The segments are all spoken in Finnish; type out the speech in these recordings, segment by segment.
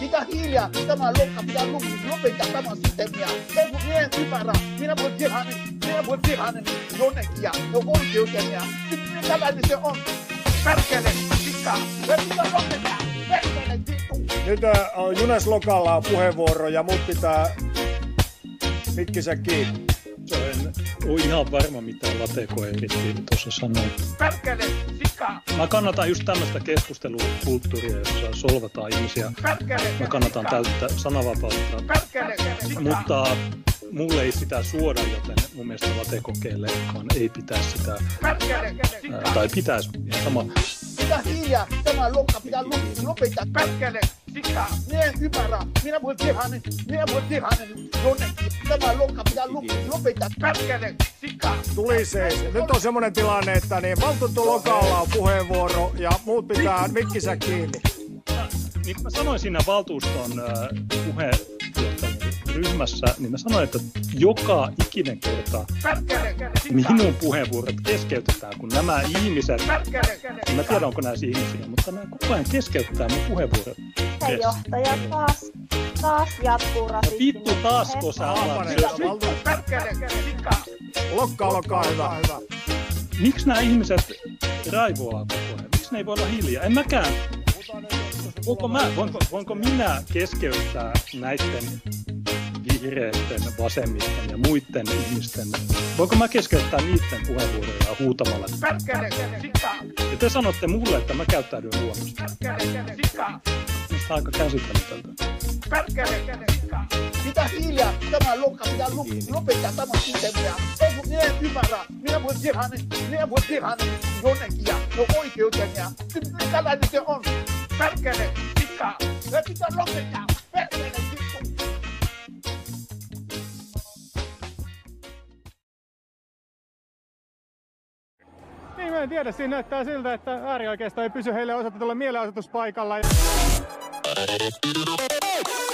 Mitä hiljaa, tämä lokka pitää lopettaa tämä systeemiä. Ei kun minä en ymmärrä, minä voin tehdä hänen, minä voin tehdä hänen jonnekin ja no oikeuden ja tällainen se on. Perkele, perkele, vittu. Nyt äh, Junes Lokalla on puheenvuoro ja mut pitää mikkisä kiinni. Ole ihan varma, mitä Lateko yritti tuossa sanoa. Perkele, sikka, Mä kannatan just tämmöistä keskustelukulttuuria, jossa solvataan ihmisiä. perkele, Mä kannatan täyttä sananvapautta, perkele, sikka. mutta mulle ei sitä suoda, joten mun mielestä Latekokeellekaan ei pitäisi sitä, Perkele, ää, tai pitäisi sama. Mitä hiljaa, tämä lokka pitää lopettaa. Perkele, sikka. Minä en ymmärrä, minä voin tehdä hänen, minä voin tehdä hänen jonnekin. Tämä lokka pitää lopettaa. Perkele, sikka. Tuli seis. Nyt on semmoinen tilanne, että niin valtuutettu Lokalla on puheenvuoro ja muut pitää mikkisä kiinni. Niin mä sanoin siinä valtuuston äh, puheenjohtajan ryhmässä, niin mä sanoin, että joka ikinen kerta minun puheenvuorot keskeytetään, kun nämä ihmiset, en mä tiedä onko näissä ihmisiä, mutta nämä koko ajan keskeyttää mun puheenvuorot. Puheenjohtaja taas, taas jatkuu rasistinen. Vittu taasko sä alat Almanen, syödä? valtu- perkele, sikka. Lokka, olkaa hyvä. hyvä. Miksi nämä ihmiset raivoaa koko ajan? Miksi ne ei voi olla hiljaa? En mäkään. Voinko, mä, voinko, voinko minä keskeyttää näiden vihreiden, vasemmiston ja muiden ihmisten, voinko mä keskeyttää niiden puheenvuoroja huutamalla? Perkele, sikka. Ja te sanotte mulle, että mä käyttäydyn huonosti. Sikka. Minusta aika käsittämätöntä. Perkele, sikka. Mitä hiljaa, tämä lokka pitää lopettaa tämä systeemiä. Ei kun minä en ymmärrä, minä voin tehdä minä voin tehdä jonnekin ja no oikeuden ja tällainen se on. Perkele, sikka. Me pitää lopettaa. Perkele, vittu. Niin, mä en tiedä. Siinä näyttää siltä, että äärioikeisto ei pysy heille osoitetulla mielenosoituspaikalla. ビビビビビビッ!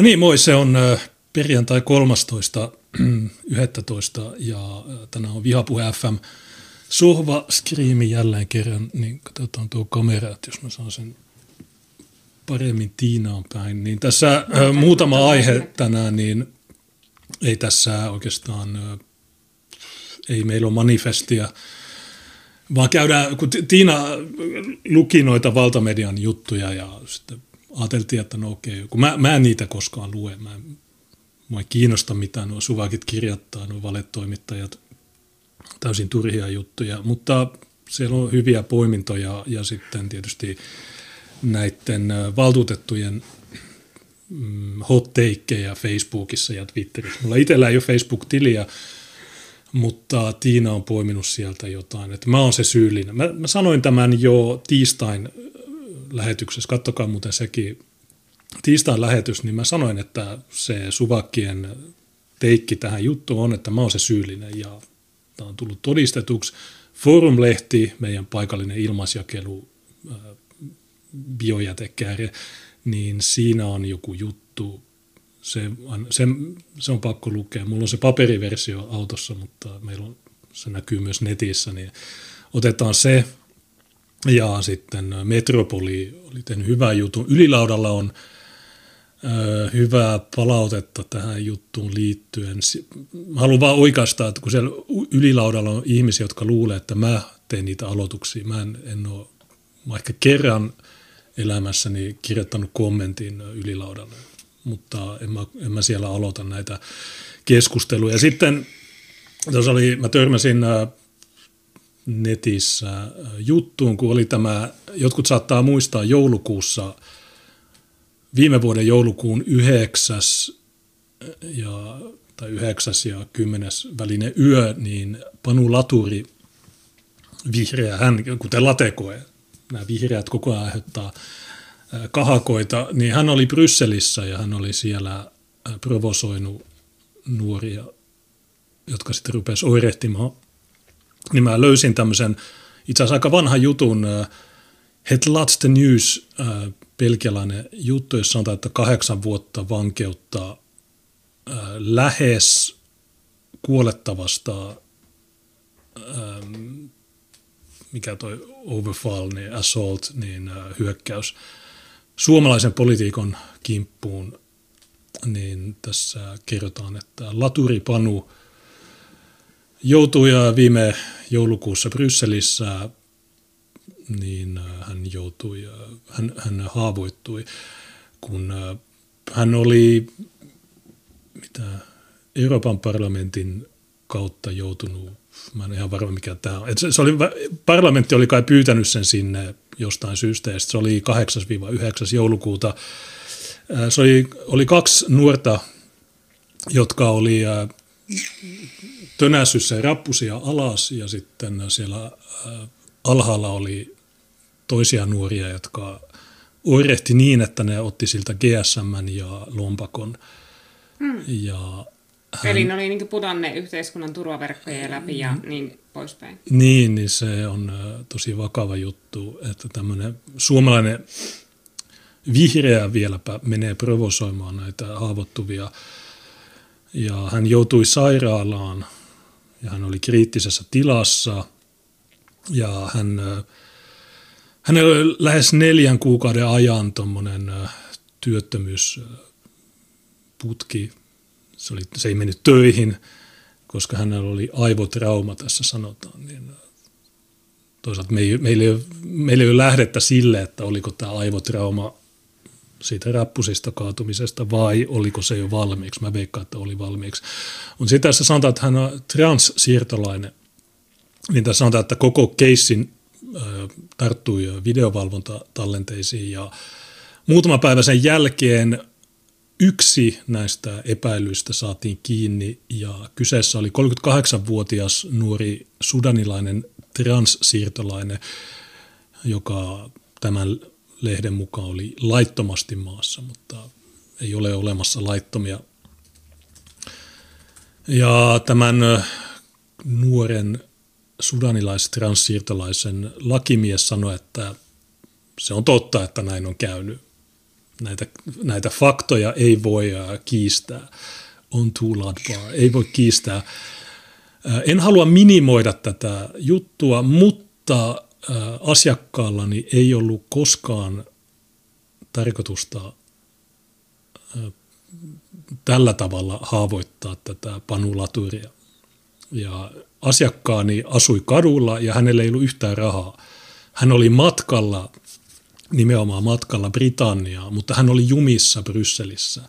No niin, moi, se on ö, perjantai 13. 11. ja ö, tänään on Vihapuhe FM sohva skriimi jälleen kerran, niin katsotaan tuo kamera, että jos mä saan sen paremmin Tiinaan päin. Niin tässä ö, muutama aihe tänään, niin ei tässä oikeastaan, ö, ei meillä ole manifestia, vaan käydään, kun Ti- Tiina luki noita valtamedian juttuja ja sitten ajateltiin, että no okei, kun mä, mä en niitä koskaan lue, mä en, mua ei kiinnosta mitään nuo suvakit kirjoittaa, nuo valetoimittajat, täysin turhia juttuja, mutta siellä on hyviä poimintoja ja sitten tietysti näiden valtuutettujen mm, hot takeja Facebookissa ja Twitterissä. Mulla itsellä ei ole Facebook-tiliä, mutta Tiina on poiminut sieltä jotain, että mä oon se syyllinen. Mä, mä sanoin tämän jo tiistain lähetyksessä, kattokaa muuten sekin tiistain lähetys, niin mä sanoin, että se Suvakkien teikki tähän juttuun on, että mä oon se syyllinen ja tämä on tullut todistetuksi. Forum-lehti, meidän paikallinen ilmaisjakelu, ää, biojätekääre, niin siinä on joku juttu, se, on- se, se on pakko lukea. Mulla on se paperiversio autossa, mutta meillä on, se näkyy myös netissä, niin otetaan se. Ja sitten Metropoli oli tehnyt hyvän jutun. Ylilaudalla on ö, hyvää palautetta tähän juttuun liittyen. Mä haluan vaan oikaista, että kun siellä ylilaudalla on ihmisiä, jotka luulee, että mä teen niitä aloituksia. Mä en, en ole, mä ehkä kerran elämässäni kirjoittanut kommentin ylilaudalle, mutta en mä, en mä siellä aloita näitä keskusteluja. Sitten tuossa oli, mä törmäsin netissä ä, juttuun, kun oli tämä jotkut saattaa muistaa joulukuussa, viime vuoden joulukuun 9. Ja, tai 9. ja 10. välinen yö, niin Panu Laturi, vihreä, hän, kuten latekoe, nämä vihreät koko ajan aiheuttaa kahakoita, niin hän oli Brysselissä ja hän oli siellä provosoinut nuoria, jotka sitten rupesivat oirehtimaan. Niin mä löysin tämmöisen itse asiassa aika vanhan jutun, Het Laatste News, belgialainen juttu, jossa sanotaan, että kahdeksan vuotta vankeutta lähes kuolettavasta mikä toi overfall, niin assault, niin hyökkäys suomalaisen politiikon kimppuun, niin tässä kerrotaan, että Laturi Panu joutui viime joulukuussa Brysselissä, niin hän joutui, hän, hän haavoittui, kun hän oli mitä, Euroopan parlamentin kautta joutunut, mä en ihan varma mikä tämä on. se, se oli, parlamentti oli kai pyytänyt sen sinne jostain syystä, ja se oli 8-9 joulukuuta. Se oli, oli kaksi nuorta, jotka oli tönässyt sen rappusia alas, ja sitten siellä alhaalla oli toisia nuoria, jotka oirehti niin, että ne otti siltä GSM ja lompakon. Hmm. Ja hän, Eli ne oli niin pudonne yhteiskunnan turvaverkkojen läpi ja niin poispäin. Niin, niin se on tosi vakava juttu, että tämmöinen suomalainen vihreä vieläpä menee provosoimaan näitä haavoittuvia. Ja hän joutui sairaalaan ja hän oli kriittisessä tilassa ja hän, hänellä oli lähes neljän kuukauden ajan tuommoinen työttömyysputki se, oli, se ei mennyt töihin, koska hänellä oli aivotrauma tässä sanotaan. Niin toisaalta ei, meillä, ei meillä ei ole lähdettä sille, että oliko tämä aivotrauma siitä rappusista kaatumisesta vai oliko se jo valmiiksi. Mä veikkaan, että oli valmiiksi. Mutta sitten tässä sanotaan, että hän on transsiirtolainen. Niin tässä sanotaan, että koko keissin tarttui videovalvontatallenteisiin ja muutama päivä sen jälkeen Yksi näistä epäilyistä saatiin kiinni ja kyseessä oli 38-vuotias nuori sudanilainen transsiirtolainen, joka tämän lehden mukaan oli laittomasti maassa, mutta ei ole olemassa laittomia. Ja tämän nuoren sudanilais-transsiirtolaisen lakimies sanoi, että se on totta, että näin on käynyt näitä, näitä faktoja ei voi kiistää. On too bar, ei voi kiistää. En halua minimoida tätä juttua, mutta asiakkaallani ei ollut koskaan tarkoitusta tällä tavalla haavoittaa tätä panulaturia. Ja asiakkaani asui kadulla ja hänellä ei ollut yhtään rahaa. Hän oli matkalla nimenomaan matkalla Britanniaa, mutta hän oli jumissa Brysselissä.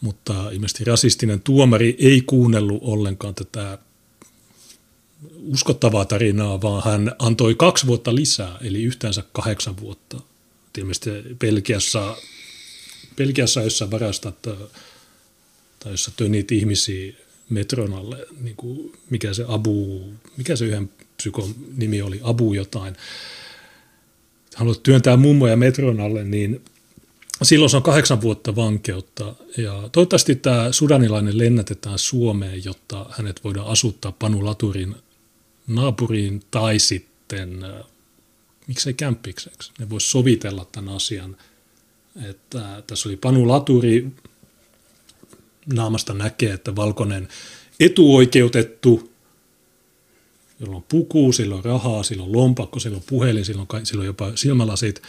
Mutta ilmeisesti rasistinen tuomari ei kuunnellut ollenkaan tätä uskottavaa tarinaa, vaan hän antoi kaksi vuotta lisää, eli yhteensä kahdeksan vuotta. Ilmeisesti Belgiassa, Belgiassa jossa varastat tai jossa tönit ihmisiä metron alle, niin kuin mikä se Abu, mikä se yhden psykon nimi oli, Abu jotain, haluat työntää mummoja metron alle, niin silloin se on kahdeksan vuotta vankeutta. Ja toivottavasti tämä sudanilainen lennätetään Suomeen, jotta hänet voidaan asuttaa Panu Laturin naapuriin tai sitten, miksei kämppikseksi. Ne voisi sovitella tämän asian, että tässä oli Panu Laturi, naamasta näkee, että valkoinen etuoikeutettu jolla on puku, sillä on rahaa, sillä on lompakko, sillä on puhelin, sillä on, sillä on jopa silmälasit.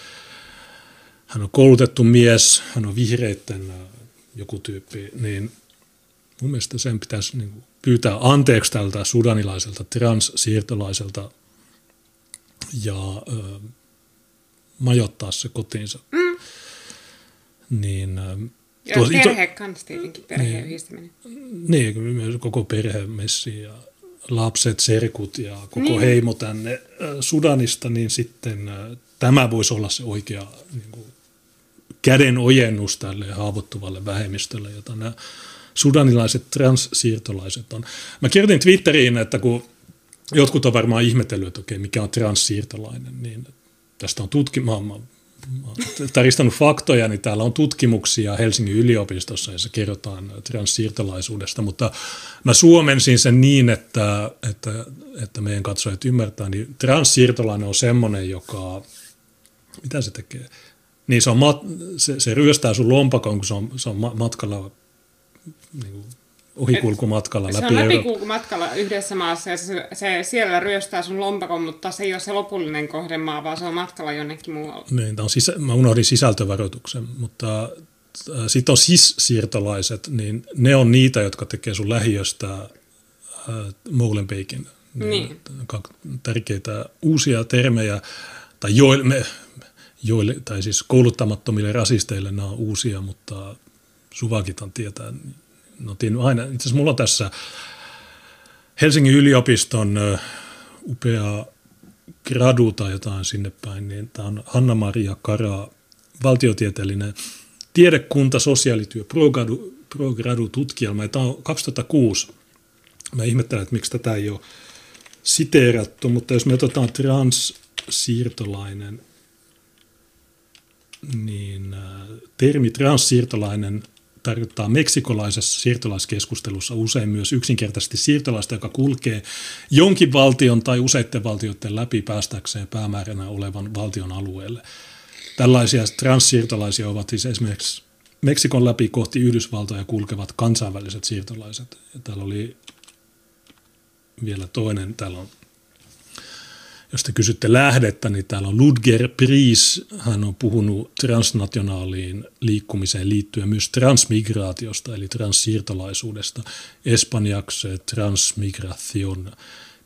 Hän on koulutettu mies, hän on vihreitten joku tyyppi, niin mun mielestä sen pitäisi niin pyytää anteeksi tältä sudanilaiselta transsiirtolaiselta ja ö, majoittaa se kotiinsa. Mm. Niin, ö, ja tuo, perhe to, kanssa tietenkin, perheen niin, yhdistäminen. Niin, koko perhe messi ja lapset, serkut ja koko Niin. heimo tänne Sudanista, niin sitten tämä voisi olla se oikea niin kuin, käden ojennus tälle haavoittuvalle vähemmistölle, jota nämä sudanilaiset transsiirtolaiset on. Mä kirjoitin Twitteriin, että kun jotkut on varmaan ihmetellyt, että okei, mikä on transsiirtolainen, niin tästä on tutki... Mä, mä, mä oon taristanut faktoja, niin täällä on tutkimuksia Helsingin yliopistossa, jossa kerrotaan transsiirtolaisuudesta, mutta mä suomensin sen niin, että, että, että meidän katsojat ymmärtää, niin transsiirtolainen on semmoinen, joka, mitä se tekee? Niin se, on mat, se, se ryöstää sun lompakon, kun se on, se on ma- matkalla, niin kuin ohikulkumatkalla Se läpi on Euroopan. läpikulkumatkalla yhdessä maassa ja se, se, siellä ryöstää sun lompakon, mutta se ei ole se lopullinen kohdemaa, vaan se on matkalla jonnekin muualle. Niin, on sisä, mä unohdin sisältövaroituksen, mutta sitten on sis-siirtolaiset, niin ne on niitä, jotka tekee sun lähiöstä äh, Molenbeekin. Niin. Tärkeitä uusia termejä, tai joille, me, joille, tai siis kouluttamattomille rasisteille nämä on uusia, mutta Suvakitan tietää. No, tiin aina, itse asiassa mulla on tässä Helsingin yliopiston upea gradu tai jotain sinne päin, niin tämä on Hanna-Maria Kara, valtiotieteellinen tiedekunta, sosiaalityö, progradu, progradu tutkielma, ja tämä on 2006. Mä ihmettelen, että miksi tätä ei ole siteerattu, mutta jos me otetaan transsiirtolainen, niin termi transsiirtolainen tarkoittaa meksikolaisessa siirtolaiskeskustelussa usein myös yksinkertaisesti siirtolaista, joka kulkee jonkin valtion tai useiden valtioiden läpi päästäkseen päämääränä olevan valtion alueelle. Tällaisia transsiirtolaisia ovat siis esimerkiksi Meksikon läpi kohti Yhdysvaltoja kulkevat kansainväliset siirtolaiset. Ja täällä oli vielä toinen, täällä on jos te kysytte lähdettä, niin täällä on Ludger Priis. Hän on puhunut transnationaaliin liikkumiseen liittyen myös transmigraatiosta, eli transsiirtolaisuudesta. Espanjaksi transmigration.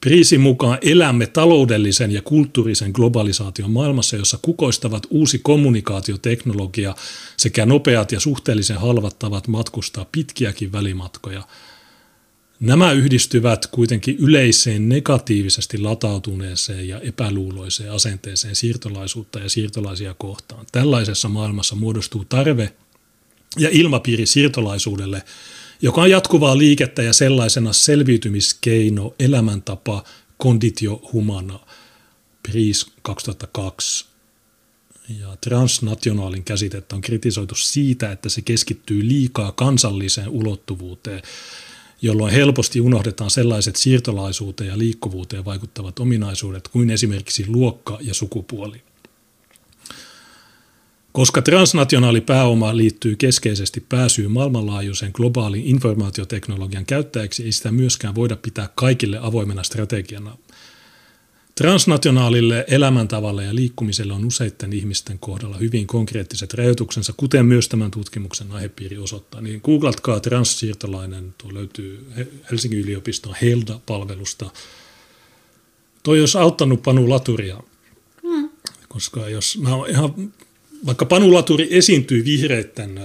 Priisin mukaan elämme taloudellisen ja kulttuurisen globalisaation maailmassa, jossa kukoistavat uusi kommunikaatioteknologia sekä nopeat ja suhteellisen halvat tavat matkustaa pitkiäkin välimatkoja – Nämä yhdistyvät kuitenkin yleiseen negatiivisesti latautuneeseen ja epäluuloiseen asenteeseen siirtolaisuutta ja siirtolaisia kohtaan. Tällaisessa maailmassa muodostuu tarve ja ilmapiiri siirtolaisuudelle, joka on jatkuvaa liikettä ja sellaisena selviytymiskeino, elämäntapa, conditio humana, Priis 2002. Ja transnationaalin käsitettä on kritisoitu siitä, että se keskittyy liikaa kansalliseen ulottuvuuteen, jolloin helposti unohdetaan sellaiset siirtolaisuuteen ja liikkuvuuteen vaikuttavat ominaisuudet kuin esimerkiksi luokka ja sukupuoli. Koska transnationaali pääoma liittyy keskeisesti pääsyyn maailmanlaajuisen globaalin informaatioteknologian käyttäjäksi, ei sitä myöskään voida pitää kaikille avoimena strategiana. Transnationaalille elämäntavalle ja liikkumiselle on useiden ihmisten kohdalla hyvin konkreettiset rajoituksensa, kuten myös tämän tutkimuksen aihepiiri osoittaa. Niin googlatkaa transsiirtolainen, tuo löytyy Helsingin yliopiston HELDA-palvelusta. Toi olisi auttanut Panu Laturia, hmm. koska jos mä ihan, vaikka Panu Laturi esiintyy vihreitten,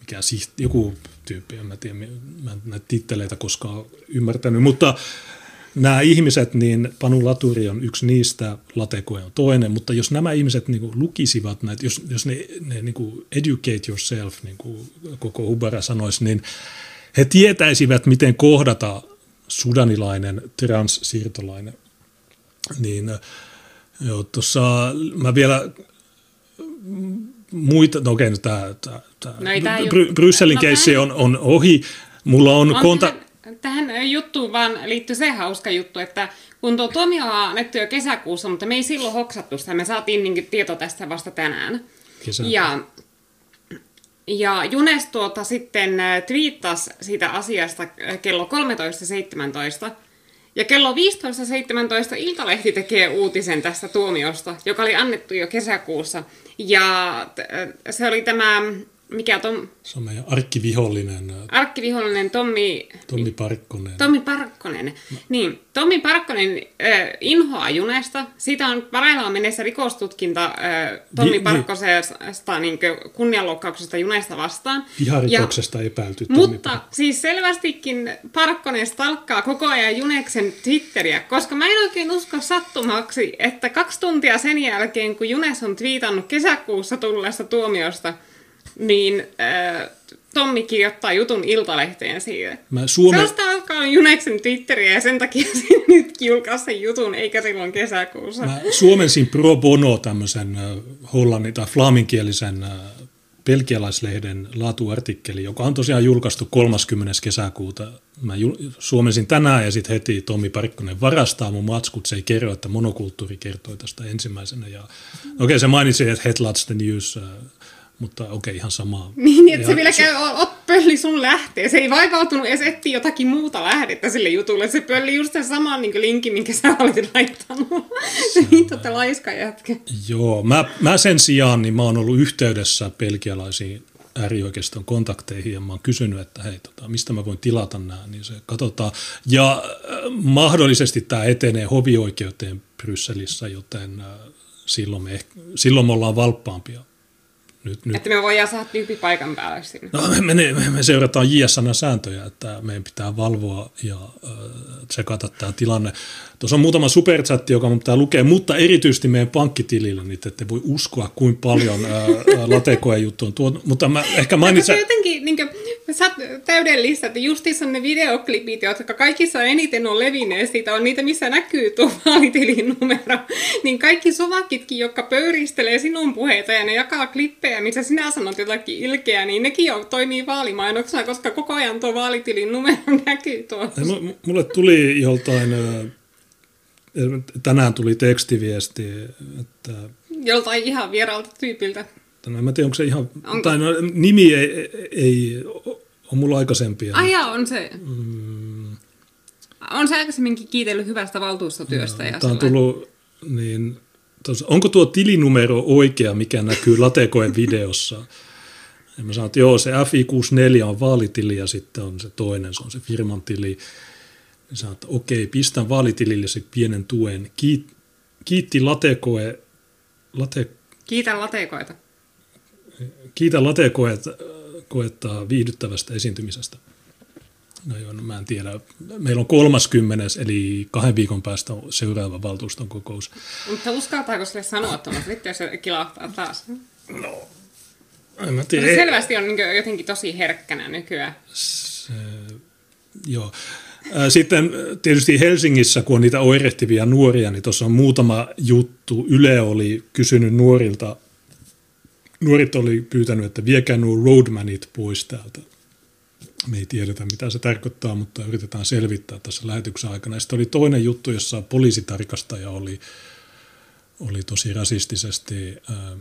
mikä siis joku tyyppi, en mä tiedä, mä en näitä titteleitä koskaan ymmärtänyt, mutta nämä ihmiset, niin Panu Laturi on yksi niistä, Latekoe on toinen, mutta jos nämä ihmiset niin kuin, lukisivat näitä, jos, jos ne, ne niin kuin, educate yourself, niin kuin koko Hubara sanoisi, niin he tietäisivät, miten kohdata sudanilainen transsiirtolainen. Niin joo, tuossa mä vielä muita, no okei, no tämä, tämä, tämä Bry- Brysselin no keissi on, on ohi. Mulla on, On konta... tähän, juttuun vaan liittyy se hauska juttu, että kun tuo tuomio on annettu jo kesäkuussa, mutta me ei silloin hoksattu sitä, me saatiin niin tieto tästä vasta tänään. Kesä. Ja, ja Junes tuota sitten twiittasi siitä asiasta kello 13.17. Ja kello 15.17 Iltalehti tekee uutisen tästä tuomiosta, joka oli annettu jo kesäkuussa. Ja se oli tämä mikä Tom, Se on meidän arkkivihollinen äh, arkkivihollinen Tommi, Tommi Parkkonen. Tommi Parkkonen. Niin, Tommi Parkkonen äh, inhoaa Junesta. Siitä on parhaillaan mennessä rikostutkinta äh, Tommi Vi- vi- Parkkosesta niin kunnianloukkauksesta Junesta vastaan. Viharikoksesta epäilty Tommi Mutta Parkkonen. siis selvästikin Parkkonen stalkkaa koko ajan Juneksen Twitteriä, koska mä en oikein usko sattumaksi, että kaksi tuntia sen jälkeen, kun Junes on twiitannut kesäkuussa tulleesta tuomiosta, niin äh, Tommi kirjoittaa jutun Iltalehteen siitä. Mä Suomen, Sellaista alkaa Juneksen Twitteriä ja sen takia se nyt julkaisi sen jutun, eikä silloin kesäkuussa. mä suomensin pro bono tämmöisen äh, hollannin tai flaaminkielisen äh, belgialaislehden laatuartikkeli, joka on tosiaan julkaistu 30. kesäkuuta. Mä jul- suomensin tänään ja sitten heti Tommi Parkkonen varastaa mun matskut. Se ei kerro, että monokulttuuri kertoi tästä ensimmäisenä. Ja, okei, okay, se mainitsi, että Headlats the News, äh, mutta okei, okay, ihan sama. Niin, että se vielä käy, ot, pölli sun lähtee. Se ei vaivautunut edes etsiä jotakin muuta lähdettä sille jutulle. Se pölli just sen saman niin linkin, minkä sä olit laittanut. Se niin totta laiska jätkä. Joo, mä, mä sen sijaan niin mä oon ollut yhteydessä belgialaisiin äärioikeiston kontakteihin ja mä oon kysynyt, että hei, tota, mistä mä voin tilata nämä, niin se katsotaan. Ja äh, mahdollisesti tämä etenee hovioikeuteen Brysselissä, joten äh, silloin, me, ehkä- silloin me ollaan valppaampia. Nyt, nyt. Että me voidaan saada tyyppi paikan päälle sinne. No, me, me, me, me seurataan JSN-sääntöjä, että meidän pitää valvoa ja äh, tsekata tämä tilanne. Tuossa on muutama superchatti, joka mun pitää lukea, mutta erityisesti meidän pankkitilillä, niin te ette voi uskoa, kuinka paljon äh, latekojen juttu on tuotu. Mutta mä ehkä mainitsen... se jotenkin niin kuin, sä oot täydellistä, että justiinsa ne videoklipit, jotka kaikissa eniten on levinneet, siitä on niitä, missä näkyy tuo vaalitilin numero, niin kaikki sovakitkin, jotka pöyristelee sinun puheita ja ne jakaa klippejä, missä sinä sanot jotakin ilkeää, niin nekin jo toimii vaalimainoksena, koska koko ajan tuo vaalitilin numero näkyy tuossa. M- Mulle tuli joltain... Tänään tuli tekstiviesti, että Joltain ihan vieraalta tyypiltä. Tai en mä tiedä, onko se ihan, Onko? tai no, nimi ei, ei, on mulla aikaisempia. Ai jaa, on se. On se aikaisemminkin kiitellyt hyvästä valtuustotyöstä. ja Tämä on tullut, niin, tos, onko tuo tilinumero oikea, mikä näkyy Latekoen videossa? Ja mä sanoin, että joo, se FI64 on vaalitili ja sitten on se toinen, se on se firman tili. Ja sanoin, että okei, pistän vaalitilille se pienen tuen. Kiit, kiitti Latekoe, late, Kiitän latekoita. Kiitä Latekoet koettaa viihdyttävästä esiintymisestä. No joo, no mä en tiedä. Meillä on 30. eli kahden viikon päästä on seuraava valtuuston kokous. Mutta uskaltaako sille sanoa tuommoista, sitten jos se kilahtaa taas? En mä Se tiedä. selvästi on niin jotenkin tosi herkkänä nykyään. Se, joo. Sitten tietysti Helsingissä, kun on niitä oirehtivia nuoria, niin tuossa on muutama juttu. Yle oli kysynyt nuorilta, nuorit oli pyytänyt, että viekää nuo roadmanit pois täältä. Me ei tiedetä, mitä se tarkoittaa, mutta yritetään selvittää tässä lähetyksen aikana. Sitten oli toinen juttu, jossa poliisitarkastaja oli, oli tosi rasistisesti ää,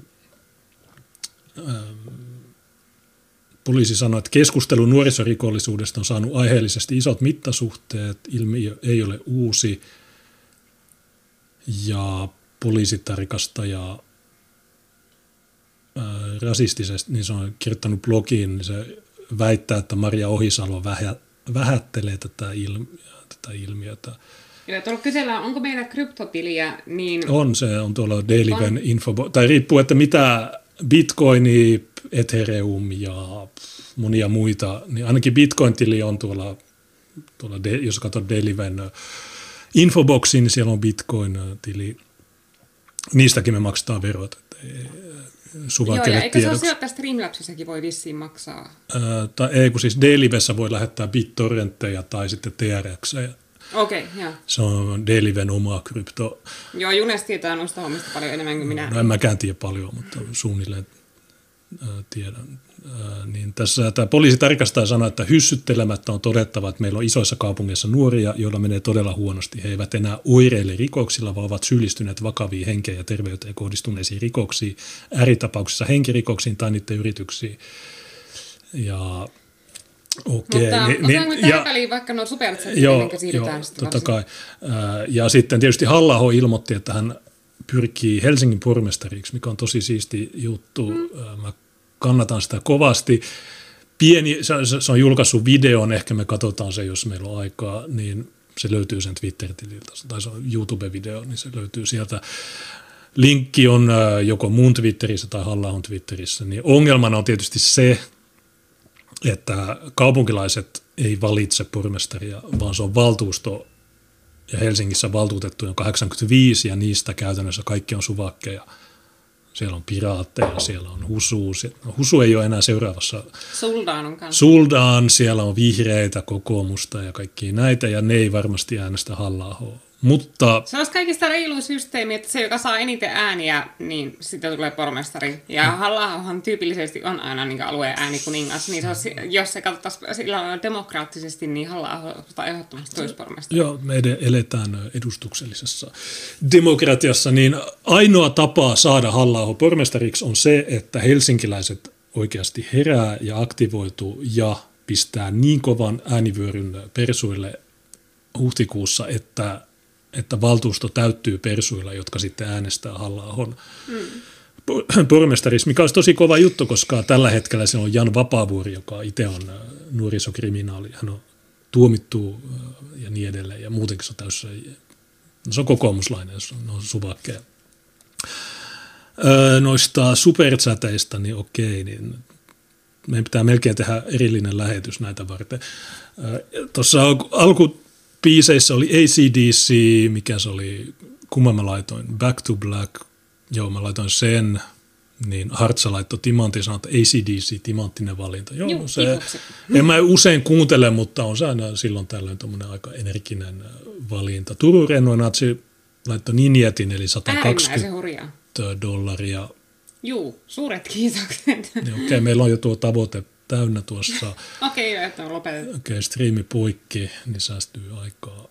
Poliisi sanoi, että keskustelu nuorisorikollisuudesta on saanut aiheellisesti isot mittasuhteet, ilmiö ei ole uusi ja poliisitarkastaja ää, rasistisesti, niin se on kirjoittanut blogiin, niin se väittää, että Maria Ohisalo vähä, vähättelee tätä, ilmiö, tätä ilmiötä. Tuolla kysellään, onko meillä kryptotiliä, niin On, se on tuolla Dailyven info, tai riippuu, että mitä Bitcoini, Ethereum ja monia muita, niin ainakin Bitcoin-tili on tuolla, tuolla jos katsot Dailyven ö, infoboxin, niin siellä on Bitcoin-tili. Niistäkin me maksetaan verot. Että ei, Suva Joo, ja eikö se ole tiedoksi. että Streamlabsissakin voi vissiin maksaa? Ää, tai ei, kun siis Dailywessä voi lähettää BitTorrentteja tai sitten TRX. Okei, okay, joo. Se on Dailyven oma krypto. Joo, Junes tietää noista hommista paljon enemmän kuin minä. No en mäkään tiedä paljon, mutta suunnilleen äh, tiedän. Niin tässä tämä poliisitarkastaja sanoi, että hyssyttelemättä on todettava, että meillä on isoissa kaupungeissa nuoria, joilla menee todella huonosti. He eivät enää oireile rikoksilla, vaan ovat syyllistyneet vakaviin henkeen ja terveyteen kohdistuneisiin rikoksiin, ääritapauksissa henkirikoksiin tai niiden yrityksiin. Ja okei. Mutta niin- niin- ja- väliin vaikka nuo superchat, Joo, siirrytään joo sitten totta kai. Ja sitten tietysti halla ilmoitti, että hän pyrkii Helsingin pormestariksi, mikä on tosi siisti juttu. Mm. Mä kannatan sitä kovasti. Pieni, se, se on julkaissut videon, ehkä me katsotaan se, jos meillä on aikaa, niin se löytyy sen Twitter-tililtä, tai se on YouTube-video, niin se löytyy sieltä. Linkki on joko mun Twitterissä tai halla Twitterissä, niin ongelmana on tietysti se, että kaupunkilaiset ei valitse pormestaria, vaan se on valtuusto, ja Helsingissä valtuutettu on 85, ja niistä käytännössä kaikki on suvakkeja – siellä on piraatteja, siellä on Husu. No, Husu ei ole enää seuraavassa. Suldaan on kanssa. Suldaan, siellä on vihreitä, kokoomusta ja kaikki näitä, ja ne ei varmasti äänestä halla mutta... Se olisi kaikista reilu systeemi, että se, joka saa eniten ääniä, niin sitten tulee pormestari. Ja mm. halla tyypillisesti on aina niin alueen äänikuningas, niin se olisi, jos se katsottaisiin sillä demokraattisesti, niin halla ehdottomasti tulisi pormestari. Joo, me eletään edustuksellisessa demokratiassa, niin ainoa tapa saada halla pormestariksi on se, että helsinkiläiset oikeasti herää ja aktivoituu ja pistää niin kovan äänivyöryn persuille huhtikuussa, että että valtuusto täyttyy persuilla, jotka sitten äänestää halla mm. pormestarissa, mikä olisi tosi kova juttu, koska tällä hetkellä se on Jan Vapaavuori, joka itse on äh, nuorisokriminaali. Hän on tuomittu äh, ja niin edelleen, ja muutenkin se on täysin, no se on kokoomuslainen, se on suvakkeja. Öö, noista superchatteista, niin okei, niin meidän pitää melkein tehdä erillinen lähetys näitä varten. Tuossa alku biiseissä oli ACDC, mikä se oli, kumman mä laitoin, Back to Black, joo mä laitoin sen, niin Hartsa laittoi Timantti sanoi, että ACDC, timanttinen valinta. Joo, Juh, se, en mä usein kuuntele, mutta on se aina silloin tällöin tuommoinen aika energinen äh, valinta. Turun Natsi laittoi Ninjetin, eli 120 dollaria. Juu, suuret kiitokset. Okei, okay, meillä on jo tuo tavoite täynnä tuossa. Okei, okay, että on lopetettu. Okei, okay, striimi poikki, niin säästyy aikaa.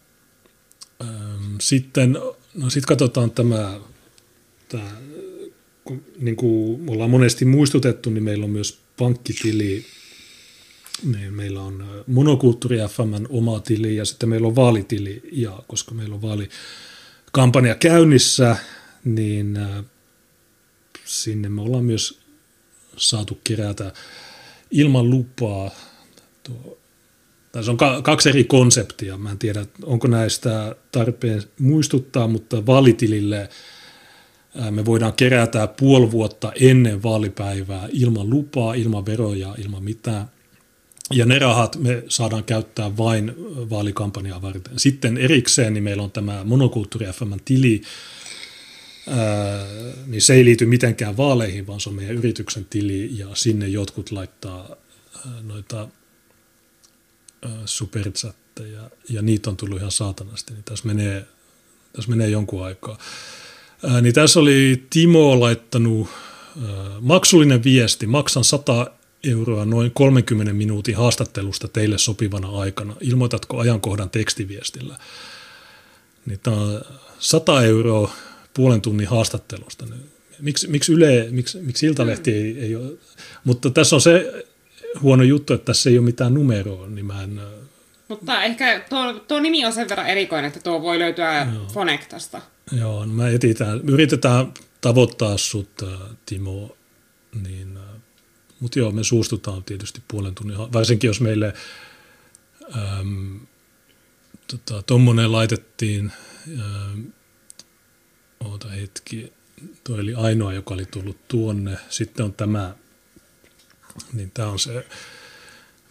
Sitten, no sitten katsotaan tämä, tämä kun, niin kuin ollaan monesti muistutettu, niin meillä on myös pankkitili, niin meillä on monokulttuuri FMn oma tili ja sitten meillä on vaalitili, ja koska meillä on vaalikampanja käynnissä, niin sinne me ollaan myös saatu kerätä ilman lupaa. Tuo, tässä on kaksi eri konseptia. Mä en tiedä, onko näistä tarpeen muistuttaa, mutta vaalitilille me voidaan kerätä puoli vuotta ennen vaalipäivää ilman lupaa, ilman veroja, ilman mitään. Ja ne rahat me saadaan käyttää vain vaalikampanjaa varten. Sitten erikseen niin meillä on tämä monokulttuuri FM tili, niin se ei liity mitenkään vaaleihin, vaan se on meidän yrityksen tili ja sinne jotkut laittaa noita superchatteja ja niitä on tullut ihan saatanasti, niin tässä menee, tässä menee jonkun aikaa. Niin tässä oli Timo laittanut maksullinen viesti, maksan 100 euroa noin 30 minuutin haastattelusta teille sopivana aikana. Ilmoitatko ajankohdan tekstiviestillä? Niin tämä on 100 euroa puolen tunnin haastattelusta. Miksi, miksi Yle, miksi, miksi Iltalehti ei, ei ole, mutta tässä on se huono juttu, että tässä ei ole mitään numeroa, niin mä en... Mutta ehkä tuo, tuo nimi on sen verran erikoinen, että tuo voi löytyä Joo. Joo, no mä etitään, yritetään tavoittaa sut, Timo, niin, mutta joo, me suustutaan tietysti puolen tunnin, varsinkin jos meille äm, tota, tommonen laitettiin, äm, oota hetki, tuo oli ainoa, joka oli tullut tuonne. Sitten on tämä, niin tämä on se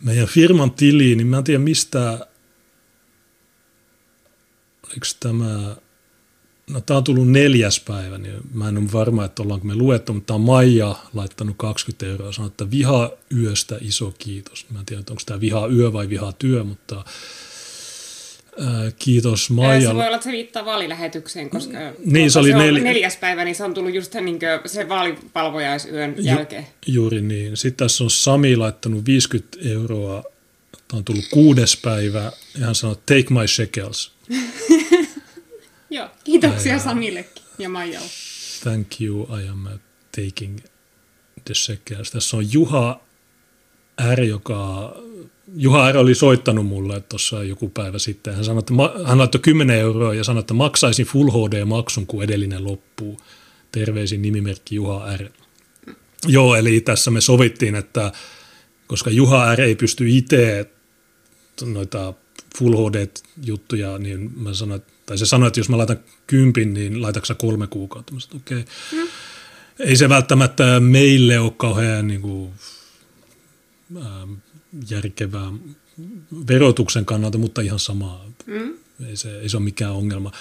meidän firman tili, niin mä en tiedä mistä, oliko tämä, no tämä on tullut neljäs päivä, niin mä en ole varma, että ollaanko me luettu, mutta tämä on Maija laittanut 20 euroa, sanoi, että viha yöstä iso kiitos. Mä en tiedä, onko tämä viha yö vai viha työ, mutta kiitos Maija. Se voi olla, että se viittaa vaalilähetykseen, koska niin, se oli se nel... neljäs päivä, niin se on tullut just niin se vaalipalvojaisyön Ju- jälkeen. Juuri niin. Sitten tässä on Sami laittanut 50 euroa. Tämä on tullut kuudes päivä ja hän sanoo, take my shekels. Joo, kiitoksia ja, Samillekin ja Maijalle. Thank you, I am taking the shekels. Tässä on Juha R, joka Juha R. oli soittanut mulle tuossa joku päivä sitten. Hän, sanoi, että ma- hän laittoi 10 euroa ja sanoi, että maksaisin Full HD-maksun, kun edellinen loppuu. Terveisin nimimerkki Juha R. Joo, eli tässä me sovittiin, että koska Juha R. ei pysty itse noita Full HD-juttuja, niin mä sanoin, tai se sanoi, että jos mä laitan kympin, niin laitaksa kolme kuukautta. Mä sanoin, okei. Okay. Mm. Ei se välttämättä meille ole kauhean niin kuin, äh, järkevää verotuksen kannalta, mutta ihan samaa. Mm. Ei, se, ei se ole mikään ongelma.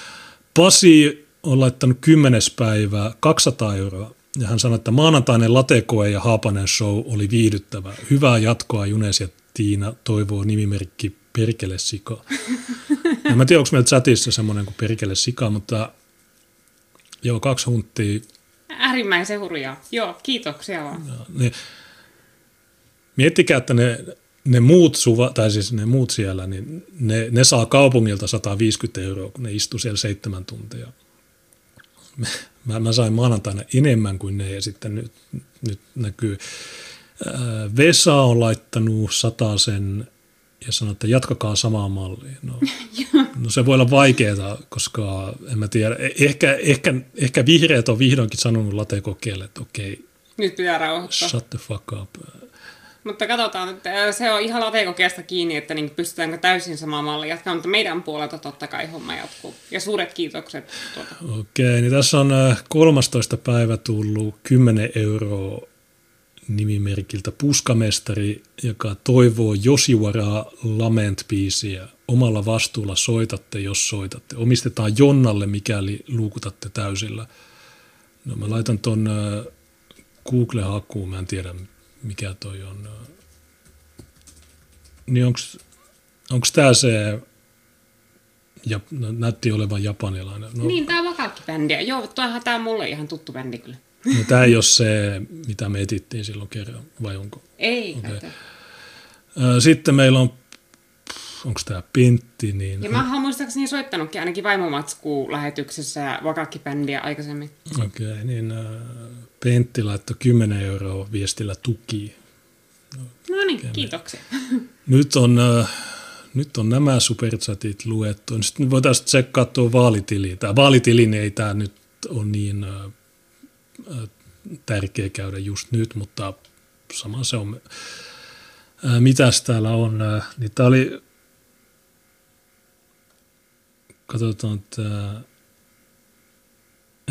Pasi on laittanut kymmenes päivää 200 euroa. Ja hän sanoi, että maanantainen latekoe ja Haapanen show oli viihdyttävä. Hyvää jatkoa Junes ja Tiina toivoo nimimerkki Perkele Sika. en mä tiedä, onko meillä chatissa semmoinen kuin Perkele Sika, mutta joo, kaksi hunttia. Äärimmäisen hurjaa. Joo, kiitoksia vaan. Ja, ne, miettikää, että ne, ne muut suva, tai siis ne muut siellä, niin ne, ne saa kaupungilta 150 euroa, kun ne istuu siellä seitsemän tuntia. Mä, mä sain maanantaina enemmän kuin ne ja sitten nyt, nyt näkyy. Vesa on laittanut sen ja sanoi, että jatkakaa samaa mallia. No, no se voi olla vaikeaa, koska en mä tiedä. E- ehkä, ehkä, ehkä vihreät on vihdoinkin sanonut latekokeelle, että okei. Nyt pitää rauhoittaa. Shut the fuck up. Mutta katsotaan, että se on ihan latekokeesta kiinni, että niin pystytäänkö täysin samaa mallia jatkaa, mutta meidän puolelta totta kai homma jatkuu. Ja suuret kiitokset. Tuota. Okei, niin tässä on 13. päivä tullut 10 euroa nimimerkiltä Puskamestari, joka toivoo Josiwaraa Lament-biisiä. Omalla vastuulla soitatte, jos soitatte. Omistetaan Jonnalle, mikäli luukutatte täysillä. No mä laitan ton Google-hakuun, mä en tiedä mikä toi on. Niin onks tää se, ja, näytti olevan japanilainen. No, niin, tää on vakakki-bändi. Joo, tuohan tää on mulle ihan tuttu bändi kyllä. No, tämä ei ole se, mitä me etittiin silloin kerran, vai onko? Ei. Okay. Sitten meillä on, onko tämä Pentti? Niin... Ja mä oon muistaakseni soittanutkin ainakin vaimomatskuun lähetyksessä vakakki-bändiä aikaisemmin. Okei, okay, niin äh, Pentti laittoi 10 euroa viestillä tuki. No, no niin, kiitoksia. Nyt on, äh, nyt on nämä superchatit luettu. Sitten voitaisiin tsekkaa tuo vaalitili. Tämä vaalitili ei tämä nyt ole niin äh, tärkeä käydä just nyt, mutta sama se on. Mitäs täällä on? Niin tää oli, katsotaan, että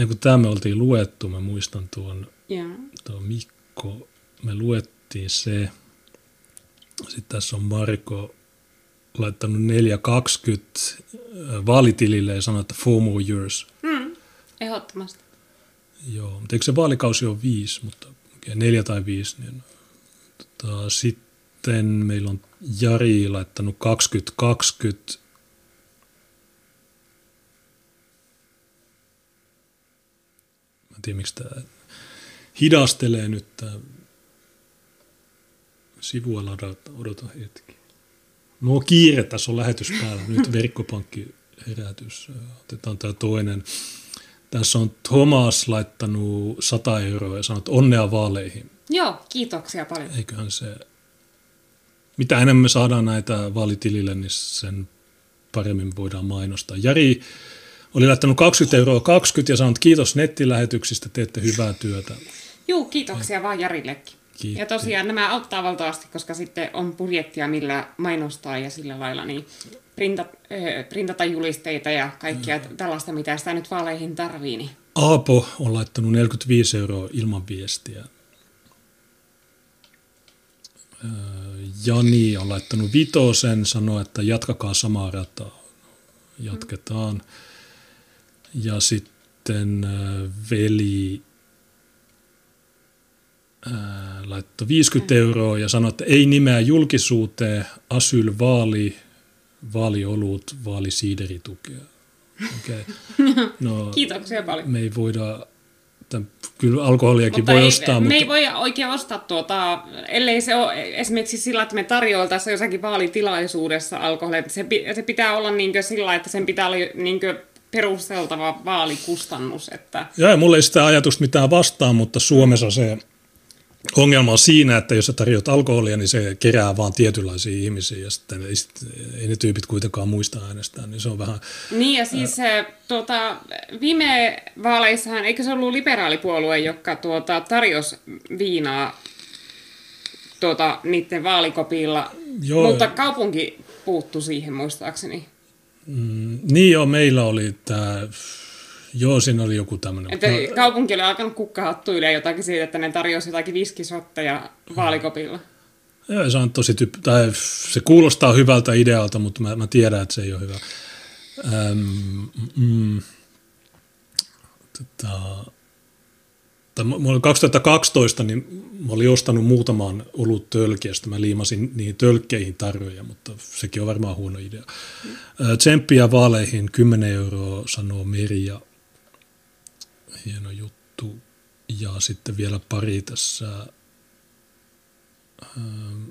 kun tämä me oltiin luettu, mä muistan tuon, yeah. tuon Mikko, me luettiin se. Sitten tässä on Marko laittanut 420 vaalitilille ja sanoi, että four more years. Mm, ehdottomasti. Joo, mutta eikö se vaalikausi ole viisi, mutta okay, neljä tai viisi. Niin, tota, sitten meillä on Jari laittanut 2020. Tiedä, miksi tämä hidastelee nyt tämä sivua ladata. Odota hetki. No kiire, tässä on lähetys päällä. Nyt verkkopankki herätys. Otetaan tämä toinen. Tässä on Thomas laittanut 100 euroa ja sanonut onnea vaaleihin. Joo, kiitoksia paljon. Eiköhän se, mitä enemmän me saadaan näitä vaalitilille, niin sen paremmin voidaan mainostaa. Jari oli laittanut 20 euroa 20 ja sanonut kiitos nettilähetyksistä, teette hyvää työtä. Joo, kiitoksia vaan Jarillekin. Kiitti. Ja tosiaan nämä auttaa valtavasti, koska sitten on budjettia, millä mainostaa ja sillä lailla niin printat, äh, printata julisteita ja kaikkia mm. tällaista, mitä sitä nyt vaaleihin tarvii. Niin. Aapo on laittanut 45 euroa ilman viestiä. Jani on laittanut vitosen, sanoi, että jatkakaa samaa rataa. Jatketaan. Mm. Ja sitten veli laittoi 50 euroa ja sanoi, että ei nimeä julkisuuteen, asyl vaali, vaaliolut, vaalisiideritukea. Okay. No, Kiitoksia paljon. Me ei voida, tämän, kyllä alkoholiakin mutta voi ei, ostaa. Me mutta... ei voi oikein ostaa tuota, ellei se ole esimerkiksi sillä, että me tarjoiltaisiin jossakin vaalitilaisuudessa alkoholia. Se, se pitää olla niin sillä, että sen pitää olla niin perusteltava vaalikustannus. Että... Joo, mulla ei sitä ajatusta mitään vastaan, mutta Suomessa se ongelma on siinä, että jos sä tarjoat alkoholia, niin se kerää vaan tietynlaisia ihmisiä ja sitten ei, ei ne tyypit kuitenkaan muista äänestää, niin se on vähän... Niin ja siis ää... tuota, viime vaaleissahan, eikö se ollut liberaalipuolue, joka tuota, tarjosi viinaa tuota, niiden vaalikopilla, Joo. mutta kaupunki puuttu siihen muistaakseni. Mm, niin joo, meillä oli tämä Joo, siinä oli joku tämmöinen. Että no, kaupunki oli alkanut kukkahattuille jotakin siitä, että ne tarjosi jotakin viskisotteja vaalikopilla. Joo, se on tosi tyyppi, tai se kuulostaa hyvältä idealta, mutta mä, mä tiedän, että se ei ole hyvä. Ähm, mm, tota, tai 2012 niin mä olin ostanut muutaman olut tölkiä, mä liimasin niihin tölkkeihin tarjoja, mutta sekin on varmaan huono idea. Tsemppiä vaaleihin 10 euroa sanoo Merja hieno juttu. Ja sitten vielä pari tässä ähm,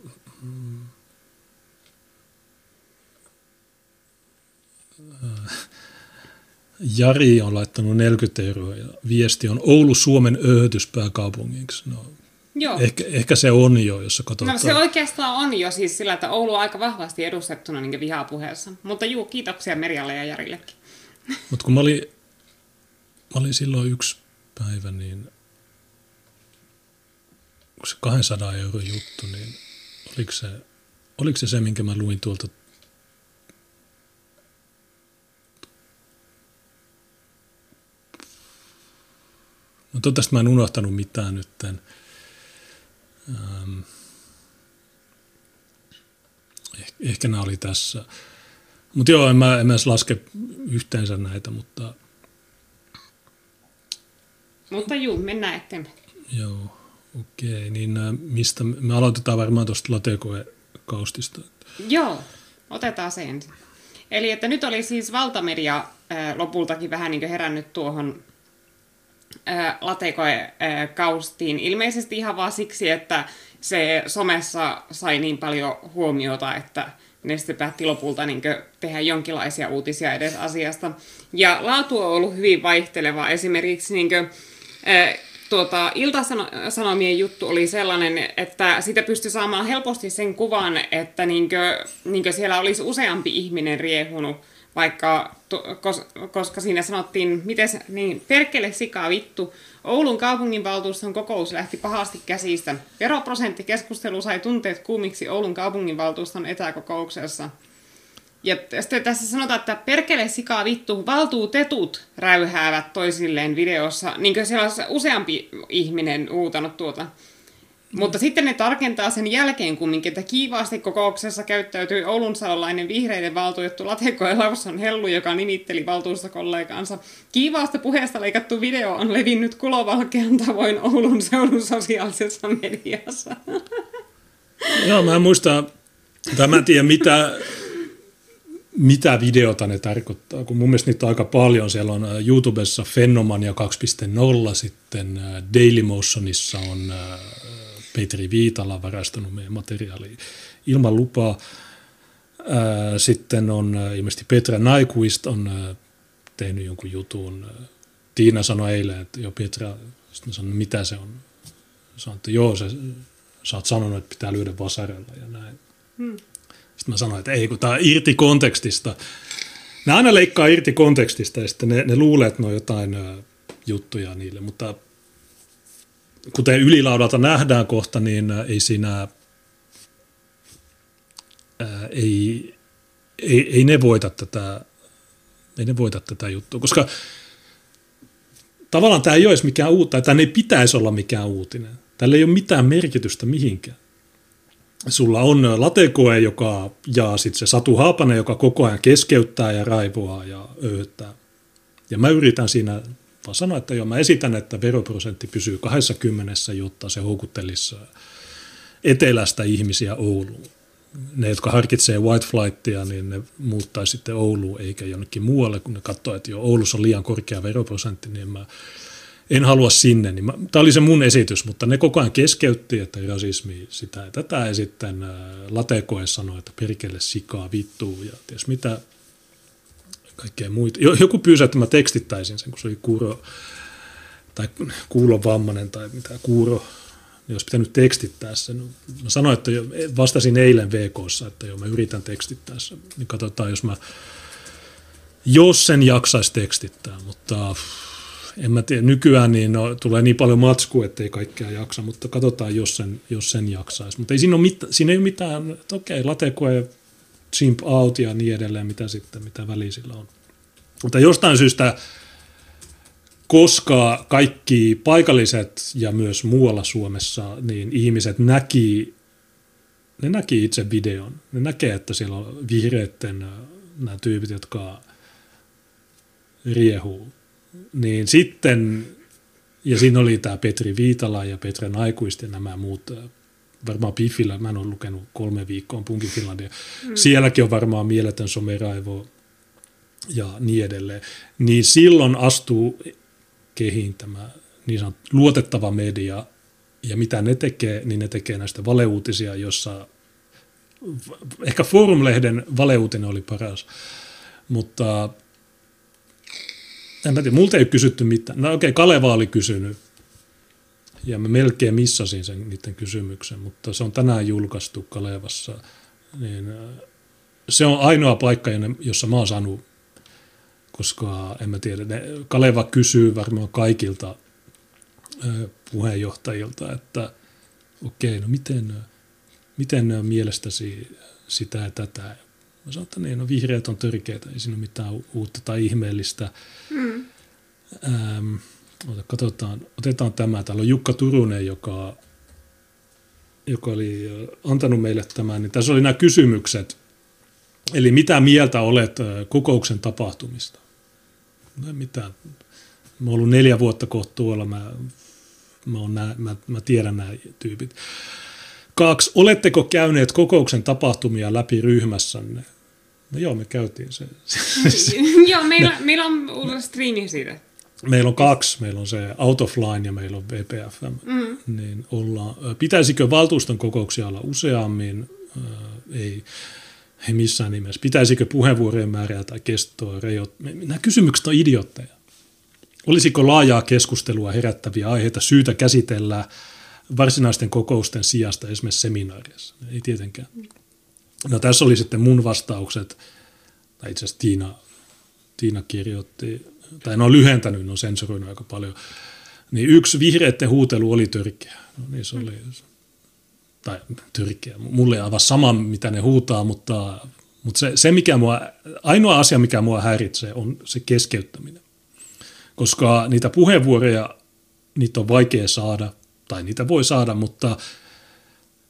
äh, Jari on laittanut 40 euroa ja viesti on Oulu Suomen öhötyspääkaupungiksi. No, Joo. Ehkä, ehkä se on jo, jos katsotaan. No se oikeastaan on jo siis sillä, että Oulu on aika vahvasti edustettuna niin vihapuheessa. Mutta juu, kiitoksia Merjalle ja Jarillekin. Mutta kun mä olin mä olin silloin yksi päivä, niin se 200 euro juttu, niin oliko se, oliko se se, minkä mä luin tuolta No toivottavasti mä en unohtanut mitään nyt. Ähm, eh, ehkä nämä oli tässä. Mutta joo, en mä, en mä edes laske yhteensä näitä, mutta – mutta juu, mennään eteenpäin. Joo, okei. Okay. Niin mistä, me aloitetaan varmaan tuosta latekoekaustista. Joo, otetaan se ensin. Eli että nyt oli siis valtamedia lopultakin vähän niin herännyt tuohon äh, latekoekaustiin. Ilmeisesti ihan vaan siksi, että se somessa sai niin paljon huomiota, että ne sitten päätti lopulta niin tehdä jonkinlaisia uutisia edes asiasta. Ja laatu on ollut hyvin vaihteleva. Esimerkiksi niin kuin, tuota, Ilta-Sanomien juttu oli sellainen, että sitä pystyi saamaan helposti sen kuvan, että niinkö, niinkö siellä olisi useampi ihminen riehunut, vaikka, to, kos, koska siinä sanottiin, miten niin, perkele sika vittu, Oulun kaupunginvaltuuston kokous lähti pahasti käsistä. Veroprosenttikeskustelu sai tunteet kuumiksi Oulun kaupunginvaltuuston etäkokouksessa. Ja sitten tässä sanotaan, että perkele sikaa vittu, valtuutetut räyhäävät toisilleen videossa. Niin kuin siellä on useampi ihminen uutanut tuota. Mutta sitten ne tarkentaa sen jälkeen kumminkin, että kiivaasti kokouksessa käyttäytyi Oulun saolainen vihreiden valtuutettu Lateko ja Lausson Hellu, joka nimitteli valtuustokollegansa. Kiivaasta puheesta leikattu video on levinnyt kulovalkean tavoin Oulun seudun sosiaalisessa mediassa. Joo, mä en muista, tai mä en tiedä mitä mitä videota ne tarkoittaa, kun mun mielestä niitä on aika paljon. Siellä on äh, YouTubessa Fenomania 2.0, sitten äh, Dailymotionissa on äh, Petri Viitala varastanut meidän materiaalia ilman lupaa. Sitten on ilmeisesti Petra Naikuist on tehnyt jonkun jutun. Tiina sanoi eilen, että jo Petra, sitten sanoin, mitä se on. Sanoin, että joo, se, sä oot sanonut, että pitää lyödä vasarella ja näin. Hmm. Sitten mä sanoin, että ei, kun tämä on irti kontekstista. Ne aina leikkaa irti kontekstista ja sitten ne, ne luulee, että ne on jotain juttuja niille, mutta kuten ylilaudalta nähdään kohta, niin ei siinä, ää, ei, ei, ei ne voita tätä, ei ne voita tätä juttua, koska tavallaan tämä ei olisi mikään uutta, tai ei pitäisi olla mikään uutinen. Tällä ei ole mitään merkitystä mihinkään sulla on latekoe, joka, ja sitten se Satu Haapanen, joka koko ajan keskeyttää ja raivoaa ja öyttää. Ja mä yritän siinä vaan sanoa, että joo, mä esitän, että veroprosentti pysyy 20, jotta se houkuttelisi etelästä ihmisiä Ouluun. Ne, jotka harkitsee white flightia, niin ne muuttaisi sitten Ouluun eikä jonnekin muualle, kun ne katsoo, että jo Oulussa on liian korkea veroprosentti, niin mä en halua sinne. Niin tämä oli se mun esitys, mutta ne koko ajan keskeytti, että rasismi sitä ja tätä. Ja sitten ää, Latekoe sanoi, että perkele sikaa vittuu ja ties mitä kaikkea muita. Joku pyysi, että mä tekstittäisin sen, kun se oli kuuro tai kuulovammainen tai mitä kuuro niin olisi pitänyt tekstittää sen. Mä sanoin, että jo, vastasin eilen VKssa, että joo, mä yritän tekstittää sen. Niin katsotaan, jos mä, jos sen jaksaisi tekstittää, mutta en mä tiedä, nykyään niin no, tulee niin paljon matskua, ettei kaikkea jaksa, mutta katsotaan, jos sen, jos sen jaksaisi. Mutta ei siinä, ole mit, siinä ei ole mitään, että okei, latekoe, chimp out ja niin edelleen, mitä sitten, mitä väliä sillä on. Mutta jostain syystä, koska kaikki paikalliset ja myös muualla Suomessa, niin ihmiset näki, ne näki itse videon. Ne näkee, että siellä on vihreitten nämä tyypit, jotka riehuu niin sitten, ja siinä oli tämä Petri Viitala ja Petra Naikuist ja nämä muut, varmaan Piffillä, mä en ole lukenut kolme viikkoa Punkin Finlandia, mm. sielläkin on varmaan mieletön someraivo ja niin edelleen, niin silloin astuu kehiin tämä niin sanottu luotettava media, ja mitä ne tekee, niin ne tekee näistä valeuutisia, jossa ehkä Forum-lehden valeuutinen oli paras, mutta en mä tiedä, multa ei ole kysytty mitään. No okei, okay, Kaleva oli kysynyt. Ja mä melkein missasin sen niiden kysymyksen, mutta se on tänään julkaistu Kalevassa. Niin, äh, se on ainoa paikka, jossa mä oon saanut, koska en mä tiedä, ne, Kaleva kysyy varmaan kaikilta äh, puheenjohtajilta, että okei, no miten, miten mielestäsi sitä ja tätä. Mä sanoin, että niin, no vihreät on törkeitä, ei siinä ole mitään uutta tai ihmeellistä. Mm. Ähm, katsotaan, otetaan tämä. Täällä on Jukka Turunen, joka, joka oli antanut meille tämän. Niin tässä oli nämä kysymykset. Eli mitä mieltä olet kokouksen tapahtumista? No mitään. Mä oon ollut neljä vuotta kohta tuolla. Mä, mä, nää, mä, mä tiedän nämä tyypit. Kaksi. Oletteko käyneet kokouksen tapahtumia läpi ryhmässänne? No joo, me käytiin se. joo, meillä, meillä on ollut striimi siitä. Meillä on kaksi. Meillä on se Out of Line ja meillä on VPFM. Mm. Niin ollaan, pitäisikö valtuuston kokouksia olla useammin? ei, ei missään nimessä. Pitäisikö puheenvuorojen määrää tai kestoa rajoittaa? Nämä kysymykset on idiotteja. Olisiko laajaa keskustelua herättäviä aiheita syytä käsitellä varsinaisten kokousten sijasta esimerkiksi seminaarissa? Ei tietenkään. No tässä oli sitten mun vastaukset, tai itse asiassa Tiina, Tiina kirjoitti, tai ne on lyhentänyt, ne on sensuroinut aika paljon. Niin yksi vihreiden huutelu oli törkeä. No niin se oli, tai törkeä. Mulle aivan sama, mitä ne huutaa, mutta, mutta se, se mikä mua, ainoa asia, mikä mua häiritsee, on se keskeyttäminen. Koska niitä puheenvuoroja, niitä on vaikea saada, tai niitä voi saada, mutta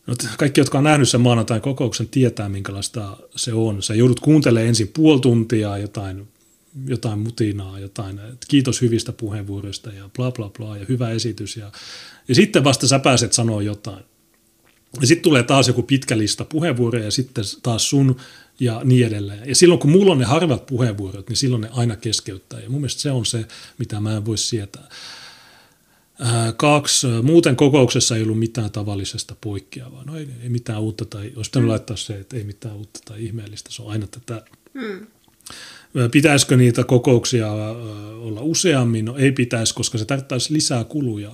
No, kaikki, jotka on nähnyt sen maanantain kokouksen, tietää, minkälaista se on. Sä joudut kuuntelemaan ensin puoli tuntia jotain, jotain mutinaa, jotain, että kiitos hyvistä puheenvuoroista ja bla bla bla ja hyvä esitys. Ja, ja sitten vasta sä pääset sanoa jotain. Ja sitten tulee taas joku pitkä lista puheenvuoroja ja sitten taas sun ja niin edelleen. Ja silloin kun mulla on ne harvat puheenvuorot, niin silloin ne aina keskeyttää. Ja mun mielestä se on se, mitä mä en voi sietää. Kaksi, muuten kokouksessa ei ollut mitään tavallisesta poikkeavaa. No ei, ei mitään uutta tai, olisi pitänyt laittaa se, että ei mitään uutta tai ihmeellistä. Se on aina tätä. Mm. Pitäisikö niitä kokouksia olla useammin? No ei pitäisi, koska se tarvittaisi lisää kuluja.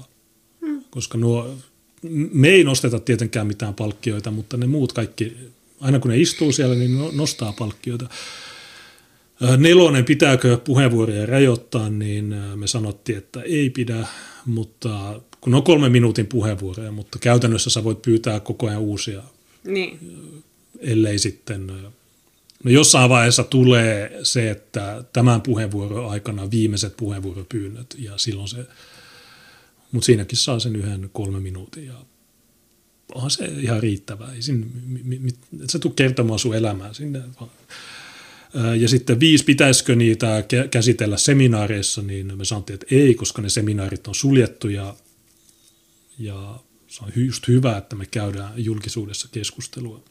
Mm. Koska nuo, me ei nosteta tietenkään mitään palkkioita, mutta ne muut kaikki, aina kun ne istuu siellä, niin ne nostaa palkkioita. Nelonen, pitääkö puheenvuoroja rajoittaa, niin me sanottiin, että ei pidä, mutta kun on kolme minuutin puheenvuoroja, mutta käytännössä sä voit pyytää koko ajan uusia, niin. ellei sitten, no jossain vaiheessa tulee se, että tämän puheenvuoron aikana viimeiset puheenvuoropyynnöt ja silloin se, mutta siinäkin saa sen yhden kolme minuutin ja onhan se ihan riittävää. Ei sinne, et sä tuu kertomaan sun elämää sinne, ja sitten viisi, pitäisikö niitä käsitellä seminaareissa, niin me sanottiin, että ei, koska ne seminaarit on suljettu ja, ja se on just hyvä, että me käydään julkisuudessa keskustelua.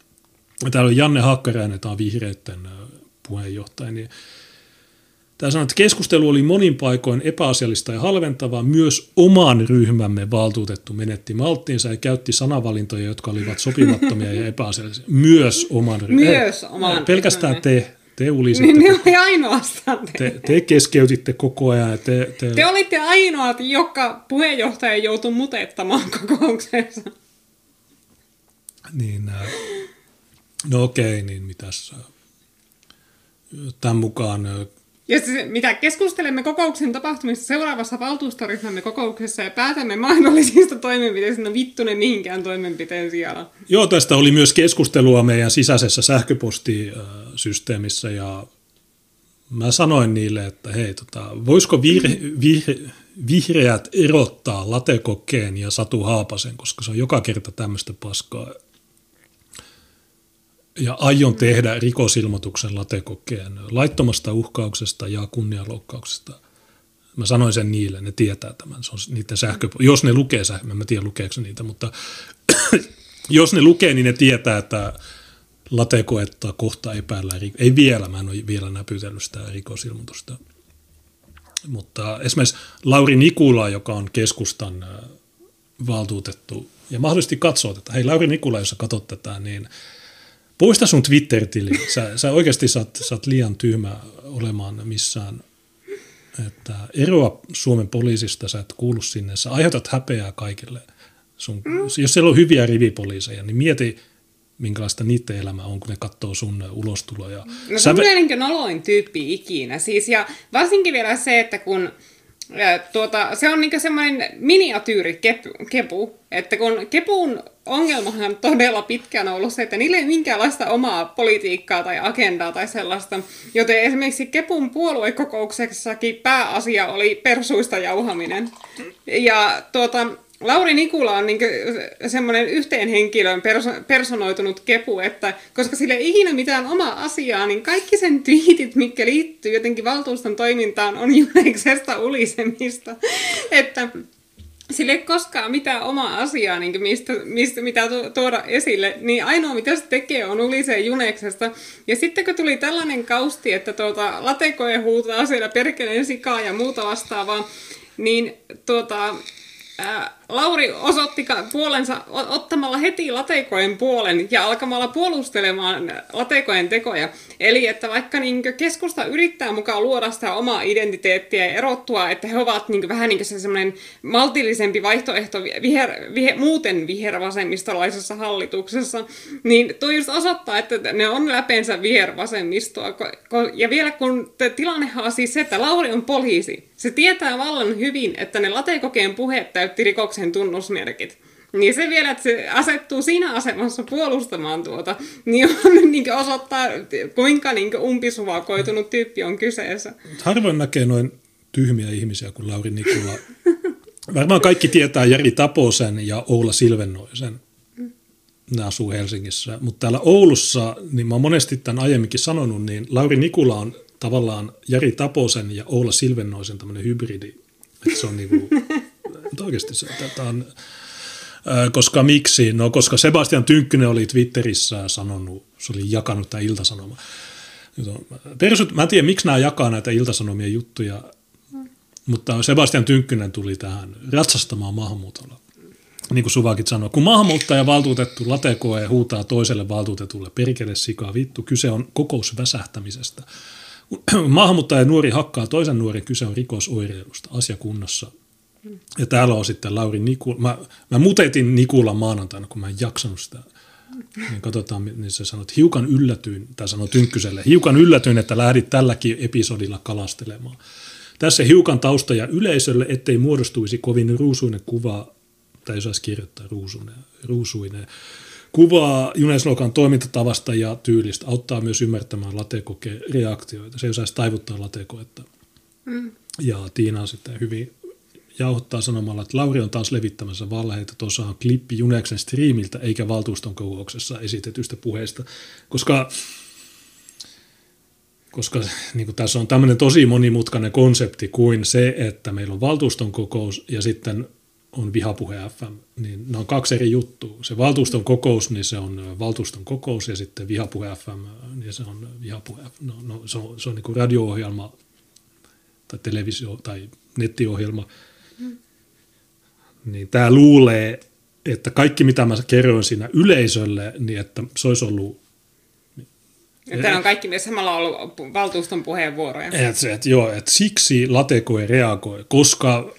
Täällä on Janne Hakkarainen, tämä on vihreiden puheenjohtaja, niin Tämä sanoo, että keskustelu oli monin paikoin epäasiallista ja halventavaa. Myös oman ryhmämme valtuutettu menetti malttiinsa ja käytti sanavalintoja, jotka olivat sopimattomia ja epäasiallisia. Myös oman ryhmän. Myös oman Pelkästään te Te ulisitte, Niin ne oli ainoastaan te. te, te keskeytitte koko ajan. ja Te, te, Te olitte ainoat, joka puheenjohtaja joutui mutettamaan kokouksensa. Niin, äh, no okei, niin mitäs. Tämän mukaan Ja siis, mitä keskustelemme kokouksen tapahtumista seuraavassa valtuustoryhmämme kokouksessa ja päätämme mahdollisista toimenpiteistä, no vittu ne mihinkään toimenpiteen sijaan. Joo, tästä oli myös keskustelua meidän sisäisessä sähköpostisysteemissä ja mä sanoin niille, että hei, tota, voisiko vihre, vihre, vihreät erottaa latekokeen ja Satu Haapasen, koska se on joka kerta tämmöistä paskaa. Ja aion tehdä rikosilmoituksen latekokeen laittomasta uhkauksesta ja kunnianloukkauksesta. Mä sanoin sen niille, ne tietää tämän. Se on niiden sähkö, jos ne lukee sähkö, mä en tiedä lukeeko niitä, mutta jos ne lukee, niin ne tietää, että latekoetta kohta epäillään. Ei vielä, mä en ole vielä näpytellyt sitä rikosilmoitusta. Mutta esimerkiksi Lauri Nikula, joka on keskustan valtuutettu, ja mahdollisesti katsoo tätä. Hei Lauri Nikula, jos sä katsot tätä, niin poista sun Twitter-tili. Sä, sä oikeasti sä sä oot liian tyhmä olemaan missään. Että eroa Suomen poliisista, sä et kuulu sinne. Sä aiheutat häpeää kaikille. Sun, Jos siellä on hyviä rivipoliiseja, niin mieti, minkälaista niiden elämä on, kun ne katsoo sun ulostuloja. No se Sä on kyllä niin noloin tyyppi ikinä. Siis, ja varsinkin vielä se, että kun ää, tuota, se on niin semmoinen miniatyyri kepu, kepu, että kun kepun ongelmahan on todella pitkään ollut se, että niillä ei minkäänlaista omaa politiikkaa tai agendaa tai sellaista, joten esimerkiksi kepun puoluekokouksessakin pääasia oli persuista jauhaminen. Ja tuota, Lauri Nikula on niin semmoinen yhteen henkilön perso- personoitunut kepu, että koska sillä ei ikinä mitään omaa asiaa, niin kaikki sen twiitit, mitkä liittyy jotenkin valtuuston toimintaan, on juneksesta ulisemista. että sillä ei koskaan mitään omaa asiaa, niin mistä, mistä, mitä tu- tuoda esille, niin ainoa mitä se tekee on ulisee juneksesta. Ja sitten kun tuli tällainen kausti, että tuota, latekoe huutaa siellä perkeleen sikaa ja muuta vastaavaa, niin tuota, ää, Lauri osoitti puolensa ottamalla heti lateikojen puolen ja alkamalla puolustelemaan lateikojen tekoja. Eli että vaikka niin keskusta yrittää mukaan luoda sitä omaa identiteettiä ja erottua, että he ovat niin vähän niin se semmoinen maltillisempi vaihtoehto viher, viher, muuten vihervasemmistolaisessa hallituksessa, niin tuo just osoittaa, että ne on läpeensä vihervasemmistoa. Ja vielä kun tilannehan on siis se, että Lauri on poliisi. Se tietää vallan hyvin, että ne latekokeen puheet täytti rikoksen tunnusmerkit. Niin se vielä, että se asettuu siinä asemassa puolustamaan tuota, niin, on, niin osoittaa, kuinka niin umpisuvakoitunut tyyppi on kyseessä. harvoin näkee noin tyhmiä ihmisiä kuin Lauri Nikula. Varmaan kaikki tietää Jari Taposen ja Oula Silvennoisen. Ne asuu Helsingissä. Mutta täällä Oulussa, niin mä oon monesti tämän aiemminkin sanonut, niin Lauri Nikula on tavallaan Jari Taposen ja Oula Silvennoisen tämmöinen hybridi. Että se on niinku, mutta oikeasti se, on, koska miksi? No koska Sebastian Tynkkynen oli Twitterissä sanonut, se oli jakanut tämä iltasanoma. Persut, mä en tiedä, miksi nämä jakaa näitä iltasanomien juttuja, mutta Sebastian Tynkkynen tuli tähän ratsastamaan maahanmuutolla. Niin kuin Suvakit sanoi, kun maahanmuuttaja valtuutettu latekoe huutaa toiselle valtuutetulle perkele sikaa vittu, kyse on kokousväsähtämisestä. Maahanmuuttaja nuori hakkaa toisen nuoren, kyse on rikosoireilusta, asia kunnossa. Ja täällä on sitten Lauri Nikula. Mä, mä mutetin Nikulan maanantaina, kun mä en jaksanut sitä. Niin katsotaan, niin se sanoi, että hiukan yllätyin, tai sanoi Tynkkyselle, hiukan yllätyin, että lähdit tälläkin episodilla kalastelemaan. Tässä hiukan taustoja yleisölle, ettei muodostuisi kovin ruusuinen kuva, tai jos saisi kirjoittaa ruusuinen, ruusuinen kuvaa Juneslokan toimintatavasta ja tyylistä, auttaa myös ymmärtämään latekokeen reaktioita. Se ei osaisi taivuttaa latekoetta. Mm. Ja Tiina on sitten hyvin jauhottaa sanomalla, että Lauri on taas levittämässä valheita. Tuossa on klippi Juneksen striimiltä eikä valtuuston kokouksessa esitetystä puheesta, koska, koska niin kuin tässä on tämmöinen tosi monimutkainen konsepti kuin se, että meillä on valtuuston kokous ja sitten on vihapuhe FM, niin ne on kaksi eri juttua. Se valtuuston kokous, niin se on valtuuston kokous ja sitten vihapuhe FM, niin se on vihapuhe. No, no, se on, se on niin kuin radio-ohjelma tai televisio- tai nettiohjelma, niin tämä luulee, että kaikki mitä mä kerroin siinä yleisölle, niin että se olisi ollut Että on kaikki myös samalla ollut valtuuston puheenvuoroja. Et, et, joo, et siksi Lateko ei reagoi, koska,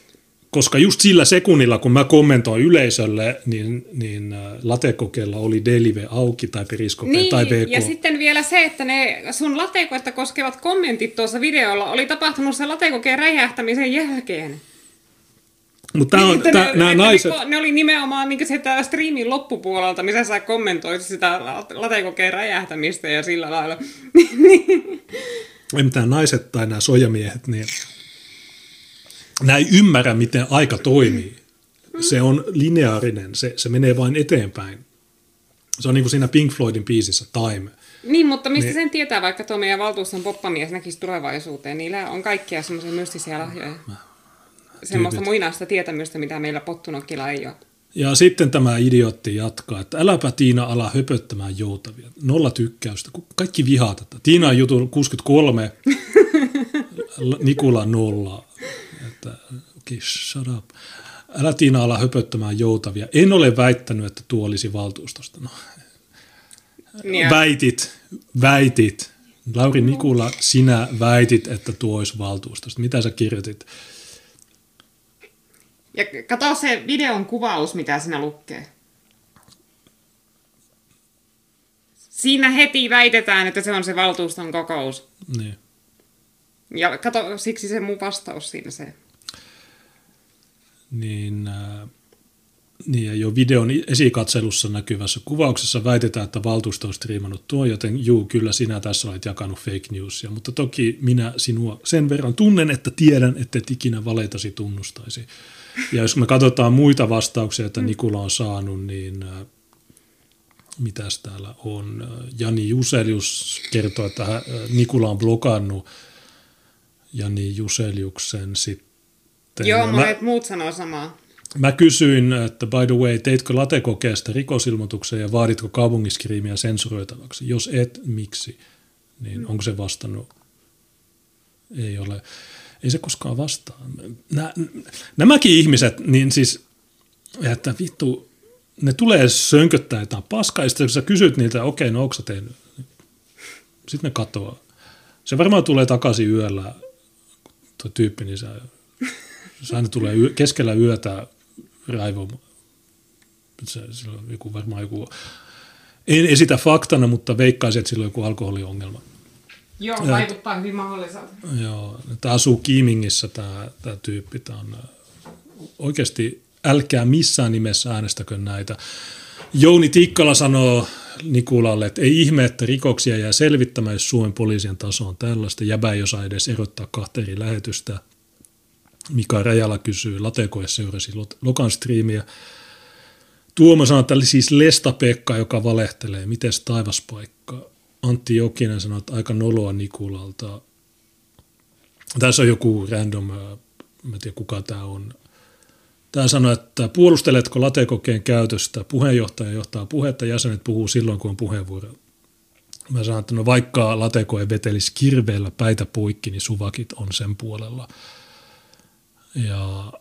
koska just sillä sekunnilla, kun mä kommentoin yleisölle, niin, niin äh, Latekokella oli Delive auki tai Periskope Niin, tai VK. ja sitten vielä se, että ne sun latekoita koskevat kommentit tuossa videolla oli tapahtunut sen latekokeen räjähtämisen jälkeen. Mutta tää on, Että tää, ne, nämä että naiset, Ne, ne oli nimenomaan niin sitä striimin loppupuolelta, missä sä kommentoit sitä latekokeen räjähtämistä ja sillä lailla. ei mitään naiset tai nämä sojamiehet, niin nämä ei ymmärrä, miten aika toimii. Se on lineaarinen, se, se menee vain eteenpäin. Se on niin kuin siinä Pink Floydin biisissä Time. Niin, mutta mistä Niin. sen tietää, vaikka tuo meidän valtuuston poppamies näkisi tulevaisuuteen? Niillä on kaikkia semmoisia mystisiä lahjoja. Semmoista Tyypit. muinaista tietämystä, mitä meillä pottunokkilla ei ole. Ja sitten tämä idiootti jatkaa, että äläpä Tiina ala höpöttämään joutavia. Nolla tykkäystä. Kaikki vihaa tätä. Tiina on jutun 63, L- Nikula nolla. Että, okay, shut up. Älä Tiina ala höpöttämään joutavia. En ole väittänyt, että tuo olisi valtuustosta. No, Niin, ja- väitit, väitit. Lauri Nikula, sinä väitit, että tuo olisi valtuustosta. Mitä sä kirjoitit? Ja kato se videon kuvaus, mitä siinä lukee. Siinä heti väitetään, että se on se valtuuston kokous. Niin. Ja kato, siksi se mun vastaus siinä se. niin, äh, niin ja jo videon esikatselussa näkyvässä kuvauksessa väitetään, että valtuusto on striimannut tuo, joten juu, kyllä sinä tässä olet jakanut fake newsia, mutta toki minä sinua sen verran tunnen, että tiedän, että et ikinä valeitasi tunnustaisi. Ja jos me katsotaan muita vastauksia, että Nikula on saanut, niin äh, mitäs täällä on? Jani Juselius kertoo, että hän- äh, Nikula on blokannut Jani Juseliuksen sitten. Joo, Mä- monet muut sanoo samaa. Mä kysyin, että by the way, teitkö latekokeesta rikosilmoituksen ja vaaditko kaupungiskriimiä sensuroitavaksi? Jos et, miksi? Niin onko se vastannut? Ei ole. Ei se koskaan vastaa. Nä, nämäkin ihmiset, niin siis, että vittu, ne tulee sönköttää jotain paskaa, ja sitten kun sä kysyt niiltä, okei, no onko sä tehnyt? Sitten ne katoaa. Se varmaan tulee takaisin yöllä, tuo tyyppi, niin se, se aina tulee yö, keskellä yötä raivo. Se, sillä on joku, varmaan joku, en esitä faktana, mutta veikkaisin, että sillä on joku alkoholiongelma. Joo, vaikuttaa hyvin mahdolliselta. Joo, tämä asuu Kiimingissä tämä, tämä tyyppi. Tämä on äh, oikeasti, älkää missään nimessä äänestäkö näitä. Jouni Tikkala sanoo Nikulalle, että ei ihme, että rikoksia jää selvittämään, jos Suomen poliisien taso on tällaista. Jäbä ei osaa edes erottaa kahta eri lähetystä. Mika Rajala kysyy, Latekoe seurasi Lokan striimiä. Tuomo sanoo, että siis Lesta-Pekka, joka valehtelee. Mites taivaspaikka? Antti Jokinen sanoi, että aika noloa Nikulalta. Tässä on joku random, äh, mä tiedä kuka tämä on. Tämä sanoi, että puolusteletko latekokeen käytöstä? Puheenjohtaja johtaa puhetta, jäsenet puhuu silloin, kun on puheenvuoro. Mä sanon, että no vaikka latekoe vetelisi kirveellä päitä poikki, niin suvakit on sen puolella. Ja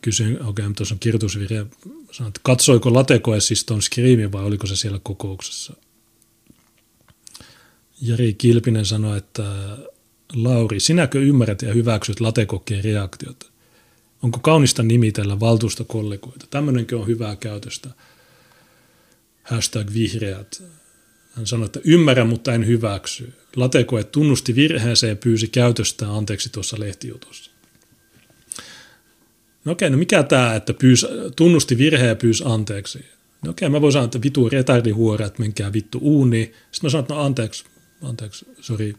kysyin, okei, okay, tuossa on kirjoitusvirhe. Sanoin, että katsoiko latekoe siis tuon skriimin vai oliko se siellä kokouksessa? Jari Kilpinen sanoi, että Lauri, sinäkö ymmärrät ja hyväksyt latekokeen reaktiot? Onko kaunista nimitellä valtuustokollegoita? Tämmöinenkö on hyvää käytöstä? Hashtag vihreät. Hän sanoi, että ymmärrän, mutta en hyväksy. Latekoe tunnusti virheensä ja pyysi käytöstä anteeksi tuossa lehtijutussa. No okei, no mikä tämä, että pyys, tunnusti virheen ja pyysi anteeksi? No okei, mä voin sanoa, että vitu retardihuora, että menkää vittu uuni. Sitten mä sanon, että no anteeksi, anteeksi, sori.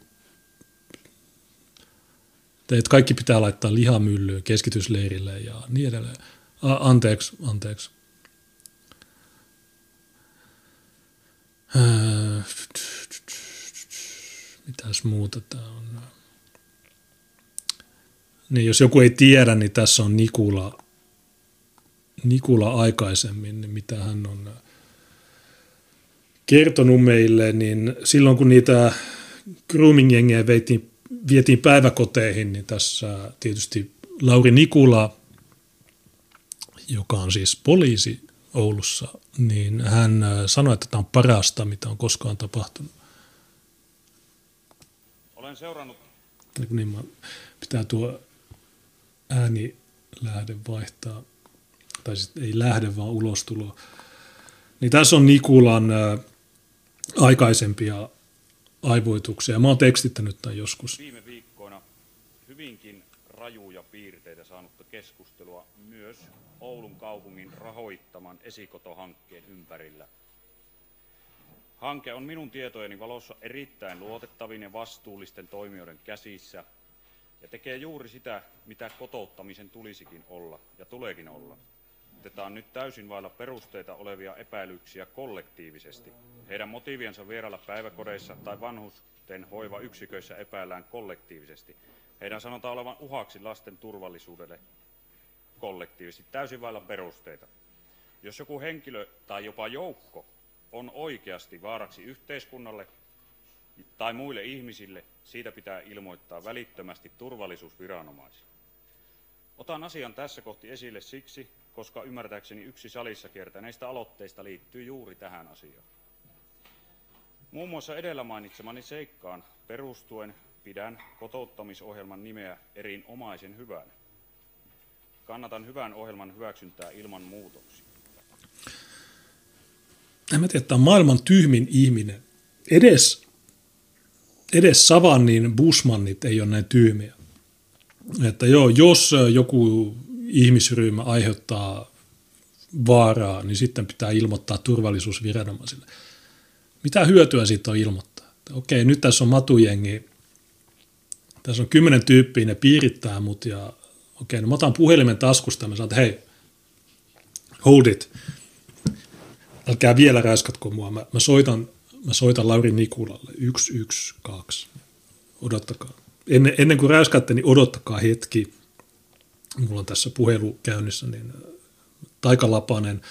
Teet kaikki pitää laittaa lihamyllyyn, keskitysleirille ja niin edelleen. A- anteeksi, anteeksi. Öö, Mitäs muuta tämä on? Niin jos joku ei tiedä, niin tässä on Nikula, Nikula aikaisemmin, niin mitä hän on kertonut meille, niin silloin kun niitä grooming-jengejä vietiin, vietiin päiväkoteihin, niin tässä tietysti Lauri Nikula, joka on siis poliisi Oulussa, niin hän sanoi, että tämä on parasta, mitä on koskaan tapahtunut. Olen seurannut... Niin, mä, pitää tuo ääni lähde vaihtaa, tai sitten ei lähde, vaan ulostulo. Niin tässä on Nikulan ää, aikaisempia aivoituksia. Mä oon tekstittänyt tämän joskus. Viime viikkoina hyvinkin rajuja piirteitä saanutta keskustelua myös Oulun kaupungin rahoittaman esikotohankkeen ympärillä. Hanke on minun tietojeni valossa erittäin luotettavin ja vastuullisten toimijoiden käsissä ja tekee juuri sitä, mitä kotouttamisen tulisikin olla ja tuleekin olla. Otetaan nyt täysin vailla perusteita olevia epäilyksiä kollektiivisesti. Heidän motiiviensa vierailla päiväkodeissa tai vanhusten hoivayksiköissä epäillään kollektiivisesti. Heidän sanotaan olevan uhaksi lasten turvallisuudelle kollektiivisesti, täysin vailla perusteita. Jos joku henkilö tai jopa joukko on oikeasti vaaraksi yhteiskunnalle tai muille ihmisille, siitä pitää ilmoittaa välittömästi turvallisuusviranomaisille. Otan asian tässä kohti esille siksi, koska ymmärtääkseni yksi salissa kiertäneistä aloitteista liittyy juuri tähän asiaan. Muun muassa edellä mainitsemani seikkaan perustuen pidän kotouttamisohjelman nimeä erinomaisen hyvänä. Kannatan hyvän ohjelman hyväksyntää ilman muutoksia. En mä tiedä, että on maailman tyhmin ihminen. Edes, edes Savannin busmannit ei ole näin tyhmiä. Että joo, jos joku ihmisryhmä aiheuttaa vaaraa, niin sitten pitää ilmoittaa turvallisuusviranomaisille. Mitä hyötyä siitä on ilmoittaa? Okei, nyt tässä on matujengi, tässä on kymmenen tyyppiä, ne piirittää mut ja okei, no mä otan puhelimen taskusta ja mä sanon, että hei, hold it, älkää vielä räiskatko mua, mä, mä, soitan, mä soitan Lauri Nikulalle, 112, odottakaa. Ennen, ennen kuin räyskaatte, niin odottakaa hetki, mulla on tässä puhelu käynnissä, niin äh, Taikalapanen,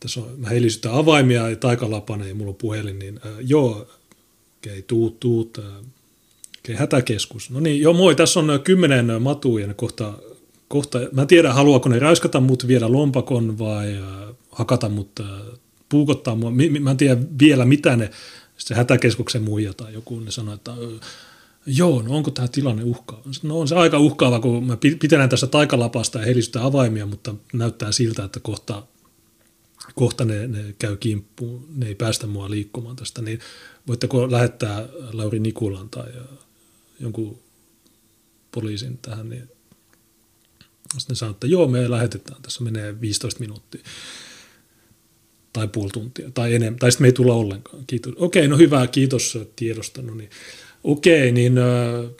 tässä on, mä helisytän avaimia ja Taikalapanen ja mulla on puhelin, niin äh, joo, okei, okay, tuut, tuut, äh, okay, hätäkeskus. No niin, joo moi, tässä on äh, kymmenen matuja kohta, kohta, mä en tiedä, haluaako ne räyskata mut viedä lompakon vai äh, hakata mut, äh, puukottaa mua, mä en tiedä vielä mitä ne, se hätäkeskuksen muija tai joku, ne sanoo, että äh, joo, no onko tämä tilanne uhkaava? No on se aika uhkaava, kun mä pitelen tässä taikalapasta ja helistytän avaimia, mutta näyttää siltä, että kohta, kohta ne, ne käy kimppuun, ne ei päästä mua liikkumaan tästä, niin voitteko lähettää Lauri Nikulan tai jonkun poliisin tähän, niin sitten ne sanoo, että joo, me lähetetään, tässä menee 15 minuuttia tai puoli tuntia tai enemmän, tai sitten me ei tulla ollenkaan. Kiitos. Okei, no hyvä, kiitos tiedosta. No niin. Okei, niin äh,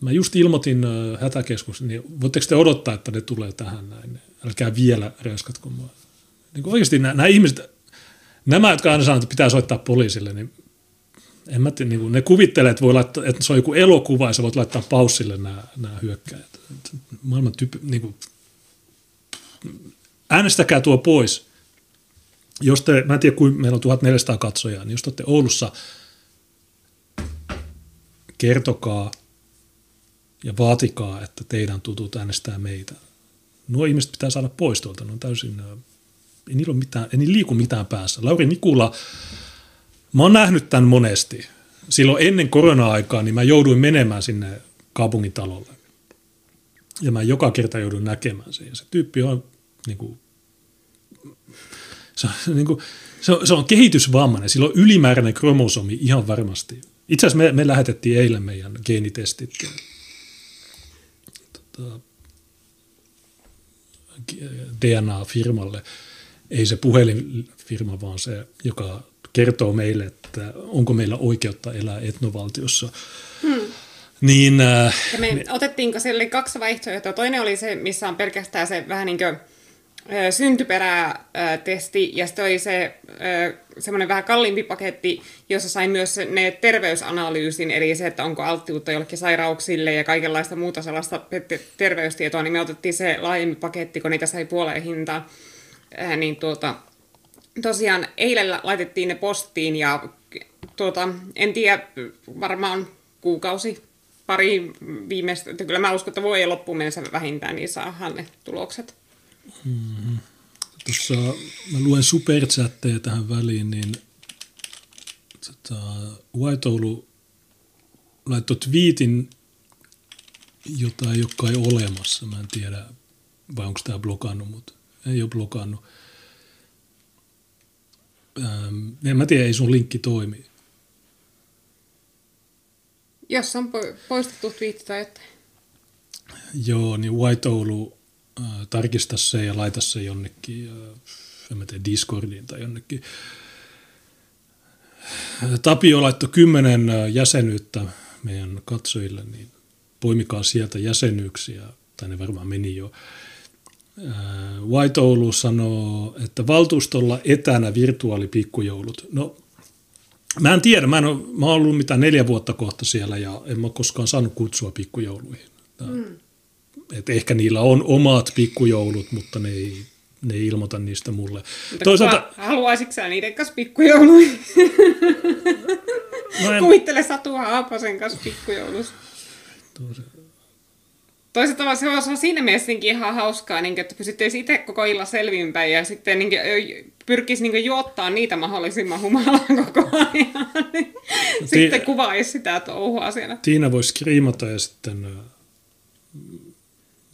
mä just ilmoitin äh, hätäkeskus, niin voitteko te odottaa, että ne tulee tähän näin? Älkää vielä reuskatko mua. Niin oikeasti nämä, nämä ihmiset, nämä, jotka aina sanoo, että pitää soittaa poliisille, niin en mä tiedä, niin kuin, ne kuvittelee, että, voi laittaa, että se on joku elokuva ja sä voit laittaa paussille nämä, nämä hyökkäjät. Maailman tyyppi, niin kuin, äänestäkää tuo pois. Jos te, mä en tiedä, kuin meillä on 1400 katsojaa, niin jos te olette Oulussa – kertokaa ja vaatikaa, että teidän tutut äänestää meitä. Nuo ihmiset pitää saada pois tuolta, ne on täysin, ei niillä ole mitään, ei niillä liiku mitään päässä. Lauri Nikula, mä oon nähnyt tämän monesti. Silloin ennen korona-aikaa, niin mä jouduin menemään sinne kaupungintalolle. Ja mä joka kerta joudun näkemään sen. Ja se tyyppi on niin kuin, se, on, niin kuin, se, on, se on kehitysvammainen, sillä on ylimääräinen kromosomi ihan varmasti. Itse asiassa me, me lähetettiin eilen meidän geenitestit tota, DNA-firmalle. Ei se puhelinfirma, vaan se, joka kertoo meille, että onko meillä oikeutta elää etnovaltiossa. Hmm. Niin, äh, ja me, me otettiinko siellä kaksi vaihtoehtoa. Toinen oli se, missä on pelkästään se vähän niin kuin syntyperätesti ja sitten oli se semmoinen vähän kalliimpi paketti, jossa sain myös ne terveysanalyysin, eli se, että onko alttiutta jollekin sairauksille ja kaikenlaista muuta sellaista terveystietoa, niin me otettiin se laajempi paketti, kun niitä sai puoleen hintaa. Niin tuota, tosiaan eilen laitettiin ne postiin ja tuota, en tiedä, varmaan kuukausi pari viimeistä, kyllä mä uskon, että voi loppuun mennessä vähintään, niin saadaan ne tulokset. Mm-hmm. Tuossa mä luen superchatteja tähän väliin, niin tota, White Oulu laittoi twiitin, jota ei ole kai olemassa. Mä en tiedä, vai onko tämä blokannut, mutta ei ole blokannut. Ähm, en mä tiedä, ei sun linkki toimi. Jos on po- poistettu twiitti tai jotain. Joo, niin White Oulu, äh, tarkista se ja laita se jonnekin, äh, en mä tiedä, Discordiin tai jonnekin. Tapio laittoi kymmenen äh, jäsenyyttä meidän katsojille, niin poimikaa sieltä jäsenyyksiä, tai ne varmaan meni jo. White Oulu sanoo, että valtuustolla etänä virtuaalipikkujoulut. No, mä en tiedä, mä en ole, mä oon ollut mitä neljä vuotta kohta siellä ja en mä koskaan saanut kutsua pikkujouluihin. Mm. Et ehkä niillä on omat pikkujoulut, mutta ne ei, ne ei ilmoita niistä mulle. Mutta Toisaalta... kuka, haluaisitko sä niiden kanssa pikkujouluihin? No en... Kuvittele Satu Haapasen kanssa pikkujoulussa. Toisaalta se on, se on siinä mielessä ihan hauskaa, niin, että pysyttäisiin itse koko illan selvinpäin ja sitten niin, pyrkisi niin, juottaa niitä mahdollisimman humalaan koko ajan. Niin, no, sitten ti- kuvaisi sitä touhua siellä. Tiina voisi skriimata ja sitten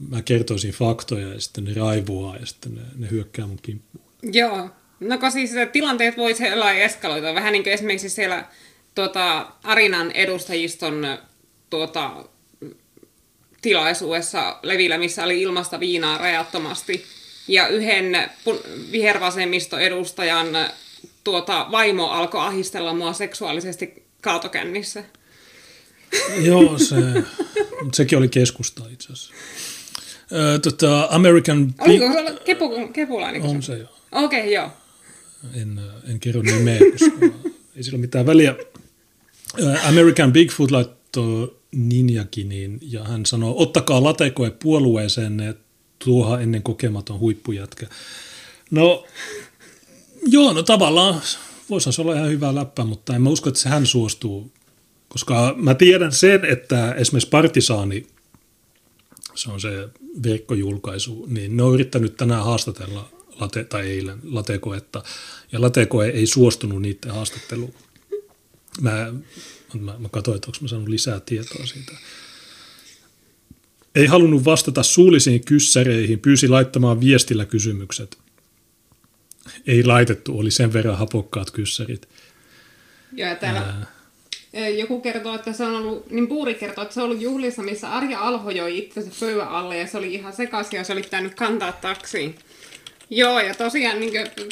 mä kertoisin faktoja ja sitten ne raivoaa ja sitten ne, ne hyökkää mun kimppuun. Joo. No kun siis tilanteet voi siellä eskaloida. Vähän niin kuin esimerkiksi siellä tuota, Arinan edustajiston tuota, tilaisuudessa Levillä, missä oli ilmasta viinaa rajattomasti. Ja yhden vihervasemmistoedustajan tuota, vaimo alkoi ahistella mua seksuaalisesti kaatokännissä. Joo, se, sekin oli keskusta itse asiassa. Ö, tota, American... Oliko se kepu, kepulainen? On se joo. Okei, okay, joo. En, en kerro nimeä, koska ei sillä ole mitään väliä. American Bigfoot laittoi Ninjakiniin ja hän sanoo, ottakaa latekoe puolueeseen, tuoha ennen kokematon huippujätkä. No, joo, no tavallaan voisi olla ihan hyvä läppä, mutta en mä usko, että se hän suostuu, koska mä tiedän sen, että esimerkiksi Partisaani, se on se verkkojulkaisu, niin ne on yrittänyt tänään haastatella late, tai eilen latekoetta, ja latekoe ei suostunut niiden haastatteluun. Mä, mä, mä katsoin, että onko mä saanut lisää tietoa siitä. Ei halunnut vastata suullisiin kyssäreihin, pyysi laittamaan viestillä kysymykset. Ei laitettu, oli sen verran hapokkaat kyssärit. Ja täällä Ää... joku kertoo, että se on ollut, niin Puuri kertoo, että se on ollut juhlissa, missä Arja Alho joi itsensä pöydän alle ja se oli ihan sekaisin ja se oli pitänyt kantaa taksiin. Joo, ja tosiaan niin kuin,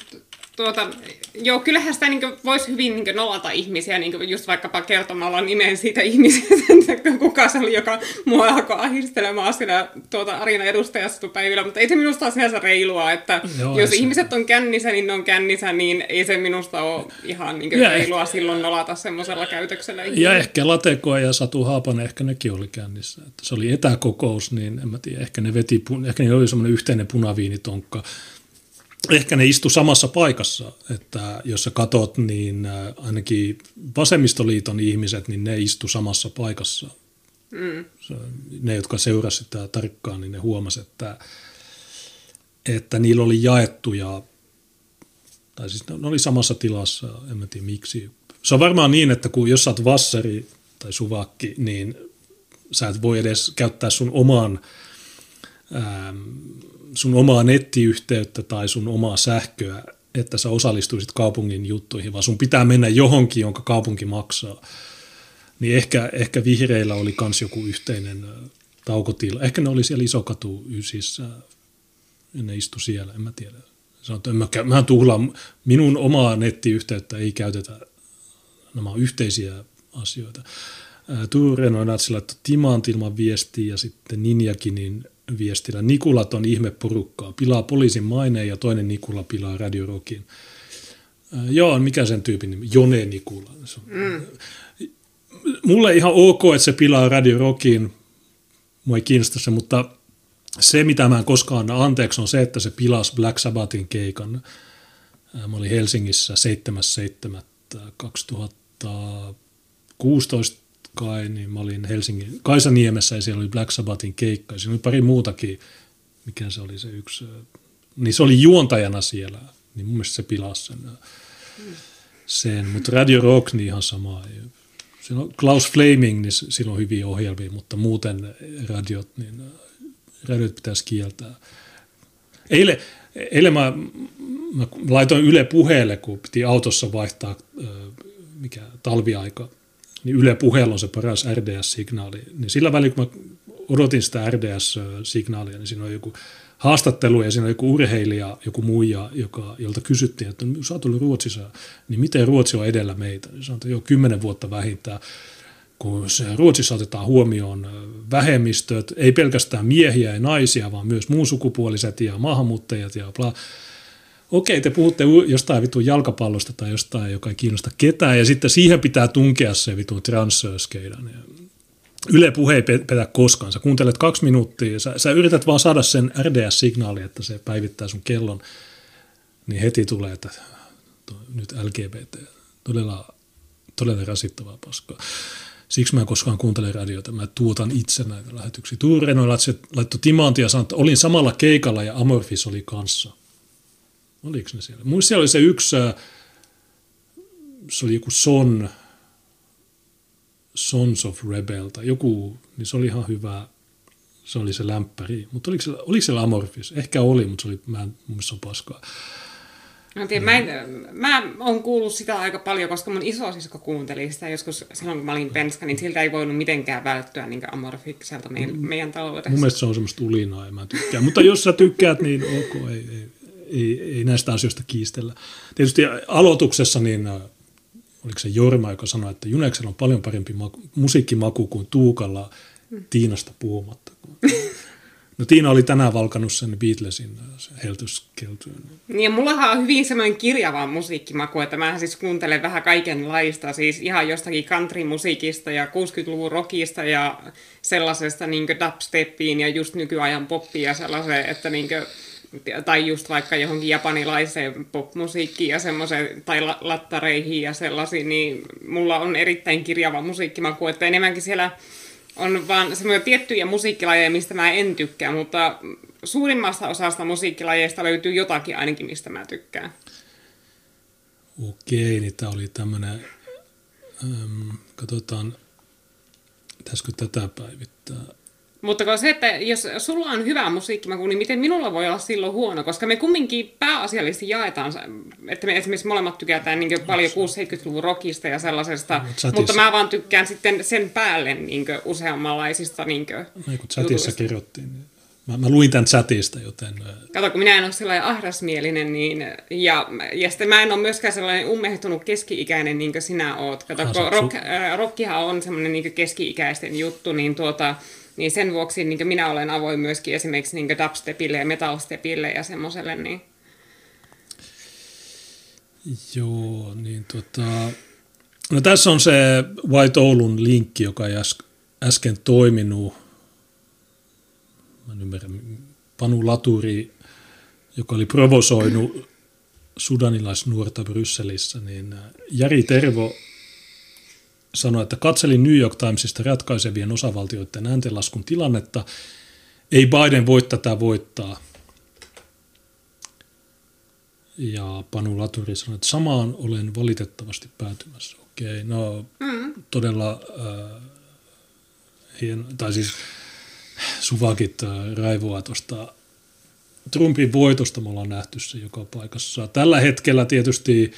tuota, joo, kyllähän sitä niin voisi hyvin niin nolata ihmisiä, niin just vaikkapa kertomalla nimen siitä ihmisestä, kuka se oli, joka mua alkoi ahistelemaan siellä tuota Arina edustajastupäivillä, mutta ei se minusta ole sinänsä reilua, että joo, jos se... ihmiset on kännissä, niin ne on kännissä, niin ei se minusta ole ihan niin reilua ehkä... silloin nolata semmoisella käytöksellä. Ihmisiä. Ja ehkä Lateko ja Satu Haapanen, ehkä nekin oli kännissä. Että se oli etäkokous, niin en mä tiedä, ehkä ne veti, ehkä ne oli semmoinen yhteinen punaviinitonkka, ehkä ne istu samassa paikassa, että jos sä katot, niin äh, ainakin vasemmistoliiton ihmiset, niin ne istu samassa paikassa. Mm. Ne, jotka seurasivat sitä tarkkaan, niin ne huomasivat, että, että niillä oli jaettuja, tai siis ne oli samassa tilassa, en mä tiedä miksi. Se on varmaan niin, että kun jos sä oot vassari tai suvakki, niin sä et voi edes käyttää sun oman sun omaa nettiyhteyttä tai sun omaa sähköä, että sä osallistuisit kaupungin juttuihin, vaan sun pitää mennä johonkin, jonka kaupunki maksaa. Niin ehkä, ehkä vihreillä oli kans joku yhteinen taukotila. Ehkä ne oli siellä Isokatu ysissä ja ne istu siellä, en mä tiedä. Sanoin, että en mä, mä tuhlaan, minun omaa nettiyhteyttä ei käytetä, nämä yhteisiä asioita. Tuure on että Timant ilman viestiä ja sitten Ninjakinin viestillä. Nikulat on ihmeporukkaa. Pilaa poliisin maineen ja toinen Nikula pilaa Radio Rockin. Äh, joo, mikä sen tyypin nimi? Jone Nikula. Mm. Mulle ihan ok, että se pilaa Radio Rockin. Mua ei kiinnosta se, mutta se, mitä mä en koskaan anna anteeksi, on se, että se pilasi Black Sabbathin keikan. Äh, mä olin Helsingissä 7.7.2016 kai, niin mä olin Helsingin Kaisaniemessä ja siellä oli Black Sabbathin keikka. Ja siinä oli pari muutakin, mikä se oli se yksi, niin se oli juontajana siellä, niin mun mielestä se pilasi sen. sen. Mutta Radio Rock, niin ihan sama. on Klaus Flaming, niin sillä on hyviä ohjelmia, mutta muuten radiot, niin radiot pitäisi kieltää. Eilen, eilen mä, mä laitoin Yle puheelle, kun piti autossa vaihtaa mikä talviaika, niin Yle puheella on se paras RDS-signaali. Niin sillä välin, kun mä odotin sitä RDS-signaalia, niin siinä on joku haastattelu ja siinä on joku urheilija, joku muija, joka, jolta kysyttiin, että sä oot ollut Ruotsissa, niin miten Ruotsi on edellä meitä? Niin että jo kymmenen vuotta vähintään kun Ruotsissa otetaan huomioon vähemmistöt, ei pelkästään miehiä ja naisia, vaan myös muunsukupuoliset ja maahanmuuttajat ja bla. Okei, te puhutte jostain vitun jalkapallosta tai jostain, joka ei kiinnosta ketään, ja sitten siihen pitää tunkea se vitun transskeidan. Yle puhe ei petä koskaan. Sä kuuntelet kaksi minuuttia, sä, sä yrität vaan saada sen RDS-signaali, että se päivittää sun kellon, niin heti tulee, että nyt LGBT. Todella, todella rasittavaa paskaa. Siksi mä en koskaan kuuntele radiota. Mä tuotan itse näitä lähetyksiä. Tuure laittoi timantia ja sanoi, että olin samalla keikalla ja Amorphis oli kanssa. Oliko ne siellä? Muista siellä oli se yksi, äh, se oli joku Son, Sons of Rebel tai joku, niin se oli ihan hyvä, se oli se lämpäri. Mutta oliko, siellä, oliko siellä Amorphis? Ehkä oli, mutta se oli, mä en, mun mielestä se on paskaa. Mä, tiedän, mä, en, mä oon kuullut sitä aika paljon, koska mun isosisko kuunteli sitä joskus silloin, kun mä olin penska, niin siltä ei voinut mitenkään välttyä niin amorfikselta meidän, mm. meidän taloudessa. Mun mielestä se on semmoista ulinaa ja mä tykkään. Mutta jos sä tykkäät, niin ok, ei, ei, ei, ei näistä asioista kiistellä. Tietysti aloituksessa, niin äh, oliko se Jorma, joka sanoi, että Juneksella on paljon parempi maku, musiikkimaku kuin Tuukalla mm. Tiinasta puhumatta. No Tiina oli tänään valkannut sen Beatlesin äh, heltyskeltyyn. Niin ja mullahan on hyvin semmoinen kirjava musiikkimaku, että mä siis kuuntelen vähän kaikenlaista, siis ihan jostakin country-musiikista ja 60-luvun rockista ja sellaisesta niin dubstepiin ja just nykyajan poppia ja sellaiseen, että niin kuin, tai just vaikka johonkin japanilaiseen popmusiikkiin ja semmoiseen, tai lattareihin ja sellaisiin, niin mulla on erittäin kirjava musiikkimaku, että enemmänkin siellä on vaan semmoisia tiettyjä musiikkilajeja, mistä mä en tykkää, mutta suurimmasta osasta musiikkilajeista löytyy jotakin ainakin, mistä mä tykkään. Okei, niin tämä oli tämmöinen, ähm, katsotaan, pitäisikö tätä päivittää. Mutta kun se, että jos sulla on hyvä musiikkimaku, niin miten minulla voi olla silloin huono? Koska me kumminkin pääasiallisesti jaetaan, että me esimerkiksi molemmat tykätään niin paljon 6-70-luvun rockista ja sellaisesta, no, mutta mä vaan tykkään sitten sen päälle niin useammanlaisista niin no, kun chatissa kirjoittiin, niin Mä, mä luin tämän chatista, joten... Kato, kun minä en ole sellainen ahdasmielinen, niin... Ja, ja sitten mä en ole myöskään sellainen ummehtunut keski-ikäinen, niin kuin sinä oot. Kato, ah, kun rock, äh, rockihan on semmoinen niin keski-ikäisten juttu, niin tuota niin sen vuoksi niin minä olen avoin myöskin esimerkiksi niin dubstepille ja metalstepille ja semmoiselle. Niin. Joo, niin tota... No tässä on se White Oulun linkki, joka ei äsken toiminut. Mä en ymmärrä. Panu Laturi, joka oli provosoinut sudanilaisnuorta Brysselissä, niin Jari Tervo sanoi, että katselin New York Timesista ratkaisevien osavaltioiden ääntenlaskun tilannetta. Ei Biden voi tätä voittaa. Ja Panu Laturi sanoi, että samaan olen valitettavasti päätymässä. Okei, no mm. todella äh, hien, tai siis suvakit äh, raivoa tuosta Trumpin voitosta, me ollaan nähty se joka paikassa. Tällä hetkellä tietysti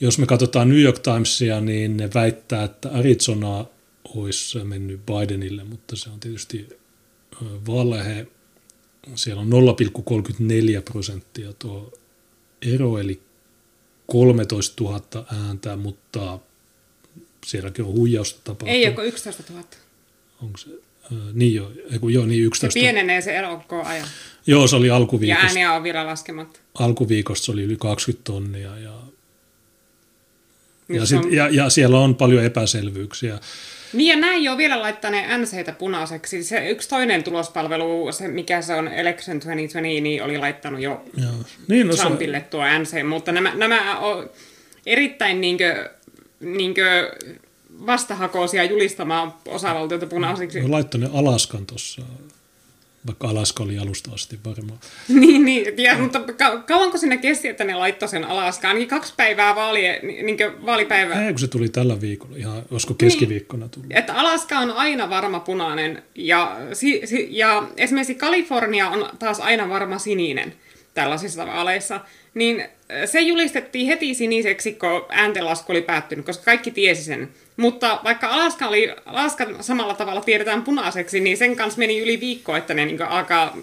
jos me katsotaan New York Timesia, niin ne väittää, että Arizona olisi mennyt Bidenille, mutta se on tietysti valehe. Siellä on 0,34 prosenttia tuo ero, eli 13 000 ääntä, mutta sielläkin on huijausta tapahtunut. Ei, joko 11 000. Onko se? Niin jo, eiku, joo, niin 11. Se pienenee se ero koko ajan. Joo, se oli alkuviikosta. Ja ääniä on vielä laskematta. Alkuviikosta se oli yli 20 tonnia ja ja, sit, on... ja, ja siellä on paljon epäselvyyksiä. Niin ja näin jo vielä laittaneen NCtä punaiseksi. Se yksi toinen tulospalvelu, se mikä se on Election 2020, niin oli laittanut jo Joo. Niin, no Trumpille se... tuo NC, mutta nämä, nämä on erittäin niinkö, niinkö vastahakoisia julistamaan osavaltioita punaisiksi. No, laittoi ne Alaskan tuossa vaikka Alaska oli alusta asti varmaan. niin, niin ja, mutta ka- kauanko sinne kesti, että ne laittoi sen Alaskaan? Ainakin kaksi päivää vaali, niin vaalipäivää. Ei, kun se tuli tällä viikolla, ihan olisiko keskiviikkona tullut. Niin, että Alaska on aina varma punainen, ja, si, si, ja esimerkiksi Kalifornia on taas aina varma sininen tällaisissa vaaleissa. Niin se julistettiin heti siniseksi, kun ääntenlasku oli päättynyt, koska kaikki tiesi sen. Mutta vaikka Alaska, oli, Alaska samalla tavalla tiedetään punaiseksi, niin sen kanssa meni yli viikko, että ne niin alkaa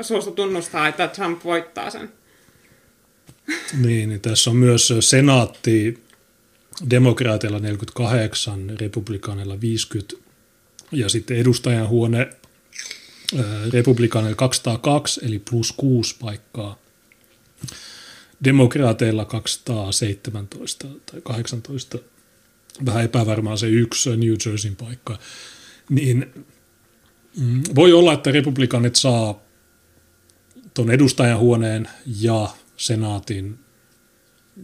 suostu tunnustaa, että Trump voittaa sen. Niin, niin tässä on myös senaatti demokraateilla 48, republikaaneilla 50 ja sitten edustajan huone republikaaneilla 202 eli plus 6 paikkaa. Demokraateilla 217 tai 18 vähän epävarmaa se yksi New Jerseyn paikka, niin mm, voi olla, että republikaanit saa tuon edustajahuoneen ja senaatin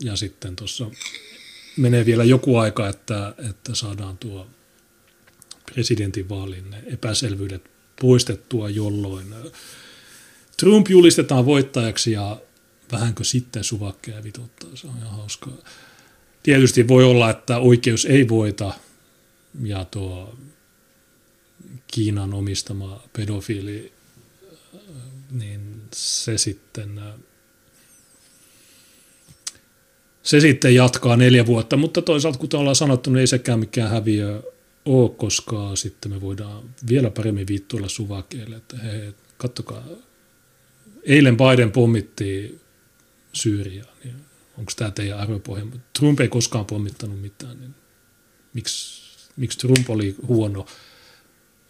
ja sitten tuossa menee vielä joku aika, että, että saadaan tuo presidentinvaalin ne epäselvyydet poistettua, jolloin Trump julistetaan voittajaksi ja vähänkö sitten suvakkeja vituttaa. Se on ihan hauskaa tietysti voi olla, että oikeus ei voita ja tuo Kiinan omistama pedofiili, niin se sitten, se sitten jatkaa neljä vuotta, mutta toisaalta kuten ollaan sanottu, niin ei sekään mikään häviö ole, koska sitten me voidaan vielä paremmin viittuilla suvakeille, että hei, kattokaa, eilen Biden pommitti Syyriaa, niin onko tämä teidän arvopohja. Trump ei koskaan pommittanut mitään, niin miksi, miksi Trump oli huono?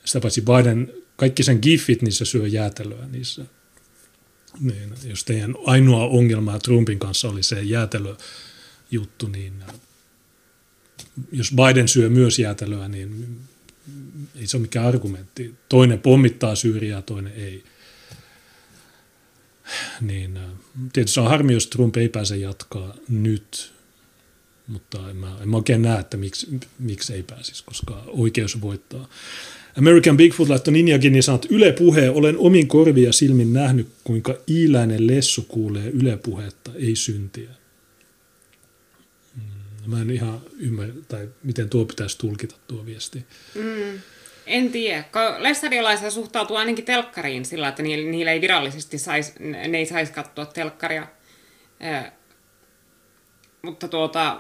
Sitä paitsi Biden, kaikki sen giffit, niissä syö jäätelöä niissä. Niin, jos teidän ainoa ongelma Trumpin kanssa oli se jäätelöjuttu, niin jos Biden syö myös jäätelöä, niin ei se ole mikään argumentti. Toinen pommittaa Syyriaa, toinen ei niin äh, tietysti on harmi, jos Trump ei pääse jatkaa nyt, mutta en mä, en mä oikein näe, että miksi, miksi ei pääsisi, koska oikeus voittaa. American Bigfoot laittoi Ninjakin niin sanot Yle Puhe, olen omin korvia ja silmin nähnyt, kuinka iiläinen lessu kuulee Yle Puhetta, ei syntiä. Mm, mä en ihan ymmärrä, tai miten tuo pitäisi tulkita tuo viesti. Mm. En tiedä. Lestadiolaisia suhtautuu ainakin telkkariin sillä, että niillä, ei virallisesti sais, ne ei saisi katsoa telkkaria. Eh, mutta tuota,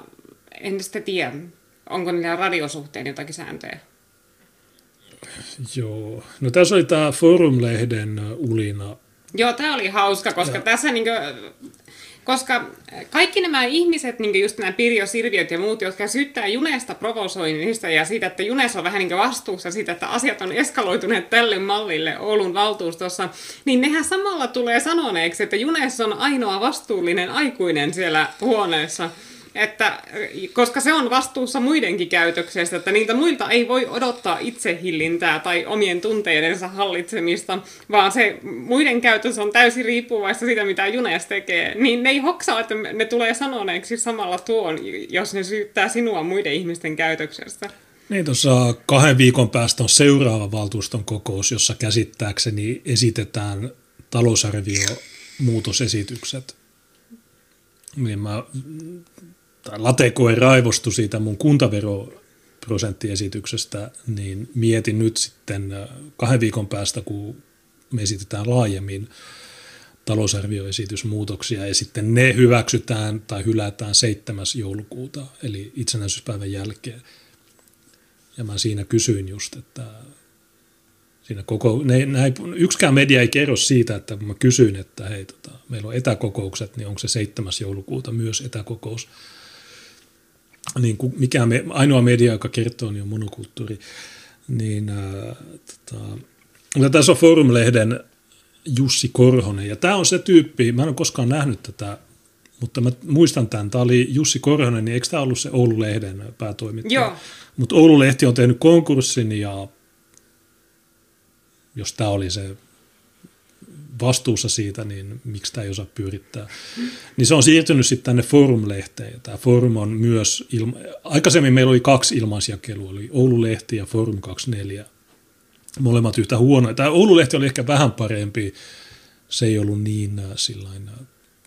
en sitten tiedä, onko niillä radiosuhteen jotakin sääntöjä. Joo. No tässä oli tämä Forum-lehden ulina. Joo, tämä oli hauska, koska ja. tässä niin kuin, koska kaikki nämä ihmiset, niin just nämä Pirjo Sirviöt ja muut, jotka syyttää Junesta provosoinnista ja siitä, että Junes on vähän niin vastuussa siitä, että asiat on eskaloituneet tälle mallille Oulun valtuustossa, niin nehän samalla tulee sanoneeksi, että Junes on ainoa vastuullinen aikuinen siellä huoneessa että, koska se on vastuussa muidenkin käytöksestä, että niiltä muilta ei voi odottaa itsehillintää tai omien tunteidensa hallitsemista, vaan se muiden käytös on täysin riippuvaista siitä, mitä Junes tekee, niin ne ei hoksaa, että ne tulee sanoneeksi samalla tuon, jos ne syyttää sinua muiden ihmisten käytöksestä. Niin, tuossa kahden viikon päästä on seuraava valtuuston kokous, jossa käsittääkseni esitetään talousarvio muutosesitykset. Niin mä tai Latekoe raivostui siitä mun kuntaveroprosenttiesityksestä, niin mietin nyt sitten äh, kahden viikon päästä, kun me esitetään laajemmin talousarvioesitysmuutoksia ja sitten ne hyväksytään tai hylätään 7. joulukuuta, eli itsenäisyyspäivän jälkeen. Ja mä siinä kysyin just, että siinä koko, ne, ne, yksikään media ei kerro siitä, että kun mä kysyin, että hei, tota, meillä on etäkokoukset, niin onko se 7. joulukuuta myös etäkokous niin kuin mikä me, ainoa media, joka kertoo, niin on monokulttuuri. Niin, ää, tota, mutta tässä on Forum-lehden Jussi Korhonen, ja tämä on se tyyppi, mä en ole koskaan nähnyt tätä, mutta mä muistan tämän, tämä oli Jussi Korhonen, niin eikö tämä ollut se Oulu-lehden päätoimittaja? Joo. Mutta Oulu-lehti on tehnyt konkurssin, ja jos tämä oli se vastuussa siitä, niin miksi tämä ei osaa pyörittää. Niin se on siirtynyt sitten tänne Forum-lehteen. Tämä Forum on myös, ilma- aikaisemmin meillä oli kaksi ilmaisjakelua, oli Oulu-lehti ja Forum 24. molemmat yhtä huonoja. Tämä Oululehti oli ehkä vähän parempi, se ei ollut niin äh, sillain, äh,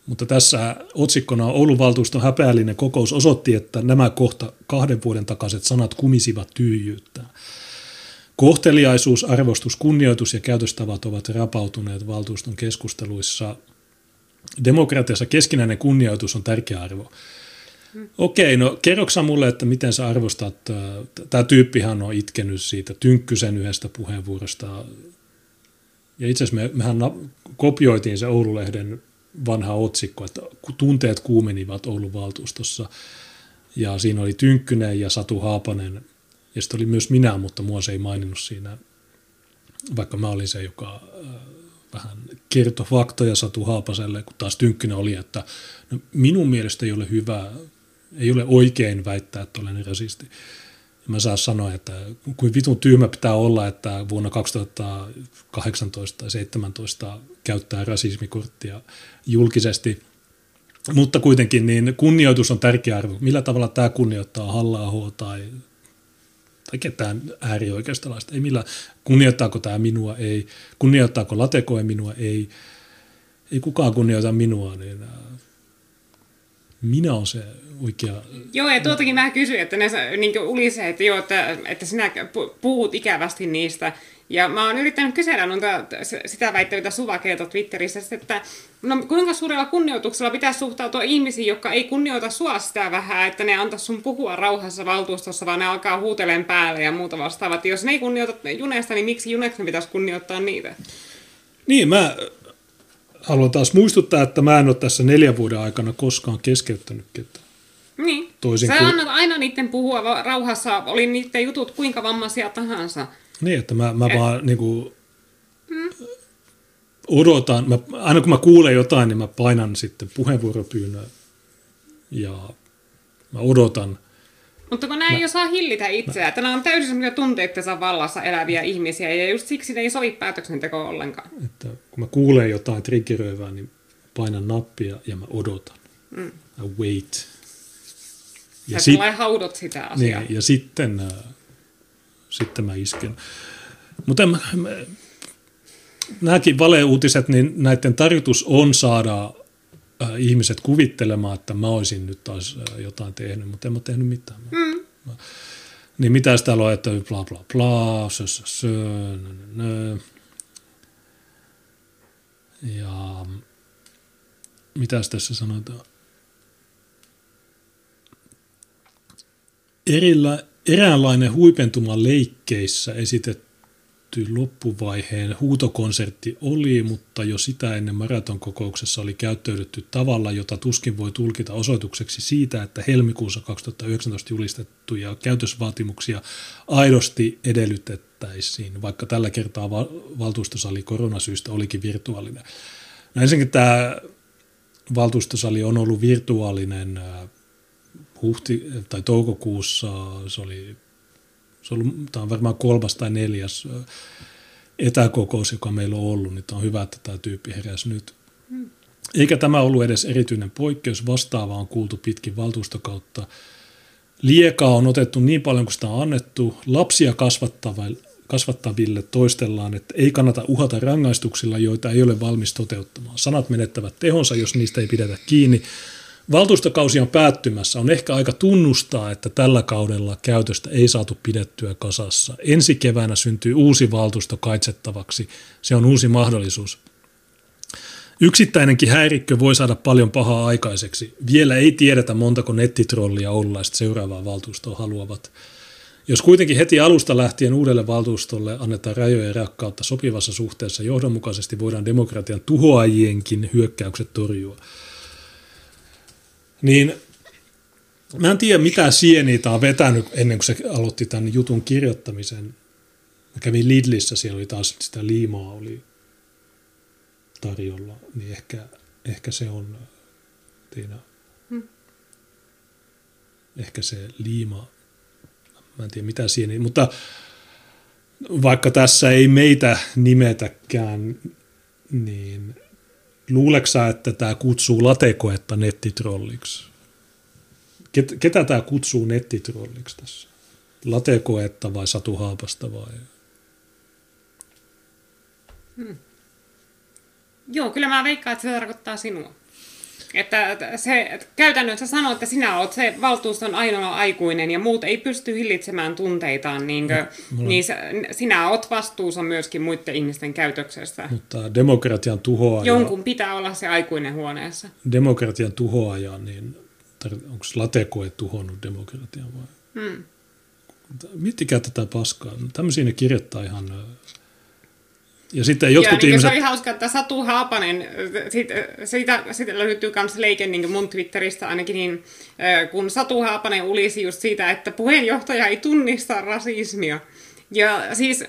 mutta tässä otsikkona Oulun valtuuston häpeällinen kokous osoitti, että nämä kohta kahden vuoden takaiset sanat kumisivat tyhjyyttä. Kohteliaisuus, arvostus, kunnioitus ja käytöstavat ovat rapautuneet valtuuston keskusteluissa. Demokratiassa keskinäinen kunnioitus on tärkeä arvo. Okei, no kerroksä mulle, että miten sä arvostat, äh, tämä tyyppihän on itkenyt siitä Tynkkysen yhdestä puheenvuorosta. Ja itse asiassa me, mehän kopioitiin se Oululehden vanha otsikko, että tunteet kuumenivat Oulun valtuustossa. Ja siinä oli Tynkkynen ja Satu Haapanen, ja sitten oli myös minä, mutta mua se ei maininnut siinä, vaikka mä olin se, joka äh, vähän kertoi faktoja Satu Haapaselle, kun taas Tynkkynen oli, että no, minun mielestä ei ole hyvä ei ole oikein väittää, että olen rasisti. Ja mä saan sanoa, että kuin vitun tyhmä pitää olla, että vuonna 2018 tai 2017 käyttää rasismikorttia julkisesti. Mutta kuitenkin niin kunnioitus on tärkeä arvo. Millä tavalla tämä kunnioittaa halla tai, tai ketään äärioikeistolaista? Ei millä, kunnioittaako tämä minua? Ei. Kunnioittaako Latekoe minua? Ei. Ei kukaan kunnioita minua, niin minä olen se oikea... Joo, ja tuotakin mä kysyin, että ne niin ulisee, että, joo, että, että sinä puhut ikävästi niistä. Ja mä oon yrittänyt kysellä noita, sitä väittävitä suvakeita Twitterissä, että no, kuinka suurella kunnioituksella pitäisi suhtautua ihmisiin, jotka ei kunnioita sua sitä vähän, että ne antaa sun puhua rauhassa valtuustossa, vaan ne alkaa huuteleen päälle ja muuta vastaavat. Jos ne ei kunnioita Junesta, niin miksi Juneksi ne pitäisi kunnioittaa niitä? Niin, mä haluan taas muistuttaa, että mä en ole tässä neljän vuoden aikana koskaan keskeyttänyt ketään. Niin. Toisin Sä kuin... annat aina niiden puhua rauhassa, oli niiden jutut kuinka vammaisia tahansa. Niin, että mä, mä Et... vaan niin kuin, hmm. odotan, mä, aina kun mä kuulen jotain, niin mä painan sitten puheenvuoropyynnön ja mä odotan. Mutta kun mä... ei osaa hillitä itseään, että nämä on täysin semmoisia tunteittensa vallassa eläviä ihmisiä ja just siksi ne ei sovi päätöksentekoa ollenkaan. Että kun mä kuulen jotain triggeröivää, niin painan nappia ja mä odotan. Mm. I wait. Ja, sit, haudot sitä asiaa. Niin, ja sitten, äh, sitten mä isken. Mutta nämäkin valeuutiset, niin näiden tarkoitus on saada äh, ihmiset kuvittelemaan, että mä olisin nyt taas äh, jotain tehnyt, mutta en mä tehnyt mitään. Mm. Mä, niin mitä täällä on, että bla bla bla, sö, sö, sö, nö, nö. Ja mitä tässä sanotaan? erillä, eräänlainen huipentuma leikkeissä esitetty loppuvaiheen huutokonsertti oli, mutta jo sitä ennen maratonkokouksessa oli käyttäydytty tavalla, jota tuskin voi tulkita osoitukseksi siitä, että helmikuussa 2019 julistettuja käytösvaatimuksia aidosti edellytettäisiin, vaikka tällä kertaa valtuustosali koronasyistä olikin virtuaalinen. No ensinnäkin tämä valtuustosali on ollut virtuaalinen huhti- tai toukokuussa, se oli, se oli, tämä on varmaan kolmas tai neljäs etäkokous, joka meillä on ollut, niin tämä on hyvä, että tämä tyyppi heräsi nyt. Eikä tämä ollut edes erityinen poikkeus, vastaavaa on kuultu pitkin valtuustokautta. Liekaa on otettu niin paljon kuin sitä on annettu. Lapsia kasvattaville toistellaan, että ei kannata uhata rangaistuksilla, joita ei ole valmis toteuttamaan. Sanat menettävät tehonsa, jos niistä ei pidetä kiinni. Valtuustokausi on päättymässä. On ehkä aika tunnustaa, että tällä kaudella käytöstä ei saatu pidettyä kasassa. Ensi keväänä syntyy uusi valtuusto kaitsettavaksi. Se on uusi mahdollisuus. Yksittäinenkin häirikkö voi saada paljon pahaa aikaiseksi. Vielä ei tiedetä montako nettitrollia Oululaista seuraavaa valtuustoa haluavat. Jos kuitenkin heti alusta lähtien uudelle valtuustolle annetaan rajoja ja rakkautta sopivassa suhteessa, johdonmukaisesti voidaan demokratian tuhoajienkin hyökkäykset torjua – niin mä en tiedä mitä sieniä tämä on vetänyt ennen kuin se aloitti tämän jutun kirjoittamisen. Mä kävin Lidlissä, siellä oli taas sitä liimaa oli tarjolla, niin ehkä, ehkä se on Tiina, hmm. ehkä se liima, mä en tiedä mitä sieniä, mutta vaikka tässä ei meitä nimetäkään, niin luuleksä, että tämä kutsuu latekoetta nettitrolliksi? Ket, ketä tämä kutsuu nettitrolliksi tässä? Latekoetta vai Satu Haapasta vai? Joo, kyllä mä veikkaan, että se tarkoittaa sinua. Että se että käytännössä sanoo, että sinä olet se valtuuston ainoa aikuinen ja muut ei pysty hillitsemään tunteitaan, niin, mulla- niin se, sinä olet vastuussa myöskin muiden ihmisten käytöksestä. Mutta demokratian tuhoaja, Jonkun pitää olla se aikuinen huoneessa. demokratian tuhoaja, niin onko Latekoe tuhonnut demokratian vai? Hmm. Miettikää tätä paskaa. Tämmöisiä ne kirjoittaa ihan... Ja sitten jotkut ja niin ihmiset... se oli hauska, että Satu Haapanen, siitä, siitä, siitä löytyy myös leike niin mun Twitteristä ainakin, niin äh, kun Satu Haapanen ulisi just siitä, että puheenjohtaja ei tunnista rasismia. Ja siis,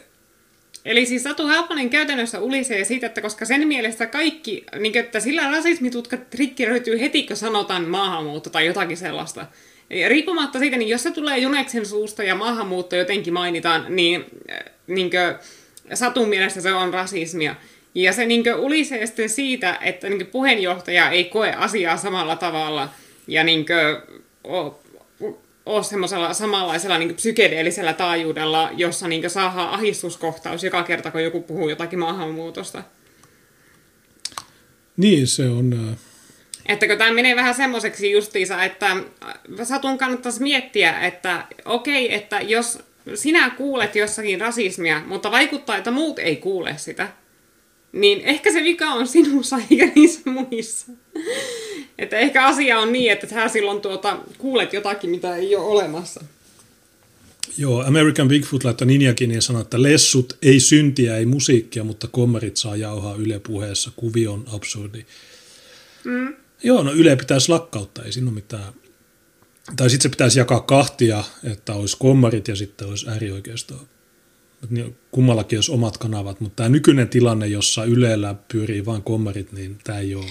eli siis Satu Haapanen käytännössä ulisee siitä, että koska sen mielestä kaikki, niin kuin, että sillä rasismitutka triggeröityy heti, kun sanotaan maahanmuutto tai jotakin sellaista. Ja riippumatta siitä, niin jos se tulee Juneksen suusta ja maahanmuutto jotenkin mainitaan, niin, äh, niin kuin, Satun mielestä se on rasismia. Ja se niin ulisee sitten siitä, että niin puheenjohtaja ei koe asiaa samalla tavalla ja niin ole semmoisella samanlaisella niin psykedeellisellä taajuudella, jossa niin saadaan ahistuskohtaus joka kerta, kun joku puhuu jotakin maahanmuutosta. Niin, se on... ö, Että kun tämä menee vähän semmoiseksi justiinsa, että Satun kannattaisi miettiä, että okei, että jos sinä kuulet jossakin rasismia, mutta vaikuttaa, että muut ei kuule sitä, niin ehkä se vika on sinussa eikä niissä muissa. Että ehkä asia on niin, että sä silloin tuota, kuulet jotakin, mitä ei ole olemassa. Joo, American Bigfoot laittoi Ninjakin ja sanoi, että lessut ei syntiä, ei musiikkia, mutta kommarit saa jauhaa Yle puheessa. Kuvio on absurdi. Mm. Joo, no Yle pitäisi lakkauttaa, ei siinä ole mitään. Tai sitten se pitäisi jakaa kahtia, että olisi kommarit ja sitten olisi äärioikeistoa. Niin Kummallakin olisi omat kanavat, mutta tämä nykyinen tilanne, jossa Ylellä pyörii vain kommarit, niin tämä ei ole,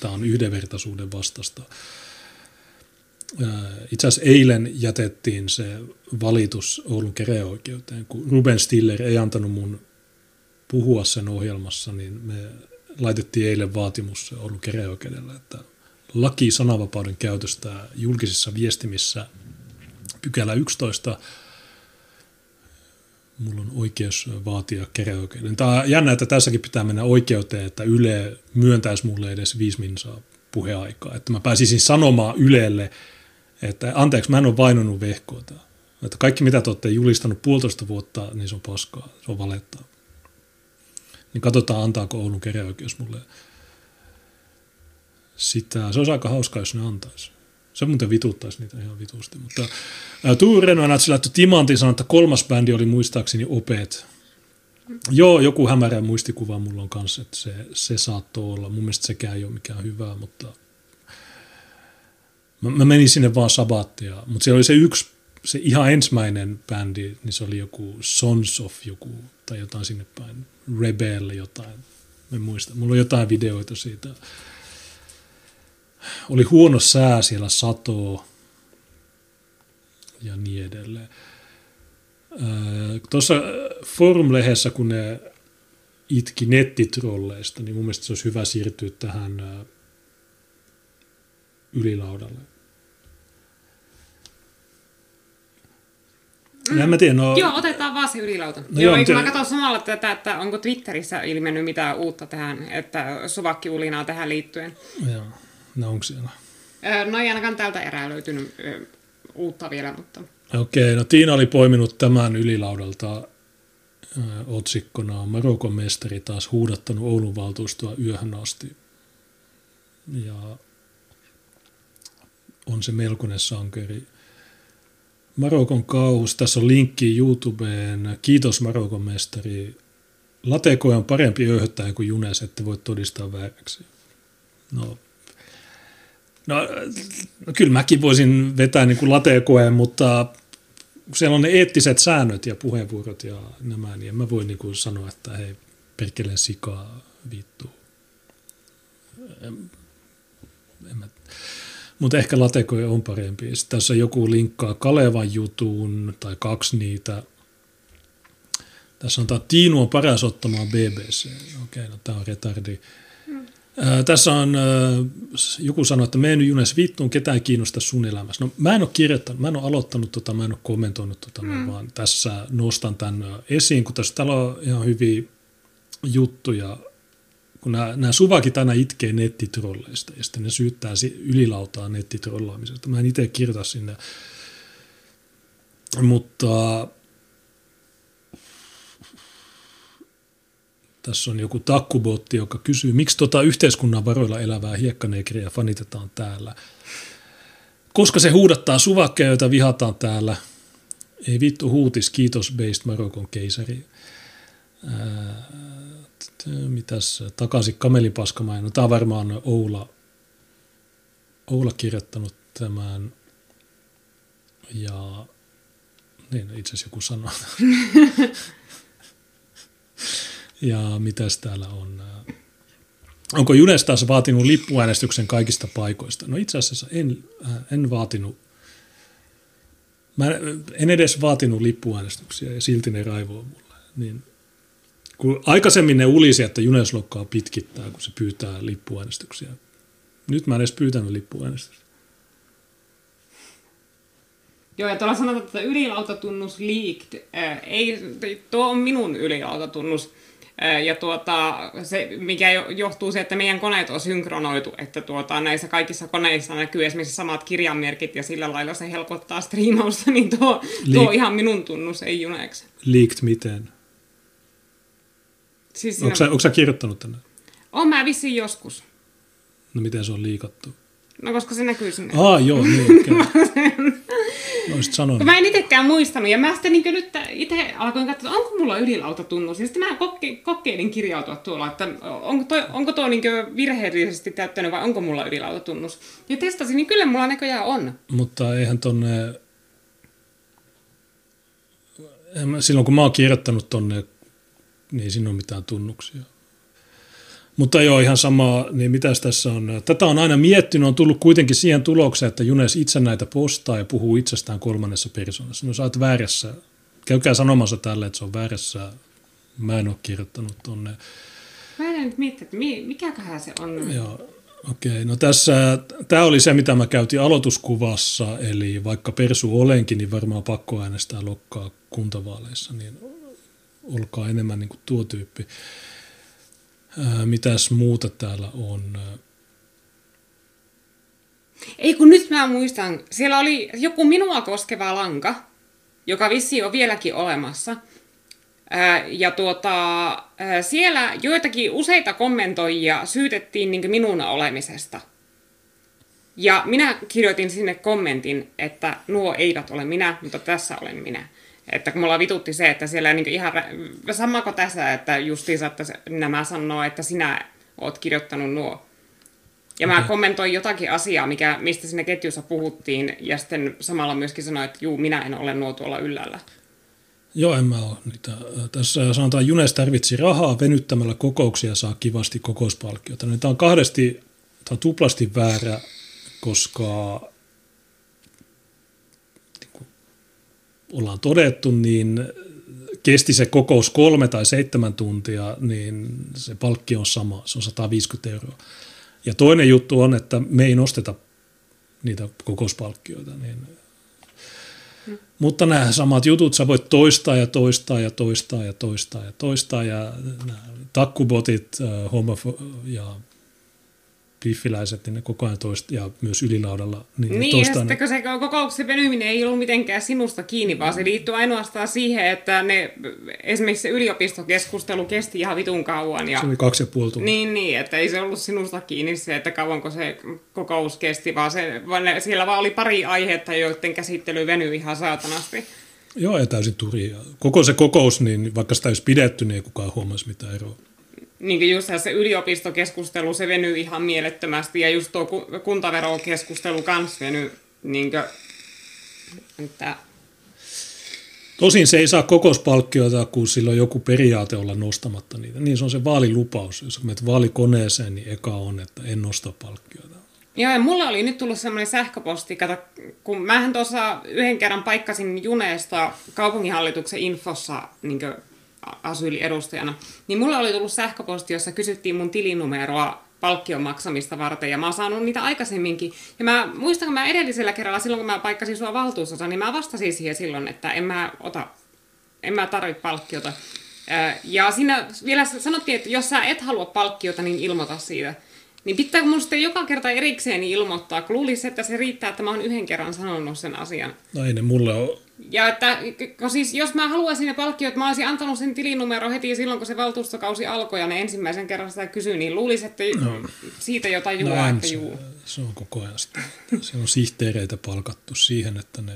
tämä on yhdenvertaisuuden vastasta. Itse asiassa eilen jätettiin se valitus Oulun kereoikeuteen, kun Ruben Stiller ei antanut mun puhua sen ohjelmassa, niin me laitettiin eilen vaatimus Oulun kereoikeudelle, että laki sananvapauden käytöstä julkisissa viestimissä pykälä 11 mulla on oikeus vaatia keräoikeuden. Tämä on jännä, että tässäkin pitää mennä oikeuteen, että Yle myöntäisi mulle edes viisi minsaa puheaikaa. Että mä pääsisin sanomaan Ylelle, että anteeksi, mä en ole vainonnut vehkoota. Että kaikki mitä te olette julistanut puolitoista vuotta, niin se on paskaa, se on valettaa. Niin katsotaan, antaako Oulun keräoikeus mulle sitä. Se olisi aika hauskaa, jos ne antaisi. Se muuten vituttaisi niitä ihan vitusti. Mutta ää, Tuuri Renonatsi laittoi Timantin sanoi, että kolmas bändi oli muistaakseni Opet. Joo, joku hämärä muistikuva mulla on kanssa, että se, se saattoi olla. Mun mielestä sekään ei ole mikään hyvää, mutta mä, mä menin sinne vaan sabattia. Mutta siellä oli se yksi, se ihan ensimmäinen bändi, niin se oli joku Sons of joku, tai jotain sinne päin, Rebel jotain. En muista. Mulla on jotain videoita siitä oli huono sää siellä satoo ja niin edelleen. Ää, Tuossa Forum-lehdessä, kun ne itki nettitrolleista, niin mun mielestä se olisi hyvä siirtyä tähän ää, ylilaudalle. Mm. En mä tiedä, no, Joo, otetaan vaan se ylilauta. No No joo, joo, mutta- mä katson samalla tätä, että onko Twitterissä ilmennyt mitään uutta tähän, että suvakkiulinaa tähän liittyen. joo, no onko siellä? No ei ainakaan tältä erää löytynyt uutta vielä, mutta... Okei, no Tiina oli poiminut tämän ylilaudalta otsikkona Marokon mestari taas huudattanut Oulun valtuustoa yöhön asti. Ja on se melkoinen sankeri. Marokon kauhus, tässä on linkki YouTubeen. Kiitos Marokon mestari. Latekoja on parempi öyhöttäjä kuin Junes, että voi todistaa vääräksi. No, No, no kyllä mäkin voisin vetää niin kuin latekoen, mutta siellä on ne eettiset säännöt ja puheenvuorot ja nämä, niin en mä voi niin kuin sanoa, että hei, perkeleen sikaa vittu. Mutta ehkä latekoja on parempi. Sitten tässä joku linkkaa Kalevan jutuun tai kaksi niitä. Tässä on tämä Tiinu on paras ottamaan BBC. Okei, no tämä on retardi. Tässä on, joku sanoi, että mene nyt Junes vittuun, ketään kiinnosta sun elämässä. No mä en ole kirjoittanut, mä en ole aloittanut tota, mä en ole kommentoinut tota, mm. vaan tässä nostan tämän esiin, kun tässä täällä on ihan hyviä juttuja, kun nämä, nämä suvakit aina itkee nettitrolleista ja sitten ne syyttää ylilautaa nettitrollaamisesta. Mä en itse kirjoita sinne, mutta tässä on joku takkubotti, joka kysyy, miksi tota yhteiskunnan varoilla elävää hiekkaneekriä fanitetaan täällä. Koska se huudattaa suvakkeja, joita vihataan täällä. Ei vittu huutis, kiitos Based Marokon keisari. Mitäs, takaisin kamelipaskamainen. No, tämä on varmaan Oula, Oula kirjoittanut tämän. Ja niin, itse asiassa joku sanoo. ja mitäs täällä on? Onko Junes taas vaatinut lippuäänestyksen kaikista paikoista? No itse asiassa en, äh, en vaatinut. Mä en edes vaatinut lippuäänestyksiä ja silti ne raivoo mulle. Niin, kun aikaisemmin ne ulisi, että Junes lokkaa pitkittää, kun se pyytää lippuäänestyksiä. Nyt mä en edes pyytänyt lippuäänestystä. Joo, ja tuolla sanotaan, että ylilautatunnus leaked. Äh, ei, tuo on minun ylilautatunnus. Ja tuota, se, mikä johtuu se, että meidän koneet on synkronoitu, että tuota, näissä kaikissa koneissa näkyy esimerkiksi samat kirjanmerkit ja sillä lailla se helpottaa striimausta, niin tuo, tuo on ihan minun tunnus, ei Junex. Leaked miten? Siis Onko sä, onko sä kirjoittanut tänne? On mä vissiin joskus. No miten se on liikattu? No koska se näkyy sinne. Aa, joo, niin, okay. Olisit sanonut. Kun mä en itsekään muistanut, ja mä sitten niin nyt itse alkoin katsoa, että onko mulla ylilautatunnus. Ja sitten mä kokke, kokeilin kirjautua tuolla, että onko toi, onko toi niin virheellisesti täyttänyt vai onko mulla ylilautatunnus. Ja testasin, niin kyllä mulla näköjään on. Mutta eihän tonne... Silloin kun mä oon kirjoittanut tonne, niin siinä on mitään tunnuksia. Mutta joo, ihan sama, niin mitäs tässä on? Tätä on aina miettinyt, on tullut kuitenkin siihen tulokseen, että Junes itse näitä postaa ja puhuu itsestään kolmannessa persoonassa. No sä oot väärässä. Käykää sanomassa tälle, että se on väärässä. Mä en ole kirjoittanut tonne. Mä en nyt miettiä, että mikäköhän se on. Joo, okei. Okay. No tässä, tämä oli se, mitä mä käytin aloituskuvassa, eli vaikka persu olenkin, niin varmaan pakko äänestää lokkaa kuntavaaleissa, niin olkaa enemmän niin kuin tuo tyyppi. Mitäs muuta täällä on? Ei kun nyt mä muistan, siellä oli joku minua koskeva lanka, joka vissi on vieläkin olemassa. Ja tuota, siellä joitakin useita kommentoijia syytettiin niin minun olemisesta. Ja minä kirjoitin sinne kommentin, että nuo eivät ole minä, mutta tässä olen minä. Että kun mulla vitutti se, että siellä niin ihan, sama kuin tässä, että justiinsa, että nämä sanoo, että sinä oot kirjoittanut nuo. Ja okay. mä kommentoin jotakin asiaa, mikä, mistä siinä ketjussa puhuttiin, ja sitten samalla myöskin sanoin, että juu, minä en ole nuo tuolla yllällä. Joo, en mä ole niitä. Tässä sanotaan, Junes tarvitsi rahaa venyttämällä kokouksia saa kivasti kokouspalkkiota. Tämä on kahdesti, tämä on tuplasti väärä, koska ollaan todettu, niin kesti se kokous kolme tai seitsemän tuntia, niin se palkki on sama, se on 150 euroa. Ja toinen juttu on, että me ei nosteta niitä kokouspalkkioita. Niin. Mutta nämä samat jutut sä voit toistaa ja toistaa ja toistaa ja toistaa ja toistaa ja takkubotit, homofo- ja piffiläiset, niin ne koko ajan toist, ja myös ylilaudalla. Niin, niin ja sitten kun se kokouksen venyminen ei ollut mitenkään sinusta kiinni, vaan se liittyy ainoastaan siihen, että ne, esimerkiksi se yliopistokeskustelu kesti ihan vitun kauan. Ja, se oli kaksi ja puoli tuntia. Niin, niin, että ei se ollut sinusta kiinni se, että kauanko se kokous kesti, vaan, se, vaan ne, siellä vaan oli pari aihetta, joiden käsittely venyi ihan saatanasti. Joo, ja täysin turi. Koko se kokous, niin vaikka sitä olisi pidetty, niin ei kukaan huomasi mitään eroa niin kuin just se yliopistokeskustelu, se venyy ihan mielettömästi, ja just tuo kuntaverokeskustelu kans venyy, niin kuin, että... Tosin se ei saa kokouspalkkioita, kun sillä on joku periaate olla nostamatta niitä. Niin se on se vaalilupaus. Jos menet vaalikoneeseen, niin eka on, että en nosta palkkioita. Joo, ja mulla oli nyt tullut semmoinen sähköposti, kato, kun mähän tuossa yhden kerran paikkasin Juneesta kaupunginhallituksen infossa niin edustajana, niin mulla oli tullut sähköposti, jossa kysyttiin mun tilinumeroa palkkion maksamista varten, ja mä oon saanut niitä aikaisemminkin. Ja mä muistan, kun mä edellisellä kerralla, silloin kun mä paikkasin sua valtuustossa, niin mä vastasin siihen silloin, että en mä ota, en mä tarvitse palkkiota. Ja siinä vielä sanottiin, että jos sä et halua palkkiota, niin ilmoita siitä. Niin pitääkö mun sitten joka kerta erikseen ilmoittaa, kun luulisi, että se riittää, että mä oon yhden kerran sanonut sen asian. No ei ne mulle ole. Ja että, kun siis jos mä haluaisin ne palkkiot, mä olisin antanut sen tilinumero heti silloin, kun se valtuustokausi alkoi ja ne ensimmäisen kerran sitä kysyi, niin luulisi, että no. siitä jotain juo, no, että juu. Se on koko ajan sitä. Siellä on sihteereitä palkattu siihen, että ne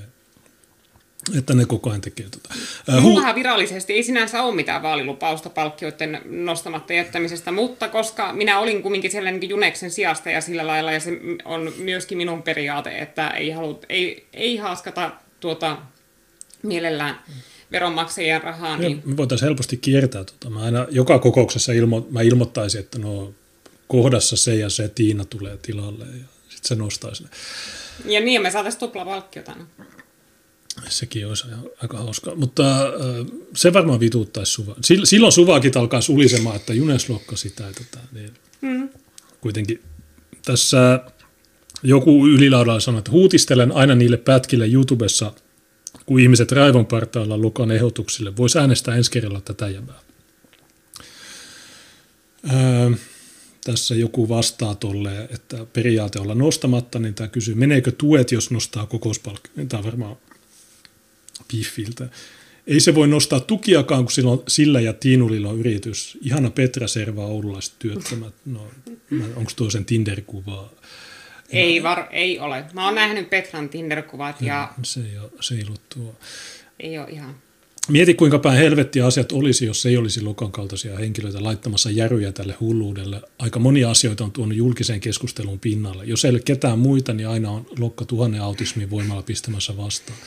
että ne koko ajan tekee tota. Mullahan virallisesti ei sinänsä ole mitään vaalilupausta palkkioiden nostamatta jättämisestä, mutta koska minä olin kumminkin siellä niin Juneksen sijasta ja sillä lailla, ja se on myöskin minun periaate, että ei, halut, ei, ei haaskata tuota, mielellään veronmaksajien rahaa. Niin... Me voitaisiin helposti kiertää. Tuota. Mä aina joka kokouksessa ilmo, mä ilmoittaisin, että no, kohdassa se ja se Tiina tulee tilalle ja sitten se nostaisi ne. Ja niin, me saataisiin tuplapalkkiota. Sekin olisi aika hauskaa. Mutta äh, se varmaan vituuttaisi Suva. Silloin Suvaakin alkaa ulisemaan, että Junes lokka sitä. Tätä, niin mm. Kuitenkin tässä joku ylilaudalla sanoi, että huutistelen aina niille pätkille YouTubessa, kun ihmiset raivon partailla Lukan ehdotuksille. Voisi äänestää ensi kerralla tätä jäbää. Öö, tässä joku vastaa tolle, että periaate olla nostamatta, niin tämä kysyy, meneekö tuet, jos nostaa kokouspalkkiota? Tämä on varmaan Piffiltä. Ei se voi nostaa tukiakaan, kun sillä, on, sillä ja Tiinulilla on yritys. Ihana Petra Serva oululaiset työttömät. No, onko tuo sen Tinder-kuvaa? Ei, var, ei ole. Mä oon nähnyt Petran Tinder-kuvat ja... Se ei, ole, se ei ollut tuo. Ei ole ihan. Mieti, kuinka päin helvettiä asiat olisi, jos ei olisi Lukan kaltaisia henkilöitä laittamassa järyjä tälle hulluudelle. Aika monia asioita on tuonut julkiseen keskusteluun pinnalle. Jos ei ole ketään muita, niin aina on Lokka tuhannen autismin voimalla pistämässä vastaan.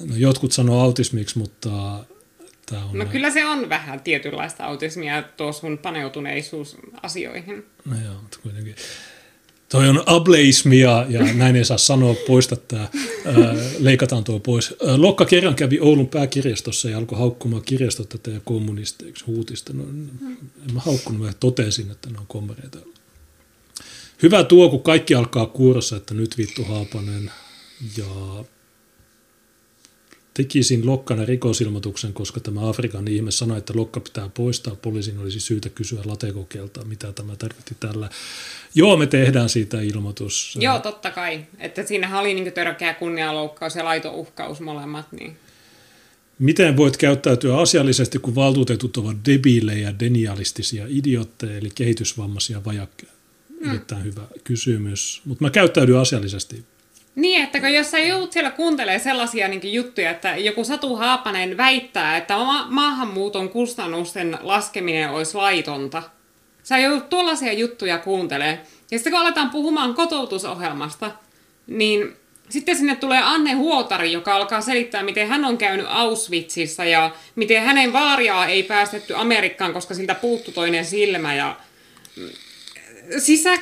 No, jotkut sanoo autismiksi, mutta tämä on... No kyllä se on vähän tietynlaista autismia tuo sun paneutuneisuus asioihin. No joo, mutta kuitenkin. Toi on ableismia ja näin ei saa sanoa, poista tämä, leikataan tuo pois. Lokka kerran kävi Oulun pääkirjastossa ja alkoi haukkumaan kirjastot tätä ja kommunisteiksi huutista. No, en mä haukkunut, mä totesin, että ne on kommereita. Hyvä tuo, kun kaikki alkaa kuurossa, että nyt vittu Haapanen ja tekisin Lokkana rikosilmoituksen, koska tämä Afrikan ihme sanoi, että Lokka pitää poistaa. Poliisin olisi syytä kysyä latekokelta, mitä tämä tarkoitti tällä. Joo, me tehdään siitä ilmoitus. Joo, totta kai. Että siinähän oli niin törkeä kunnianloukkaus ja laito uhkaus molemmat. Niin. Miten voit käyttäytyä asiallisesti, kun valtuutetut ovat debiilejä, denialistisia idiootteja, eli kehitysvammaisia vajakkeja? Mm. Erittäin hyvä kysymys. Mutta mä käyttäydyn asiallisesti niin, että kun jos sä joudut siellä kuuntelemaan sellaisia niin juttuja, että joku Satu Haapanen väittää, että ma- maahanmuuton kustannusten laskeminen olisi laitonta. Sä joudut tuollaisia juttuja kuuntelemaan. Ja sitten kun aletaan puhumaan kotoutusohjelmasta, niin sitten sinne tulee Anne Huotari, joka alkaa selittää, miten hän on käynyt Auschwitzissa ja miten hänen vaariaa ei päästetty Amerikkaan, koska siltä puuttu toinen silmä. Ja... Siis sä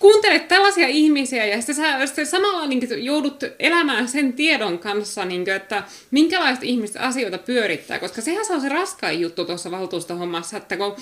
kuuntelet tällaisia ihmisiä ja sitten sä sitten samalla niin joudut elämään sen tiedon kanssa, niin kuin, että minkälaiset ihmiset asioita pyörittää, koska sehän se on se raskain juttu tuossa valtuustohommassa, että kun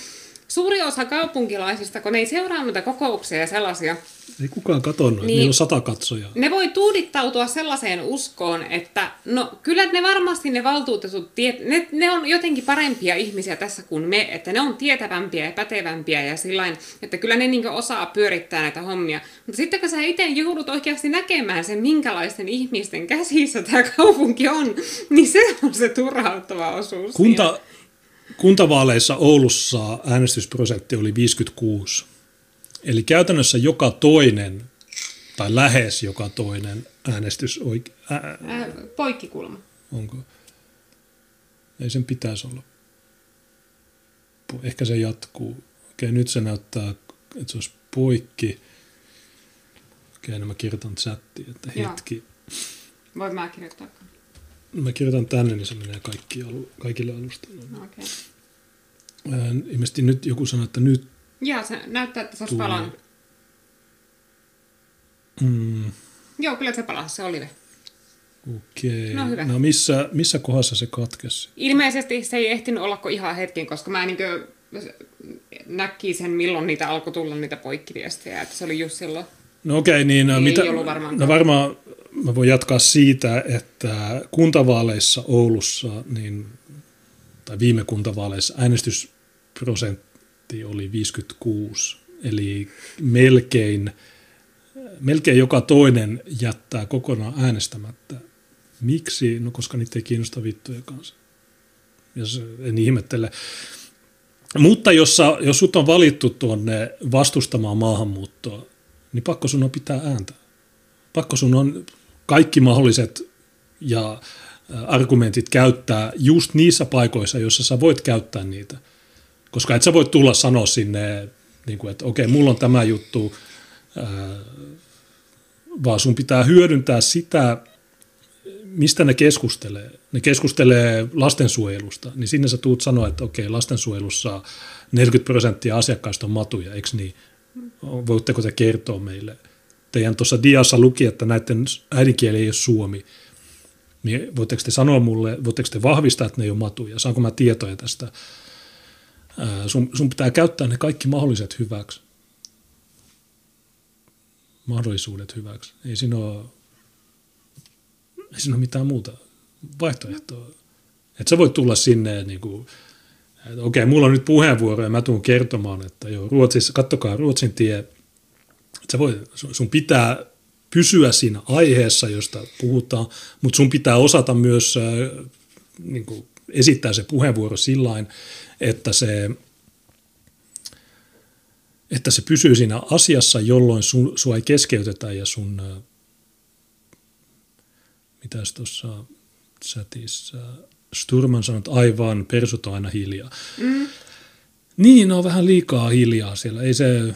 suuri osa kaupunkilaisista, kun ne ei seuraa noita kokouksia ja sellaisia, ei kukaan katsonut, niin, niillä on sata katsojaa. Ne voi tuudittautua sellaiseen uskoon, että no kyllä ne varmasti ne valtuutetut, ne, ne on jotenkin parempia ihmisiä tässä kuin me, että ne on tietävämpiä ja pätevämpiä ja sillain, että kyllä ne niin osaa pyörittää näitä hommia. Mutta sitten kun sä itse joudut oikeasti näkemään sen, minkälaisten ihmisten käsissä tämä kaupunki on, niin se on se turhauttava osuus. Kunta, kuntavaaleissa Oulussa äänestysprosentti oli 56 Eli käytännössä joka toinen tai lähes joka toinen äänestys oike- ää, ää, poikkikulma. Onko? Ei sen pitäisi olla. Ehkä se jatkuu. Okei, nyt se näyttää, että se olisi poikki. Okei, no mä kirjoitan chattiin, että hetki. Joo. Voin mä kirjoittaa. Mä kirjoitan tänne, niin se menee kaikki alu, kaikille alustoille. No, okay. Ilmeisesti nyt joku sanoi, että nyt Joo, se näyttää, että se olisi palannut. Mm. Joo, kyllä se palasi, se oli Okei. No, hyvä. no missä, missä kohdassa se katkesi? Ilmeisesti se ei ehtinyt olla kuin ihan hetkin, koska mä niin näki sen, milloin niitä alkoi tulla niitä poikkiviestejä, että se oli just silloin. No okei, niin ei mitä, varmaan no varmaan mä voin jatkaa siitä, että kuntavaaleissa Oulussa niin tai viime kuntavaaleissa äänestysprosentti oli 56, eli melkein, melkein joka toinen jättää kokonaan äänestämättä. Miksi? No koska niitä ei kiinnosta vittuja kanssa. Ja en ihmettele. Mutta jos, sä, jos sut on valittu tuonne vastustamaan maahanmuuttoa, niin pakko sun on pitää ääntä. Pakko sun on kaikki mahdolliset ja argumentit käyttää just niissä paikoissa, joissa sä voit käyttää niitä. Koska et sä voit tulla sanoa sinne, niin kuin, että okei, okay, mulla on tämä juttu, vaan sun pitää hyödyntää sitä, mistä ne keskustelee. Ne keskustelee lastensuojelusta, niin sinne sä tuut sanoa, että okei, okay, lastensuojelussa 40 prosenttia asiakkaista on matuja, eikö niin? Voitteko te kertoa meille? Teidän tuossa diassa luki, että näiden äidinkieli ei ole suomi. Niin voitteko te sanoa mulle, voitteko te vahvistaa, että ne ei ole matuja? Saanko mä tietoja tästä? Sun, sun pitää käyttää ne kaikki mahdolliset hyväksi. Mahdollisuudet hyväksi. Ei siinä ole, ei siinä ole mitään muuta vaihtoehtoa. Että sä voit tulla sinne, niin kuin, että okei, mulla on nyt puheenvuoro ja mä tuun kertomaan, että joo, Ruotsissa, kattokaa Ruotsin tie. Että sä sun pitää pysyä siinä aiheessa, josta puhutaan, mutta sun pitää osata myös äh, esittää se puheenvuoro sillä että se, että se pysyy siinä asiassa, jolloin sun, sua ei keskeytetä ja sun, mitäs tuossa chatissa, Sturman sanoi, että aivan, persut on aina hiljaa. Mm. Niin, on vähän liikaa hiljaa siellä. Ei se,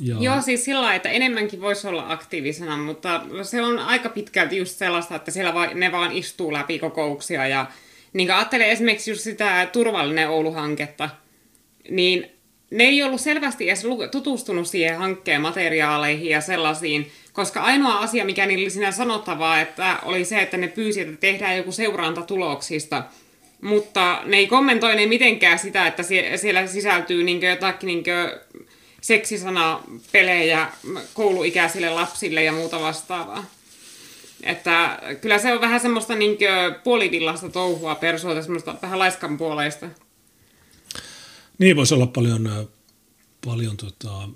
Joo. Joo, siis sillä että enemmänkin voisi olla aktiivisena, mutta se on aika pitkälti just sellaista, että siellä va- ne vaan istuu läpi kokouksia. Ja niin ajattelee esimerkiksi just sitä turvallinen Oulu-hanketta, niin ne ei ollut selvästi edes tutustunut siihen hankkeen materiaaleihin ja sellaisiin, koska ainoa asia, mikä niillä oli siinä sanottavaa, että oli se, että ne pyysi, että tehdään joku seuranta tuloksista, mutta ne ei kommentoineet mitenkään sitä, että siellä sisältyy niin jotakin niin seksisana pelejä kouluikäisille lapsille ja muuta vastaavaa. Että kyllä se on vähän semmoista niin puolivillasta touhua persoota, semmoista vähän laiskan puoleista. Niin voisi olla paljon, paljon tota,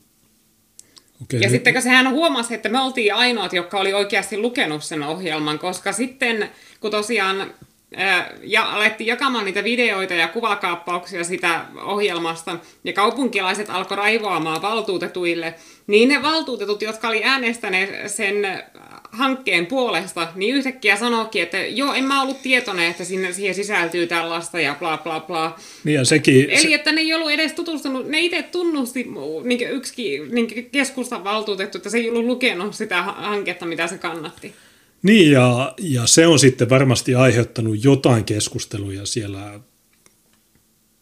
Okay, ja sitten kun sehän huomasi, että me oltiin ainoat, jotka oli oikeasti lukenut sen ohjelman, koska sitten kun tosiaan ja alettiin jakamaan niitä videoita ja kuvakaappauksia sitä ohjelmasta, ja kaupunkilaiset alkoi raivoamaan valtuutetuille, niin ne valtuutetut, jotka oli äänestäneet sen hankkeen puolesta, niin yhtäkkiä sanoikin, että joo, en mä ollut tietoinen, että sinne, siihen sisältyy tällaista ja bla bla bla. Niin ja sekin, Eli se... että ne ei ollut edes tutustunut, ne itse tunnusti niin yksikin niin keskustan valtuutettu, että se ei ollut lukenut sitä hanketta, mitä se kannatti. Niin, ja, ja se on sitten varmasti aiheuttanut jotain keskusteluja siellä,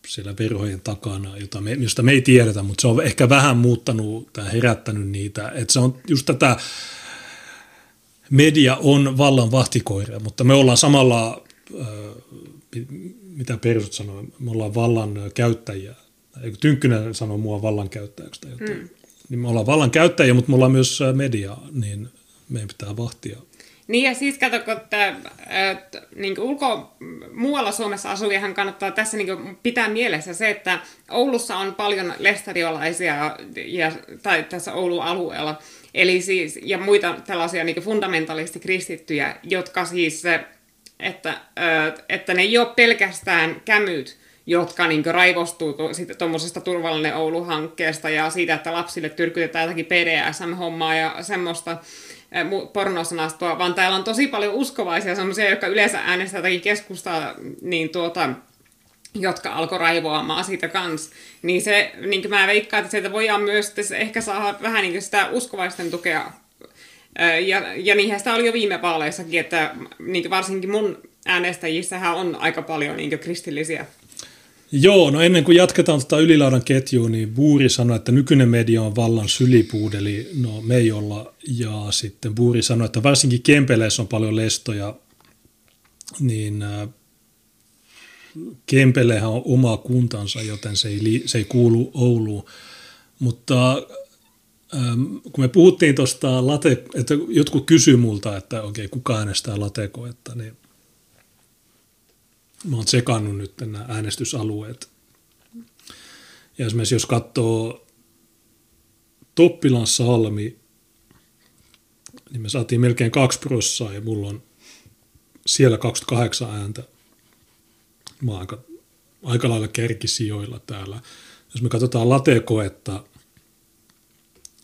siellä verhojen takana, jota me, josta me ei tiedetä, mutta se on ehkä vähän muuttanut tai herättänyt niitä. Että se on just tätä, media on vallan vahtikoiria, mutta me ollaan samalla, äh, mitä Persut sanoi, me ollaan vallan käyttäjiä. Tynkkynen sanoi mua vallan käyttäjäksi tai jotain. Mm. Niin me ollaan vallan käyttäjiä, mutta me ollaan myös media, niin meidän pitää vahtia niin ja siis kato, kun että, että niin ulko, muualla Suomessa asuvihan kannattaa tässä niin pitää mielessä se, että Oulussa on paljon lestadiolaisia ja, tai tässä Oulun alueella, eli siis, ja muita tällaisia niin fundamentalisti kristittyjä, jotka siis, että, että ne ei ole pelkästään kämyt, jotka niin raivostuu tuommoisesta turvallinen Oulu-hankkeesta ja siitä, että lapsille tyrkytetään jotakin PDSM-hommaa ja semmoista, pornosanastoa, vaan täällä on tosi paljon uskovaisia, sellaisia, jotka yleensä äänestää jotakin keskustaa, niin tuota, jotka alkoi raivoamaan siitä kans. Niin se, niin mä veikkaan, että sieltä voidaan myös ehkä saada vähän niin sitä uskovaisten tukea. Ja, ja niinhän sitä oli jo viime vaaleissakin, että niin varsinkin mun äänestäjissähän on aika paljon niin kristillisiä Joo, no ennen kuin jatketaan tuota ylilaudan ketjua, niin Buuri sanoi, että nykyinen media on vallan sylipuudeli, no me ei olla, ja sitten Buuri sanoi, että varsinkin Kempeleissä on paljon lestoja, niin Kempelehän on oma kuntansa, joten se ei, se ei kuulu Ouluun, mutta kun me puhuttiin tuosta late, että jotkut kysy multa, että okei, kuka äänestää latekoetta, niin mä oon tsekannut nyt nämä äänestysalueet. Ja esimerkiksi jos katsoo Toppilan salmi, niin me saatiin melkein kaksi prossaa ja mulla on siellä 28 ääntä. Mä oon aika, aika lailla kärkisijoilla täällä. Jos me katsotaan latekoetta,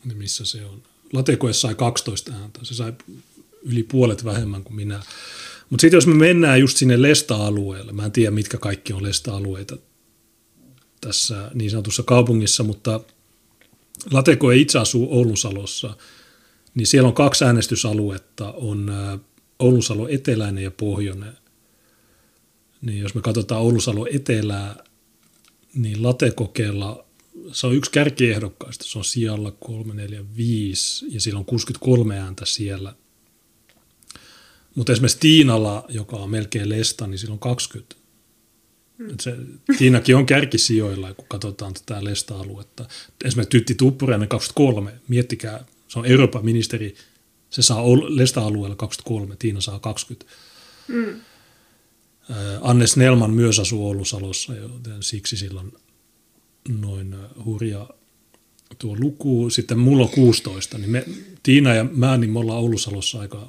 niin missä se on? Latekoe sai 12 ääntä. Se sai yli puolet vähemmän kuin minä. Mutta sitten jos me mennään just sinne Lesta-alueelle, mä en tiedä mitkä kaikki on Lesta-alueita tässä niin sanotussa kaupungissa, mutta Lateko ei itse asuu Oulusalossa, niin siellä on kaksi äänestysaluetta, on Oulusalo eteläinen ja pohjoinen. Niin jos me katsotaan Oulusalo etelää, niin Latekokeella se on yksi kärkiehdokkaista, se on sijalla 3, 4, 5 ja sillä on 63 ääntä siellä. Mutta esimerkiksi Tiinalla, joka on melkein lesta, niin sillä on 20. Hmm. Se, Tiinakin on kärkisijoilla, kun katsotaan tätä lesta-aluetta. Esimerkiksi Tytti Tuppurainen 23, miettikää, se on Euroopan ministeri, se saa lesta-alueella 23, Tiina saa 20. Mm. Anne Snellman myös asuu Oulusalossa, joten siksi silloin noin hurja tuo luku. Sitten mulla on 16, niin me, Tiina ja mä, niin me ollaan Oulusalossa aika,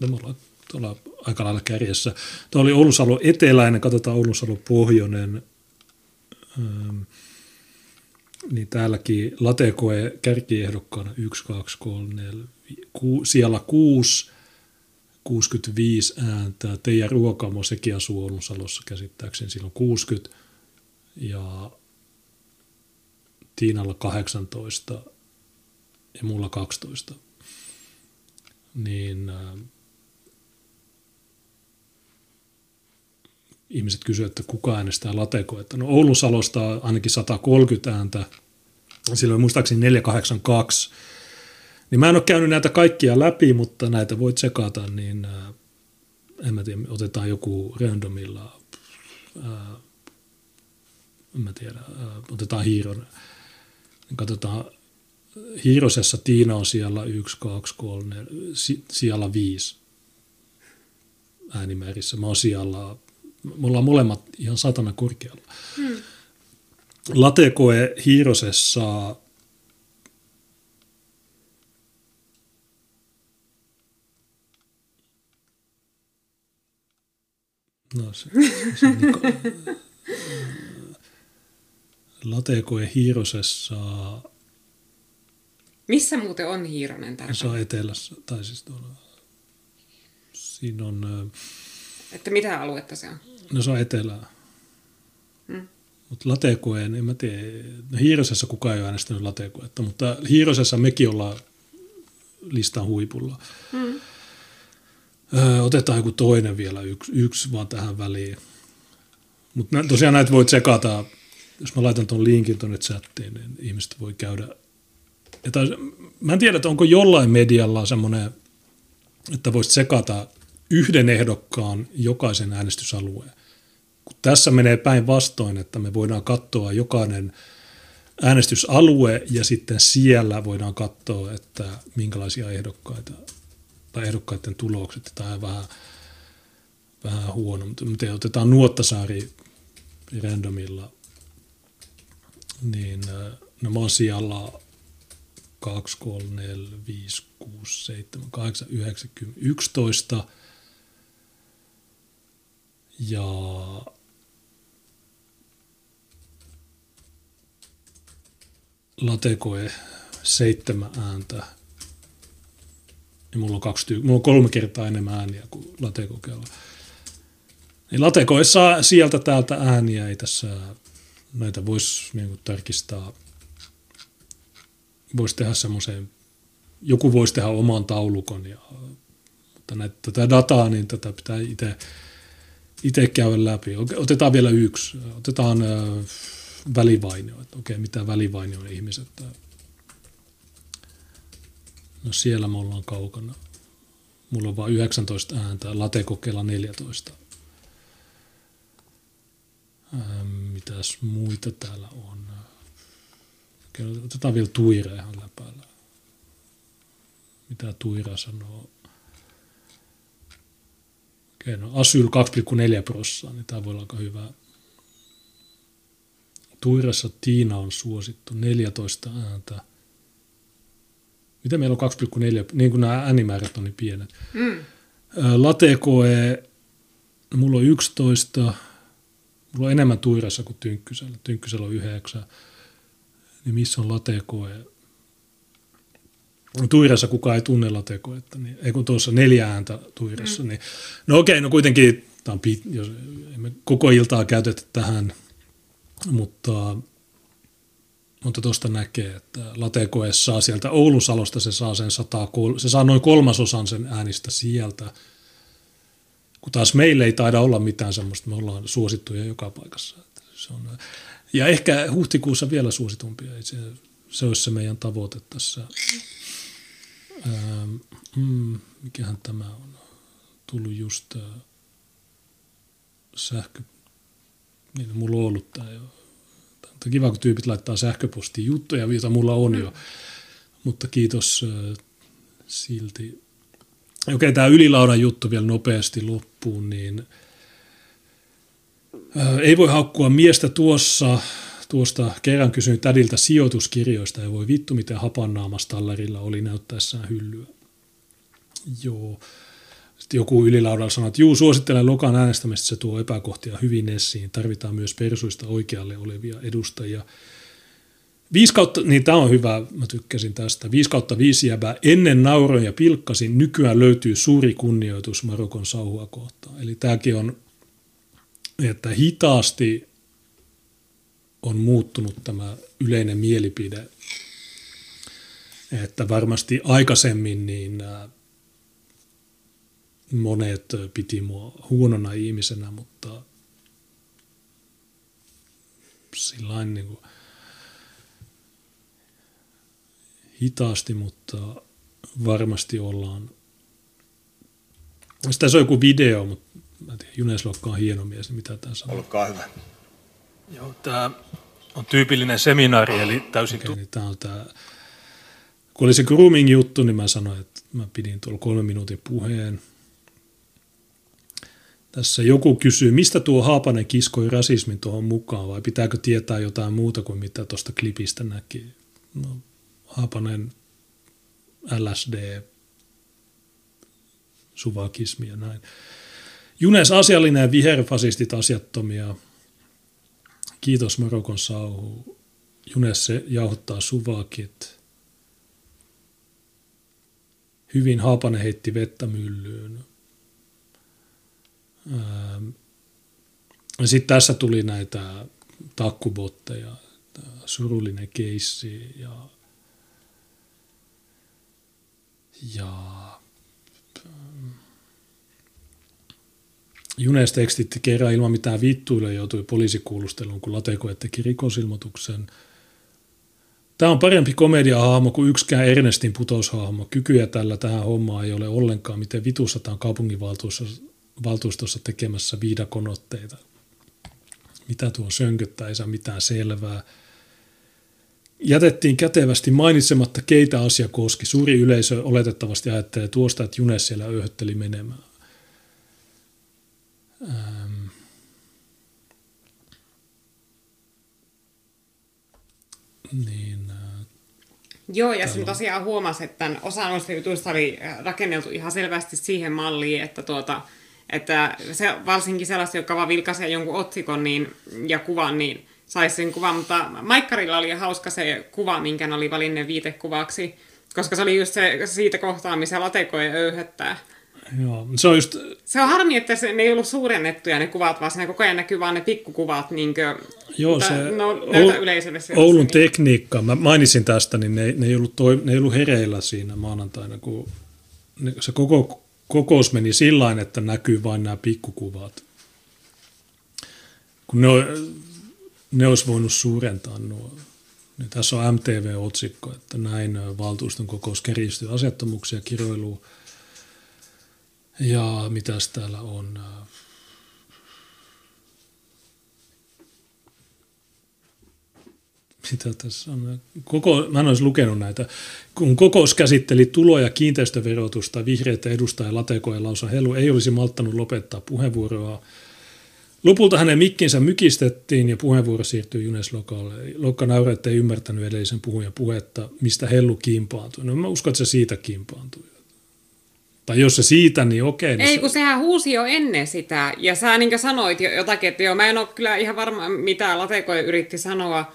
me ollaan tuolla aika lailla kärjessä. Tuo oli Oulusalo eteläinen, katsotaan Oulusalo pohjoinen. Ähm, niin täälläkin latekoe kärkiehdokkaana 1, 2, 3, 4, ku, siellä 6, 65 ääntä. Teija Ruokamo, sekin asuu Oulusalossa käsittääkseni, silloin 60. Ja Tiinalla 18 ja mulla 12. Niin äh, ihmiset kysyvät, että kuka äänestää Lateko. Että no Oulun Salosta ainakin 130 ääntä, silloin muistaakseni 482. Niin mä en ole käynyt näitä kaikkia läpi, mutta näitä voit sekata, niin äh, en mä tiedä, otetaan joku randomilla, ää, äh, en mä tiedä, ää, äh, otetaan Hiiron, niin katsotaan, Hiirosessa Tiina on siellä 1, 2, 3, siellä 5 äänimäärissä. Mä oon siellä me ollaan molemmat ihan satana korkealla. Hmm. Latekoe Hiirosessa No se, se Niko. Latekoe Hiirosessa. Missä muuten on Hiironen täällä? Se on etelässä, tai siis tuolla. Siinä on... Että mitä aluetta se on? No se on etelää. Hmm. Mutta latekoeen, en mä tiedä. No, Hiirosessa kukaan ei ole äänestänyt latekoetta, mutta Hiirosessa mekin ollaan listan huipulla. Hmm. Otetaan joku toinen vielä, yksi, yksi vaan tähän väliin. Mutta tosiaan näitä voi tsekata, jos mä laitan tuon linkin tuonne chattiin, niin ihmiset voi käydä. Että, mä en tiedä, että onko jollain medialla semmoinen, että voisi tsekata yhden ehdokkaan jokaisen äänestysalueen. Kun tässä menee päinvastoin, että me voidaan katsoa jokainen äänestysalue ja sitten siellä voidaan katsoa, että minkälaisia ehdokkaita tai ehdokkaiden tulokset. Tämä on vähän, vähän huono, mutta otetaan Nuottasaari randomilla, niin no mä oon siellä 2, 3, 4, 5, 6, 7, 8, 9, 10, 11 – ja latekoe seitsemän ääntä. Ja mulla on, kaksi tyy- mulla on kolme kertaa enemmän ääniä kuin latekokeella. Niin latekoe saa sieltä täältä ääniä, ei tässä näitä voisi niin tarkistaa. Voisi tehdä semmoisen, joku voisi tehdä oman taulukon, ja, mutta näitä, tätä dataa, niin tätä pitää itse itse käydä läpi. Otetaan vielä yksi. Otetaan välivainio. Okei, okay, mitä välivainio ihmiset? No siellä me ollaan kaukana. Mulla on vain 19 ääntä, latekokeilla 14. Ähm, mitäs muita täällä on? Otetaan vielä Tuira ihan läpäällä. Mitä Tuira sanoo? Okei, no Asyl 2,4 prossaa, niin tämä voi olla aika hyvä. Tuirassa Tiina on suosittu 14 ääntä. Mitä meillä on 2,4, niin kuin nämä äänimäärät on niin pienet. Mm. Latekoe, mulla on 11, mulla on enemmän Tuirassa kuin Tynkkysellä. Tynkkysellä on 9. Niin missä on Latekoe? Tuirassa kukaan ei tunne latekoetta, niin ei kun tuossa neljä ääntä Tuirassa. Mm. Niin, no okei, no kuitenkin, tämä on pit, jos emme koko iltaa käytetä tähän, mutta mutta tuosta näkee, että latekoe saa sieltä Oulun Salosta, se saa, sen 100, se saa noin kolmasosan sen äänistä sieltä, kun taas meille ei taida olla mitään semmoista, me ollaan suosittuja joka paikassa. Se on, ja ehkä huhtikuussa vielä suositumpia, se, se olisi se meidän tavoite tässä Ähm, mm, mikähän tämä on tullut just äh, sähkö, niin mulla on ollut tämä jo. On kiva, kun tyypit laittaa sähköpostiin juttuja, joita mulla on jo. Mm. Mutta kiitos silti. Okei, tämä ylilaudan juttu vielä nopeasti loppuun, niin äh, ei voi haukkua miestä tuossa tuosta kerran kysyin tädiltä sijoituskirjoista ja voi vittu miten hapannaamasta oli näyttäessään hyllyä. Joo. Sitten joku ylilaudalla sanoi, että juu, suosittelen Lokan äänestämistä, se tuo epäkohtia hyvin esiin. Tarvitaan myös persuista oikealle olevia edustajia. 5 kautta, niin tämä on hyvä, mä tykkäsin tästä. 5 kautta 5 jäbää ennen nauroin ja pilkkasin, nykyään löytyy suuri kunnioitus Marokon sauhua kohtaan. Eli tämäkin on, että hitaasti on muuttunut tämä yleinen mielipide. Että varmasti aikaisemmin niin monet piti mua huonona ihmisenä, mutta sillain niin kuin hitaasti, mutta varmasti ollaan. Sitten tässä on joku video, mutta mä tiedän, Junes Lokka on hieno mies, niin mitä tämä sanoo? Olkaa hyvä. Joo, tämä on tyypillinen seminaari, eli täysin... Okay, niin tämä on tämä, kun oli se grooming-juttu, niin mä sanoin, että mä pidin tuolla kolmen minuutin puheen. Tässä joku kysyy, mistä tuo Haapanen kiskoi rasismin tuohon mukaan, vai pitääkö tietää jotain muuta kuin mitä tuosta klipistä näki? No, Haapanen, LSD, suvakismi ja näin. Junes asiallinen ja viherfasistit asiattomia – Kiitos Marokon sauhu. Junesse jauhottaa suvakit. Hyvin Haapanen heitti vettä myllyyn. Sitten tässä tuli näitä takkubotteja, surullinen keissi ja, ja Junes tekstitti kerran ilman mitään vittuille joutui poliisikuulusteluun, kun Latekoe teki rikosilmoituksen. Tämä on parempi komediahahmo kuin yksikään Ernestin putoushahmo. Kykyjä tällä tähän hommaan ei ole ollenkaan, miten vitussataan kaupunginvaltuustossa tekemässä viidakonotteita. Mitä tuo sönköttää, ei saa mitään selvää. Jätettiin kätevästi mainitsematta, keitä asia koski. Suuri yleisö oletettavasti ajattelee tuosta, että Junes siellä öhötteli menemään. Ähm. Niin, äh, Joo, ja sen tosiaan huomasi, että osa noista jutuista oli rakenneltu ihan selvästi siihen malliin, että, tuota, että se, varsinkin sellaista, joka vaan vilkaisee jonkun otsikon niin, ja kuvan, niin saisi sen kuvan, mutta Maikkarilla oli hauska se kuva, minkä ne oli valinneet viitekuvaksi, koska se oli just se, siitä kohtaa, missä latekoja öyhöttää. Joo, se on just... Se on harmi, että se, ne ei ollut suurennettuja ne kuvat, vaan se koko ajan näkyy vaan ne pikkukuvat, niin kuin, Joo, se no, Oul- Oulun tekniikka, mä mainitsin tästä, niin ne, ne, ei ollut toi, ne ei ollut hereillä siinä maanantaina, kun ne, se koko kokous meni sillä että näkyy vain nämä pikkukuvat. Kun ne, ne olisi voinut suurentaa nuo. Niin tässä on MTV-otsikko, että näin valtuuston kokous kärjistyy asettomuksia, kiroilua, ja mitäs täällä on? Mitä tässä on? Koko, mä en olisi lukenut näitä. Kun kokous käsitteli tulo- ja kiinteistöverotusta, vihreitä edustaja Lateko ja Lausa Helu ei olisi malttanut lopettaa puheenvuoroa. Lopulta hänen mikkinsä mykistettiin ja puheenvuoro siirtyi Junes Lokalle. Lokka nauraa, että ei ymmärtänyt edellisen puhujan puhetta, mistä Hellu kimpaantui. No mä uskon, että se siitä kimpaantui. Tai jos se siitä, niin okei. Niin Ei, se- kun sehän huusi jo ennen sitä. Ja sä niin sanoit jo jotakin, että joo, mä en ole kyllä ihan varma, mitä Latekoja yritti sanoa,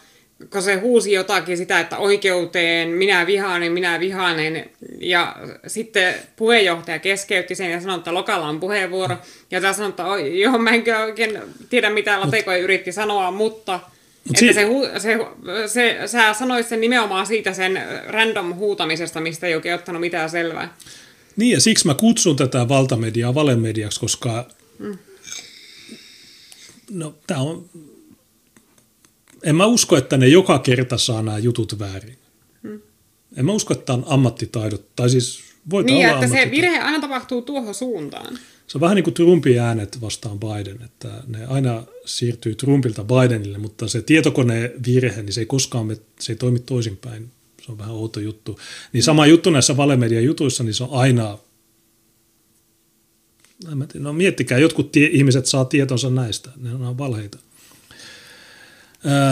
kun se huusi jotakin sitä, että oikeuteen, minä vihaanen, minä vihaanen. Ja sitten puheenjohtaja keskeytti sen ja sanoi, että Lokalla on puheenvuoro. Ja tämä sanoi, että joo, mä en oikein tiedä, mitä Latekoja yritti sanoa, mutta... Että si- se, hu- se, se, sä sanoit sen nimenomaan siitä sen random huutamisesta, mistä ei oikein ottanut mitään selvää. Niin, ja siksi mä kutsun tätä valtamediaa valemediaksi, koska Mm. no, tää on, en mä usko, että ne joka kerta saa nämä jutut väärin. Mm. En mä usko, että on ammattitaidot, tai siis voi Niin, olla että se virhe aina tapahtuu tuohon suuntaan. Se on vähän niin kuin Trumpin äänet vastaan Biden, että ne aina siirtyy Trumpilta Bidenille, mutta se tietokoneen virhe, niin se ei koskaan me, se ei toimi toisinpäin. Se on vähän outo juttu. Niin sama juttu näissä valemedian jutuissa, niin se on aina, no miettikää, jotkut tie, ihmiset saa tietonsa näistä, ne on valheita.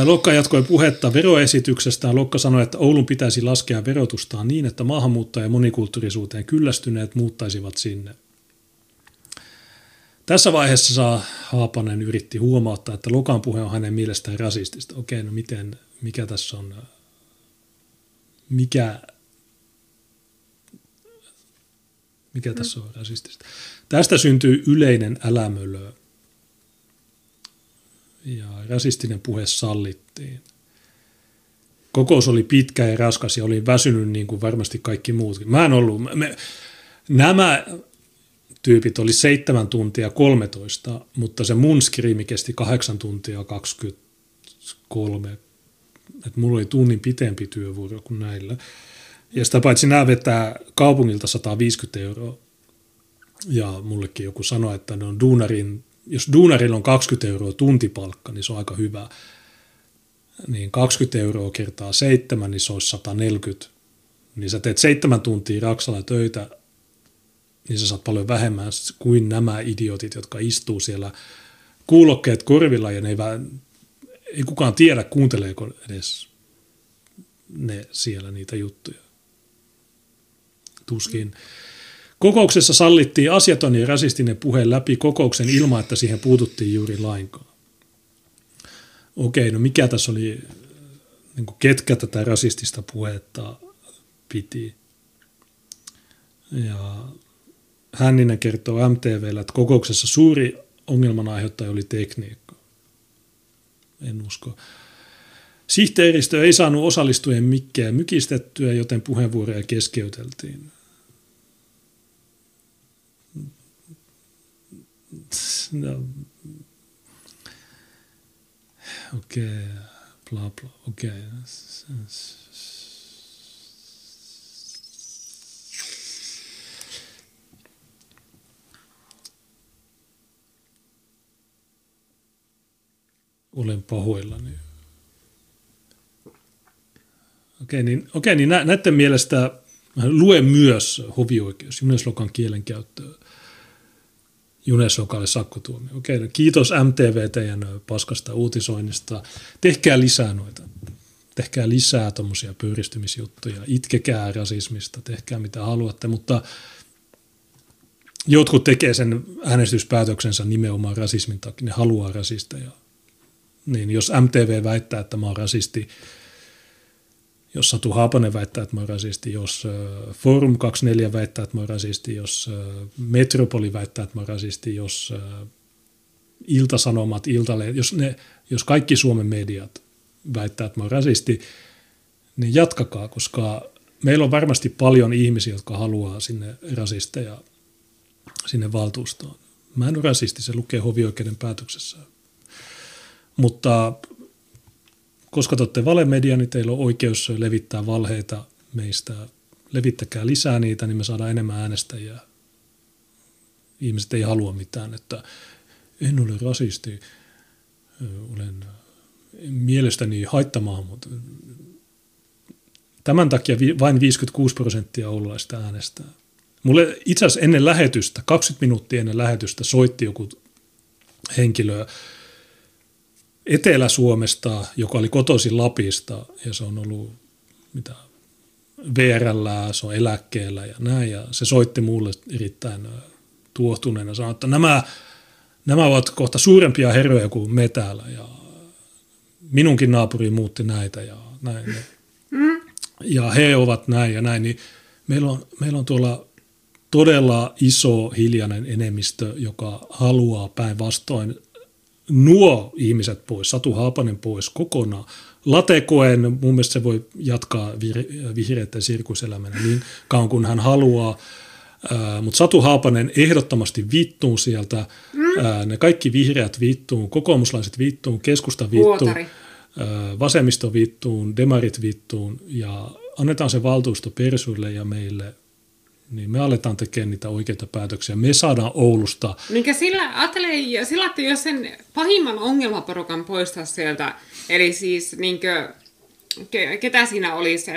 Lokka jatkoi puhetta veroesityksestä. Lokka sanoi, että Oulun pitäisi laskea verotustaan niin, että maahanmuuttaja- ja monikulttuurisuuteen kyllästyneet muuttaisivat sinne. Tässä vaiheessa saa Haapanen yritti huomauttaa, että Lokan puhe on hänen mielestään rasistista. Okei, no miten, mikä tässä on, mikä, mikä tässä on rasistista? Tästä syntyy yleinen älämölö ja rasistinen puhe sallittiin. Kokous oli pitkä ja raskas ja olin väsynyt niin kuin varmasti kaikki muutkin. Mä en ollut, me, nämä tyypit oli 7 tuntia 13, mutta se mun skriimi kesti 8 tuntia 23. Et mulla oli tunnin pitempi työvuoro kuin näillä. Ja sitä paitsi nämä vetää kaupungilta 150 euroa. Ja mullekin joku sanoi, että ne on duunarin, jos duunarilla on 20 euroa tuntipalkka, niin se on aika hyvä. Niin 20 euroa kertaa 7, niin se olisi 140. Niin sä teet seitsemän tuntia Raksalla töitä, niin sä saat paljon vähemmän kuin nämä idiotit, jotka istuu siellä kuulokkeet korvilla ja ne ei, vähän, ei kukaan tiedä, kuunteleeko edes ne siellä niitä juttuja. Tuskin. Kokouksessa sallittiin asiaton ja rasistinen puhe läpi kokouksen ilman, että siihen puututtiin juuri lainkaan. Okei, no mikä tässä oli, niin kuin ketkä tätä rasistista puhetta piti? Ja Hänninen kertoo MTVllä, että kokouksessa suuri ongelman aiheuttaja oli tekniikka. En usko. Sihteeristö ei saanut osallistujien mikkejä mykistettyä, joten puheenvuoroja keskeyteltiin. No. Okei, bla bla, okei. Olen pahoillani. Okei, niin, okei, niin nä, näiden mielestä luen myös hovioikeus, Juneslokan kielenkäyttöä. Juneslokalle sakkotuomio. Okei, no kiitos MTV teidän paskasta uutisoinnista. Tehkää lisää noita. Tehkää lisää tuommoisia pöyristymisjuttuja. Itkekää rasismista, tehkää mitä haluatte, mutta jotkut tekee sen äänestyspäätöksensä nimenomaan rasismin takia. Ne haluaa rasisteja niin jos MTV väittää, että mä oon rasisti, jos Satu Haapanen väittää, että mä oon rasisti, jos Forum 24 väittää, että mä oon rasisti, jos Metropoli väittää, että mä oon rasisti, jos Iltasanomat, Iltale, jos, ne, jos kaikki Suomen mediat väittää, että mä oon rasisti, niin jatkakaa, koska meillä on varmasti paljon ihmisiä, jotka haluaa sinne rasisteja sinne valtuustoon. Mä en ole rasisti, se lukee hovioikeuden päätöksessä. Mutta koska te olette valemedia, niin teillä on oikeus levittää valheita meistä. Levittäkää lisää niitä, niin me saadaan enemmän äänestäjiä. Ihmiset ei halua mitään, että en ole rasisti, olen mielestäni mutta tämän takia vain 56 prosenttia oululaista äänestää. Mulle itse asiassa ennen lähetystä, 20 minuuttia ennen lähetystä soitti joku henkilö Etelä-Suomesta, joka oli kotoisin Lapista ja se on ollut mitä, VRL, se on eläkkeellä ja näin. Ja se soitti mulle erittäin tuohtuneena sanoi, että nämä, nämä ovat kohta suurempia herroja kuin me täällä ja minunkin naapuri muutti näitä ja näin. Ja he ovat näin ja näin, niin meillä on, meillä on tuolla todella iso hiljainen enemmistö, joka haluaa päinvastoin nuo ihmiset pois, Satu Haapanen pois kokonaan. Latekoen, mun mielestä se voi jatkaa vihreiden sirkuselämänä niin kauan kuin hän haluaa, mutta Satu Haapanen ehdottomasti vittuun sieltä, Ää, ne kaikki vihreät vittuun, kokoomuslaiset vittuun, keskusta vittuun, ää, vasemmisto vittuun, demarit vittuun ja annetaan se valtuusto Persuille ja meille, niin me aletaan tekemään niitä oikeita päätöksiä. Me saadaan Oulusta Minkä sillä, ajattelee, sillä, että jos sen pahimman ongelmaporukan poistaa sieltä, eli siis niinkö, ke, ketä siinä olisi,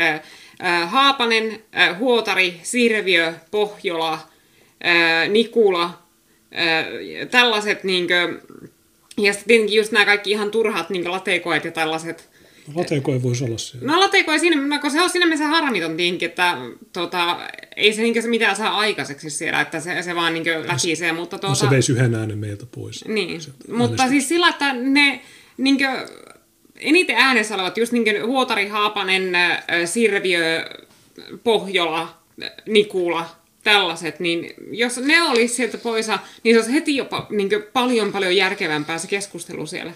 Haapanen, Huotari, Sirviö, Pohjola, Nikula, tällaiset niinkö, ja sitten tietenkin just nämä kaikki ihan turhat niinkö latekoet ja tällaiset, Lateko ei voisi olla siellä. No lateko ei siinä, kun se on siinä mielessä harmiton tinkin, että tota, ei se, niinkö, se mitään saa aikaiseksi siellä, että se, se vaan niinkö läkisee, mutta No, tuota, se veisi yhden äänen meiltä pois. niin, mutta siis sillä, että ne niinkö, eniten äänessä olevat, just niinkö Huotari, Haapanen, Sirviö, Pohjola, Nikula, tällaiset, niin jos ne olisi sieltä pois, niin se olisi heti jopa niinkö, paljon paljon järkevämpää se keskustelu siellä.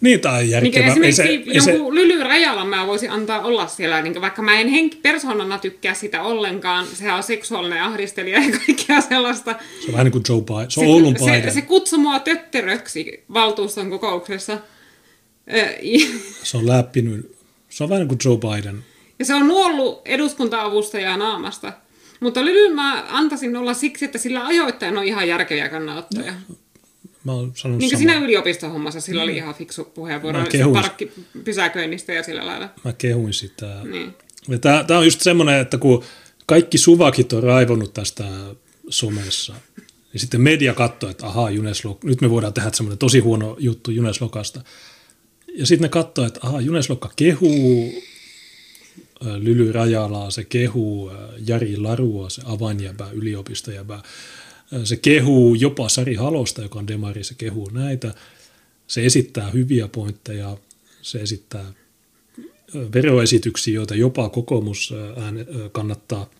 Niin, tai Niin järkevä. Ei esimerkiksi se, ei se, jonkun Lyly Rajala mä voisin antaa olla siellä, niin vaikka mä en henk- persoonana tykkää sitä ollenkaan, sehän on seksuaalinen ahdistelija ja kaikkea sellaista. se on vähän niin kuin Joe Biden. Se on Oulun Biden. se, se kutsui mua tötteröksi valtuuston kokouksessa. Se on läppinyt. Se on vähän niin kuin Joe Biden. Ja se on nuollut eduskunta-avustajaa naamasta. Mutta Lylyn mä antaisin olla siksi, että sillä ajoittain on ihan järkeviä kannanottoja. Mä oon sanonut Niin kuin siinä yliopistohommassa sillä oli ihan fiksu puheenvuoro parkkipysäköinnistä ja sillä lailla. Mä kehuin sitä. Niin. Tää on just semmoinen, että kun kaikki suvakit on raivonnut tästä somessa, niin sitten media katsoo, että ahaa, Juneslok, nyt me voidaan tehdä semmoinen tosi huono juttu Juneslokasta. Ja sitten ne katsoo, että ahaa, Juneslokka kehuu Lyly Rajalaa, se kehuu Jari Larua, se avainjäbä, yliopistojäbä. Se kehuu jopa Sari Halosta, joka on demari, se kehuu näitä. Se esittää hyviä pointteja, se esittää veroesityksiä, joita jopa kokoomus kannattaa.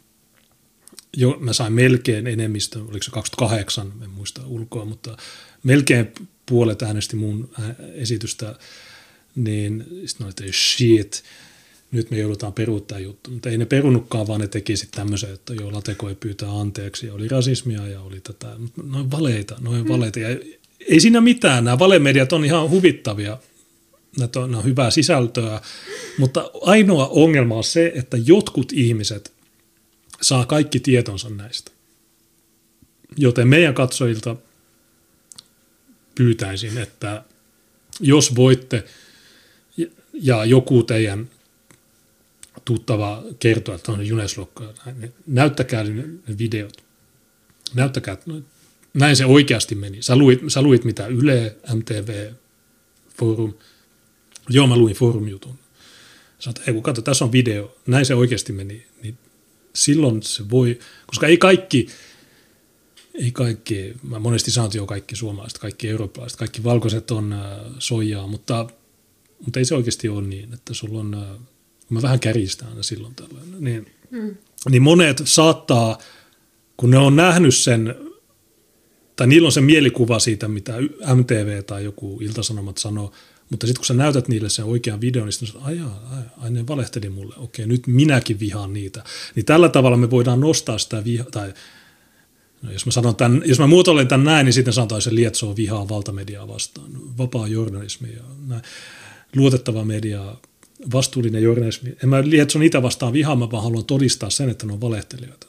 Jo, mä sain melkein enemmistön, oliko se 28, en muista ulkoa, mutta melkein puolet äänesti mun esitystä, niin sitten että shit, nyt me joudutaan peruuttaa juttu. Mutta ei ne perunutkaan, vaan ne teki sitten tämmöisen, että joo, Lateko ei pyytää anteeksi, ja oli rasismia ja oli tätä, noin valeita, noin valeita. Ja ei siinä mitään, nämä valemediat on ihan huvittavia, Näitä on, nämä on hyvää sisältöä, mutta ainoa ongelma on se, että jotkut ihmiset saa kaikki tietonsa näistä. Joten meidän katsojilta pyytäisin, että jos voitte ja joku teidän tuttava kertoa, että on Juneslokka, näyttäkää ne videot. Näyttäkää, no, näin se oikeasti meni. Sä luit, sä luit mitä Yle, MTV, Forum. Joo, mä luin Forum-jutun. Sanoit, että ei kun katso, tässä on video, näin se oikeasti meni. Niin silloin se voi, koska ei kaikki, ei kaikki, mä monesti sanon, joo, kaikki suomalaiset, kaikki eurooppalaiset, kaikki valkoiset on äh, soijaa, mutta, mutta ei se oikeasti ole niin, että sulla on, äh, mä vähän kärjistän aina silloin tällöin, niin, mm. niin monet saattaa, kun ne on nähnyt sen, tai niillä on se mielikuva siitä, mitä MTV tai joku Iltasanomat sanoo, mutta sitten kun sä näytät niille sen oikean videon, niin sitten sanoo, ai, jaa, ai, ai ne valehteli mulle, okei, nyt minäkin vihaan niitä. Niin tällä tavalla me voidaan nostaa sitä vihaa, tai no jos mä, sanon tämän, jos mä muotoilen tämän näin, niin sitten sanotaan, että se lietsoo vihaa valtamediaa vastaan. Vapaa journalismi ja näin. luotettava media, vastuullinen journalismi. En mä lietso niitä vastaan vihaa, mä vaan haluan todistaa sen, että ne on valehtelijoita.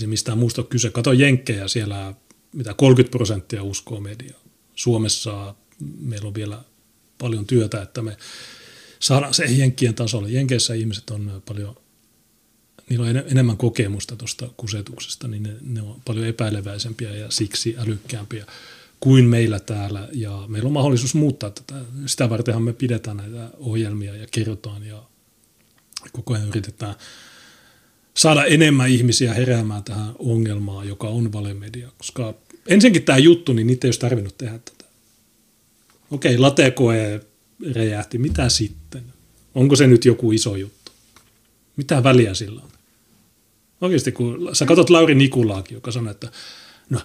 Ei mistään muusta ole kyse. Kato Jenkkejä siellä, mitä 30 prosenttia uskoo mediaa. Suomessa meillä on vielä paljon työtä, että me saadaan se jenkkien tasolle. Jenkeissä ihmiset on paljon, niillä on enemmän kokemusta tuosta kusetuksesta, niin ne, ne on paljon epäileväisempiä ja siksi älykkäämpiä kuin meillä täällä. Ja meillä on mahdollisuus muuttaa tätä. Sitä vartenhan me pidetään näitä ohjelmia ja kerrotaan ja koko ajan yritetään saada enemmän ihmisiä heräämään tähän ongelmaan, joka on valemedia. Koska ensinnäkin tämä juttu, niin niitä ei olisi tarvinnut tehdä tätä. Okei, latekoe räjähti, mitä sitten? Onko se nyt joku iso juttu? Mitä väliä sillä on? Oikeasti, kun sä katsot Lauri Nikulaakin, joka sanoi, että no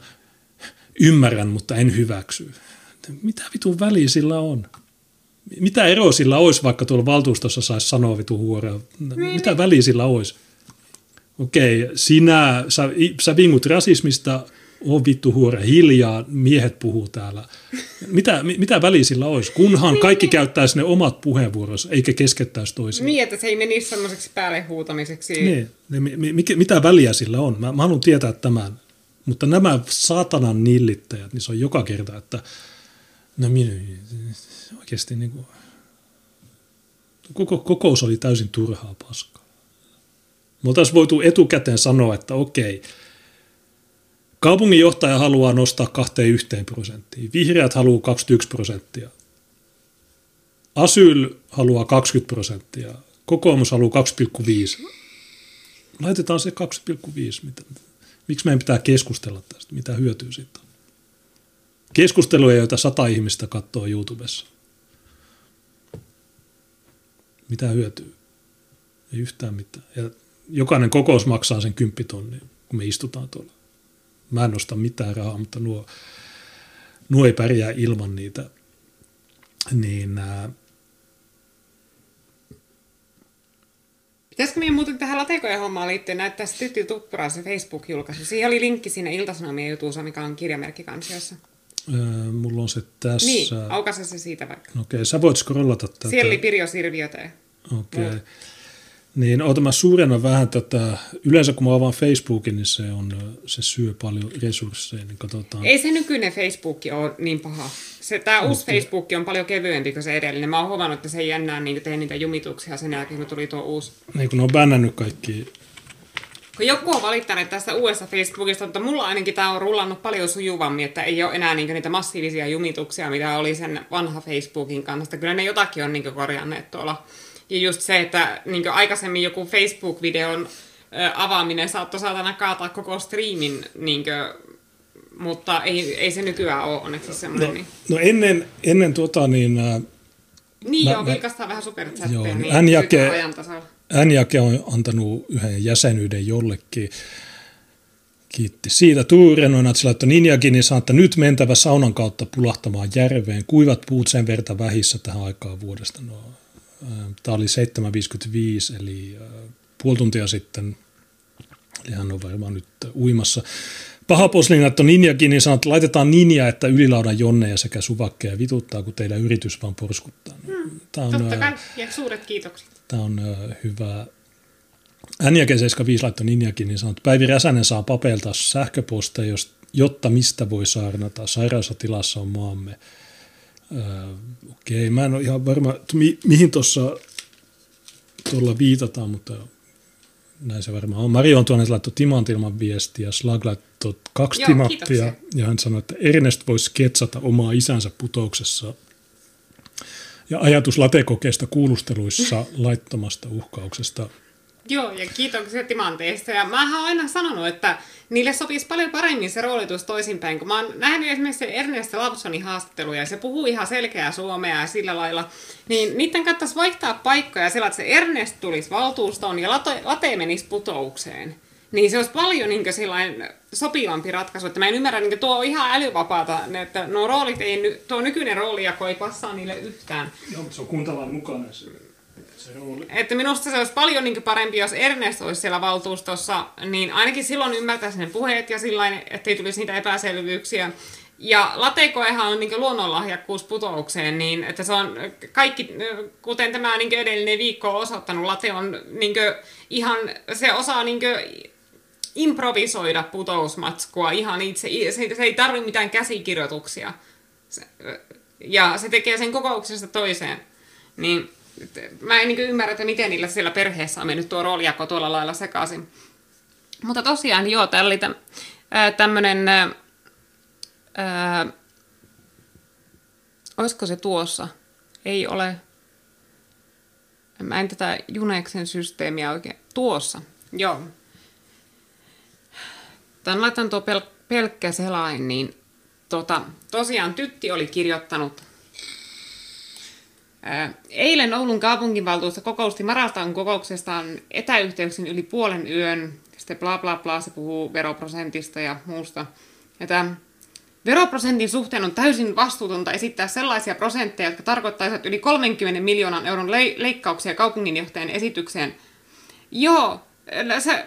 ymmärrän, mutta en hyväksy. Mitä vitun väliä sillä on? Mitä eroa sillä olisi, vaikka tuolla valtuustossa saisi sanoa vitun huorea? Mitä väliä sillä olisi? Okei, sinä, sä, sä vingut rasismista, on vittu huore, hiljaa, miehet puhuu täällä. Mitä, mitä väliä sillä olisi, kunhan niin, kaikki niin. käyttäisi ne omat puheenvuoronsa, eikä keskettäisi toisiaan. Niin, että se ei menisi semmoiseksi päälle huutamiseksi. Niin, niin mikä, mitä väliä sillä on? Mä, mä haluan tietää tämän. Mutta nämä saatanan nillittäjät, niin se on joka kerta, että no minä, oikeasti niin kuin, koko kokous oli täysin turhaa paskaa. Me oltaisiin voitu etukäteen sanoa, että okei, kaupunginjohtaja haluaa nostaa kahteen yhteen prosenttiin, vihreät haluaa 21 prosenttia, Asyl haluaa 20 prosenttia, kokoomus haluaa 2,5. Laitetaan se 2,5, mitä, Miksi meidän pitää keskustella tästä? Mitä hyötyä siitä on? Keskusteluja, joita sata ihmistä katsoo YouTubessa. Mitä hyötyä? Ei yhtään mitään. Ja jokainen kokous maksaa sen kymppitonni, kun me istutaan tuolla. Mä en nosta mitään rahaa, mutta nuo, nuo ei pärjää ilman niitä. Niin Pitäisikö meidän muuten tähän latekojen hommaan liittyen näyttää se Tytti Tuppuraisen Facebook-julkaisu? Siihen oli linkki siinä Iltasanomien jutuussa, mikä on kirjamerkkikansiossa. Öö, mulla on se tässä. Niin, aukase se siitä vaikka. Okei, okay, sä voit scrollata tätä. Siellä oli Pirjo Sirviötä. Okei. Okay. Niin, otan mä suurena vähän tätä, yleensä kun mä avaan Facebookin, niin se, on, se syö paljon resursseja, niin katsotaan. Ei se nykyinen Facebook ole niin paha. Se, tämä uusi. Facebook on paljon kevyempi kuin se edellinen. Mä oon huomannut, että se ei enää niin tee niitä jumituksia sen jälkeen, kun tuli tuo uusi. Niin, kun ne on bännännyt kaikki kun joku on valittanut tästä uudesta Facebookista, mutta mulla ainakin tämä on rullannut paljon sujuvammin, että ei ole enää niitä massiivisia jumituksia, mitä oli sen vanha Facebookin kanssa. Kyllä ne jotakin on niin korjanneet tuolla ja just se, että niin aikaisemmin joku Facebook-videon avaaminen saattoi saatana kaataa koko striimin, niin mutta ei, ei se nykyään ole onneksi semmoinen. No, niin. no ennen, ennen tuota niin... Ää, niin mä, joo, vilkastaa vähän superchatteja, niin N-jake on antanut yhden jäsenyyden jollekin. Kiitti siitä. Tuure noin, että laittoi Ninjakin, niin että nyt mentävä saunan kautta pulahtamaan järveen. Kuivat puut sen verta vähissä tähän aikaan vuodesta. No, Tämä oli 7.55, eli puoli tuntia sitten. Eli hän on varmaan nyt uimassa. Paha poslinat on Ninjakin, niin sanoo, että laitetaan Ninja, että ylilaudan jonneja sekä suvakkeja vituttaa, kun teidän yritys vaan porskuttaa. Hmm, tämä on, totta kai, ja suuret kiitokset. Tämä on hyvä. Änjäken 75 laittoi Ninjakin, niin sanoo, että Päivi Räsänen saa papeilta sähköposteja, jotta mistä voi saarnata. Sairaassa tilassa on maamme. Öö, okei, okay, mä en ole ihan varma, mi, mihin tuossa tuolla viitataan, mutta näin se varmaan on. Mari on tuonne laittoi timantilman viestiä, Slag laittoi kaksi Joo, timappia, kiitoksia. ja hän sanoi, että Ernest voisi sketsata omaa isänsä putouksessa ja ajatus latekokeesta kuulusteluissa laittomasta uhkauksesta – Joo, ja kiitoksia timanteesta. Ja mä oon aina sanonut, että niille sopisi paljon paremmin se roolitus toisinpäin, kun mä oon nähnyt esimerkiksi Ernest Lapsonin haastatteluja, ja se puhuu ihan selkeää suomea ja sillä lailla, niin niiden kannattaisi vaihtaa paikkoja sillä, että se Ernest tulisi valtuustoon ja Late, Late menisi putoukseen. Niin se olisi paljon niin sopivampi ratkaisu, että mä en ymmärrä, niin tuo on ihan älyvapaata, että nuo roolit ei, tuo nykyinen roolijako ei passaa niille yhtään. Joo, se on kuntalan mukana että minusta se olisi paljon niin parempi, jos Ernest olisi siellä valtuustossa, niin ainakin silloin ymmärtäisi ne puheet ja sillä ettei tulisi niitä epäselvyyksiä. Ja latekoehan on niin luonnonlahjakkuus putoukseen, niin että se on kaikki, kuten tämä niin edellinen viikko on osoittanut, late on niin ihan, se osaa niin improvisoida putousmatskua ihan itse, se, se ei tarvitse mitään käsikirjoituksia. Se, Ja se tekee sen kokouksesta toiseen. Niin mä en niin ymmärrä, että miten niillä siellä perheessä on mennyt tuo roolijako tuolla lailla sekaisin. Mutta tosiaan, joo, täällä oli täm, tämmöinen, ää, olisiko se tuossa? Ei ole. Mä en tätä Juneksen systeemiä oikein. Tuossa, joo. Tämän laitan tuo pel- pelkkä selain, niin tota, tosiaan Tytti oli kirjoittanut Eilen Oulun kaupunginvaltuusto kokousti Maraltaan kokouksestaan etäyhteyksin yli puolen yön. Sitten bla bla bla, se puhuu veroprosentista ja muusta. Ja tämän veroprosentin suhteen on täysin vastuutonta esittää sellaisia prosentteja, jotka tarkoittaisivat yli 30 miljoonan euron le- leikkauksia kaupunginjohtajan esitykseen. Joo, se,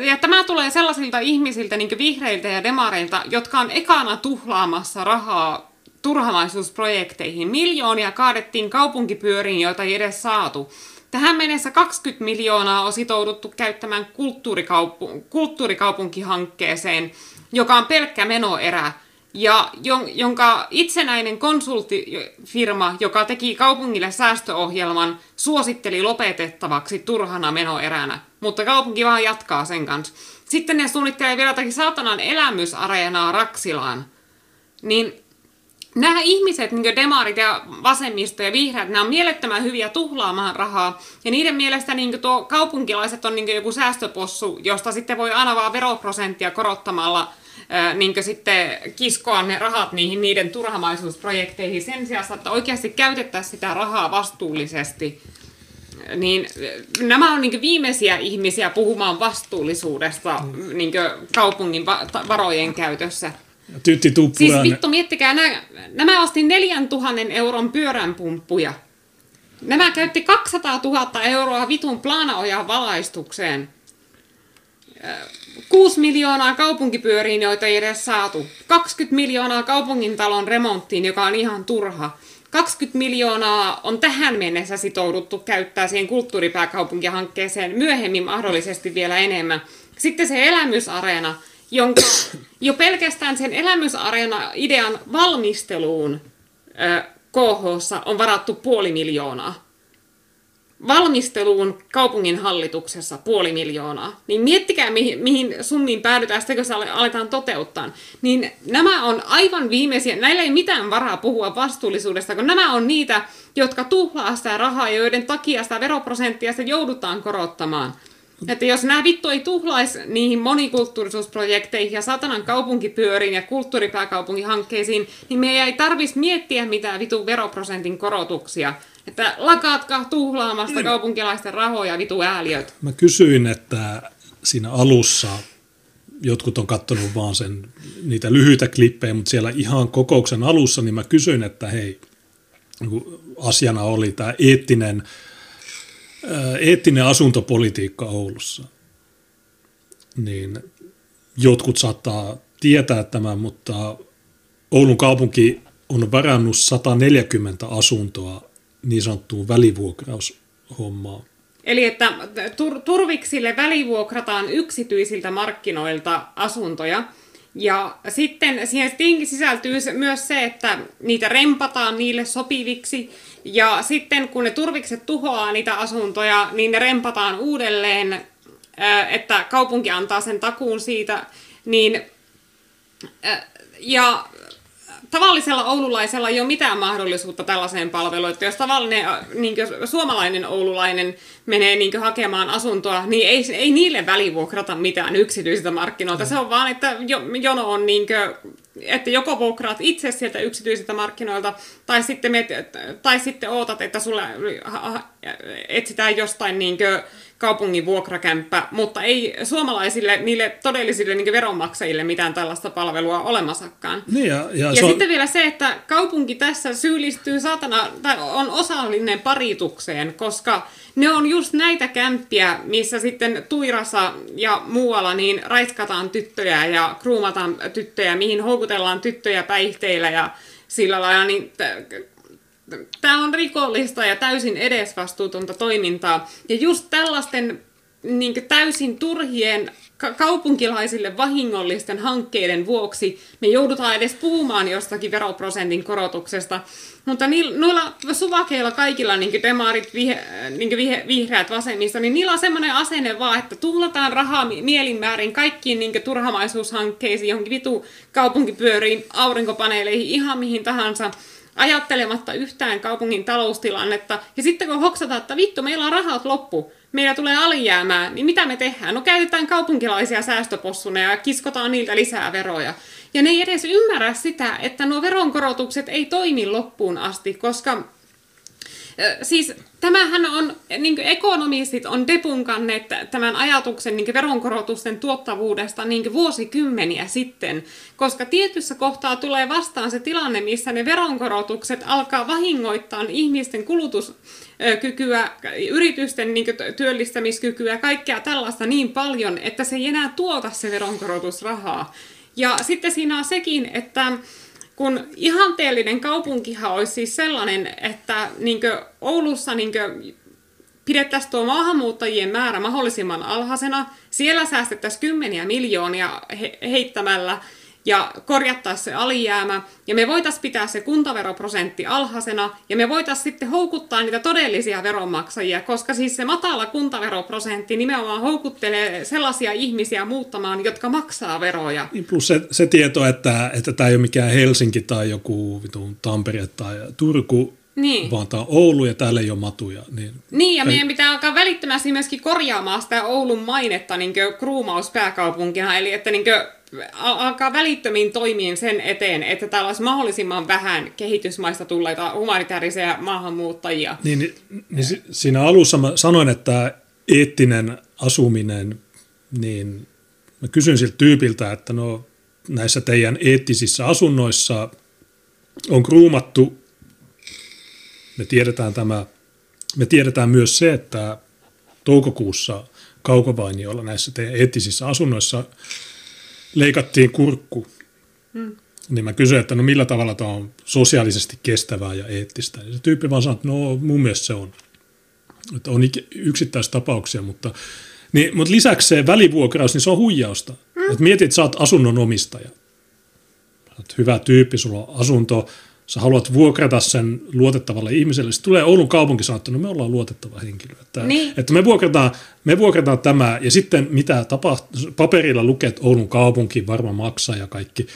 ja tämä tulee sellaisilta ihmisiltä, niin vihreiltä ja demareilta, jotka on ekana tuhlaamassa rahaa turhamaisuusprojekteihin. Miljoonia kaadettiin kaupunkipyöriin, joita ei edes saatu. Tähän mennessä 20 miljoonaa on sitouduttu käyttämään kulttuurikaupu- kulttuurikaupunkihankkeeseen, joka on pelkkä menoerä, ja jonka itsenäinen konsulttifirma, joka teki kaupungille säästöohjelman, suositteli lopetettavaksi turhana menoeränä. Mutta kaupunki vaan jatkaa sen kanssa. Sitten ne suunnittelee vielä jotakin saatanan elämysareenaa Raksilaan. Niin nämä ihmiset, niin demarit ja vasemmisto ja vihreät, nämä on mielettömän hyviä tuhlaamaan rahaa. Ja niiden mielestä niin tuo kaupunkilaiset on niin joku säästöpossu, josta sitten voi aina vaan veroprosenttia korottamalla niin sitten kiskoa ne rahat niihin niiden turhamaisuusprojekteihin sen sijaan, että oikeasti käytettäisiin sitä rahaa vastuullisesti. Niin nämä on niin viimeisiä ihmisiä puhumaan vastuullisuudesta mm. niin kaupungin varojen käytössä. Tytti Siis vittu, miettikää, nämä, nämä osti 4000 euron pyöränpumppuja. Nämä käytti 200 000 euroa vitun planaojan valaistukseen. 6 miljoonaa kaupunkipyöriin, joita ei edes saatu. 20 miljoonaa kaupungintalon remonttiin, joka on ihan turha. 20 miljoonaa on tähän mennessä sitouduttu käyttää siihen kulttuuripääkaupunkihankkeeseen, myöhemmin mahdollisesti vielä enemmän. Sitten se elämysareena, jonka jo pelkästään sen elämysareena-idean valmisteluun KH on varattu puoli miljoonaa. Valmisteluun kaupungin hallituksessa puoli miljoonaa. Niin miettikää, mihin, mihin summiin päädytään sitten, kun se aletaan toteuttaa. Niin nämä on aivan viimeisiä, näillä ei mitään varaa puhua vastuullisuudesta, kun nämä on niitä, jotka tuhlaa sitä rahaa, joiden takia sitä veroprosenttia sitä joudutaan korottamaan. Että jos nämä vittu ei tuhlaisi niihin monikulttuurisuusprojekteihin ja satanan kaupunkipyöriin ja kulttuuripääkaupunkihankkeisiin, niin me ei tarvitsisi miettiä mitään vitun veroprosentin korotuksia. Että lakaatkaa tuhlaamasta niin. kaupunkilaisten rahoja vitu ääliöt. Mä kysyin, että siinä alussa jotkut on katsonut vaan sen, niitä lyhyitä klippejä, mutta siellä ihan kokouksen alussa, niin mä kysyin, että hei, asiana oli tämä eettinen eettinen asuntopolitiikka Oulussa, niin jotkut saattaa tietää tämän, mutta Oulun kaupunki on varannut 140 asuntoa niin sanottuun välivuokraushommaan. Eli että tur- turviksille välivuokrataan yksityisiltä markkinoilta asuntoja. Ja sitten siihen sisältyy myös se, että niitä rempataan niille sopiviksi. Ja sitten kun ne turvikset tuhoaa niitä asuntoja, niin ne rempataan uudelleen, että kaupunki antaa sen takuun siitä, niin ja tavallisella oululaisella ei ole mitään mahdollisuutta tällaiseen palveluun. Että jos tavallinen niin suomalainen oululainen menee niin hakemaan asuntoa, niin ei, ei niille välivuokrata mitään yksityisiltä markkinoilta. Se on vaan, että jono on niin kuin, että joko vuokraat itse sieltä yksityisiltä markkinoilta, tai sitten, tai sitten ootat, että sulle etsitään jostain niin kaupungin vuokrakämppä, mutta ei suomalaisille, niille todellisille niin veronmaksajille mitään tällaista palvelua olemassakaan. Niin ja, ja, ja sitten on... vielä se, että kaupunki tässä syyllistyy saatana, tai on osallinen paritukseen, koska ne on just näitä kämppiä, missä sitten Tuirassa ja muualla niin raiskataan tyttöjä ja kruumataan tyttöjä, mihin houkutellaan tyttöjä päihteillä ja sillä lailla, niin tämä on rikollista ja täysin edesvastuutonta toimintaa. Ja just tällaisten niin täysin turhien ka- kaupunkilaisille vahingollisten hankkeiden vuoksi me joudutaan edes puhumaan jostakin veroprosentin korotuksesta. Mutta niillä, noilla suvakeilla kaikilla, niin demarit, vihe, niin vihe, vihreät, vasemmista, niin niillä on semmoinen asenne vaan, että tuhlataan rahaa mielinmäärin kaikkiin niin turhamaisuushankkeisiin, johonkin vitu kaupunkipyöriin, aurinkopaneeleihin, ihan mihin tahansa ajattelematta yhtään kaupungin taloustilannetta. Ja sitten kun hoksataan, että vittu, meillä on rahat loppu, meillä tulee alijäämää, niin mitä me tehdään? No käytetään kaupunkilaisia säästöpossuneja ja kiskotaan niiltä lisää veroja. Ja ne ei edes ymmärrä sitä, että nuo veronkorotukset ei toimi loppuun asti, koska Siis tämähän on, niin ekonomistit on depunkanneet tämän ajatuksen niin veronkorotusten tuottavuudesta niin vuosikymmeniä sitten, koska tietyssä kohtaa tulee vastaan se tilanne, missä ne veronkorotukset alkaa vahingoittaa ihmisten kulutuskykyä, yritysten niin työllistämiskykyä, kaikkea tällaista niin paljon, että se ei enää tuota se veronkorotusrahaa. Ja sitten siinä on sekin, että kun ihanteellinen kaupunkihan olisi siis sellainen, että niinkö Oulussa niinkö pidettäisiin tuo maahanmuuttajien määrä mahdollisimman alhaisena, siellä säästettäisiin kymmeniä miljoonia he- heittämällä ja korjattaisiin se alijäämä, ja me voitaisiin pitää se kuntaveroprosentti alhaisena, ja me voitaisiin sitten houkuttaa niitä todellisia veronmaksajia, koska siis se matala kuntaveroprosentti nimenomaan houkuttelee sellaisia ihmisiä muuttamaan, jotka maksaa veroja. Niin plus se, se tieto, että, että tämä ei ole mikään Helsinki tai joku vitun Tampere tai Turku, niin. vaan tämä on Oulu ja täällä ei ole matuja. Niin, niin ja ei... meidän pitää alkaa välittömästi myöskin korjaamaan sitä Oulun mainetta niin kruumauspääkaupunkina, eli että niin alkaa välittömin toimiin sen eteen, että täällä olisi mahdollisimman vähän kehitysmaista tulleita humanitaarisia maahanmuuttajia. Niin, niin, niin siinä alussa mä sanoin, että eettinen asuminen, niin mä kysyn siltä tyypiltä, että no näissä teidän eettisissä asunnoissa on kruumattu, me tiedetään tämä, me tiedetään myös se, että toukokuussa Kaukovainiolla näissä teidän eettisissä asunnoissa leikattiin kurkku, hmm. niin mä kysyin, että no millä tavalla tämä on sosiaalisesti kestävää ja eettistä. Ja se tyyppi vaan sanoi, että no mun mielestä se on. Että on yksittäistapauksia, mutta, niin, mutta lisäksi se välivuokraus, niin se on huijausta. Hmm. Että mietit, että sä oot asunnon omistaja. Olet hyvä tyyppi, sulla on asunto, sä haluat vuokrata sen luotettavalle ihmiselle. Sitten tulee Oulun kaupunki sanoa, että no me ollaan luotettava henkilö. Että, niin. että me, vuokrataan, me vuokrataan tämä ja sitten mitä tapahtuu, paperilla lukee, että Oulun kaupunki varmaan maksaa ja kaikki.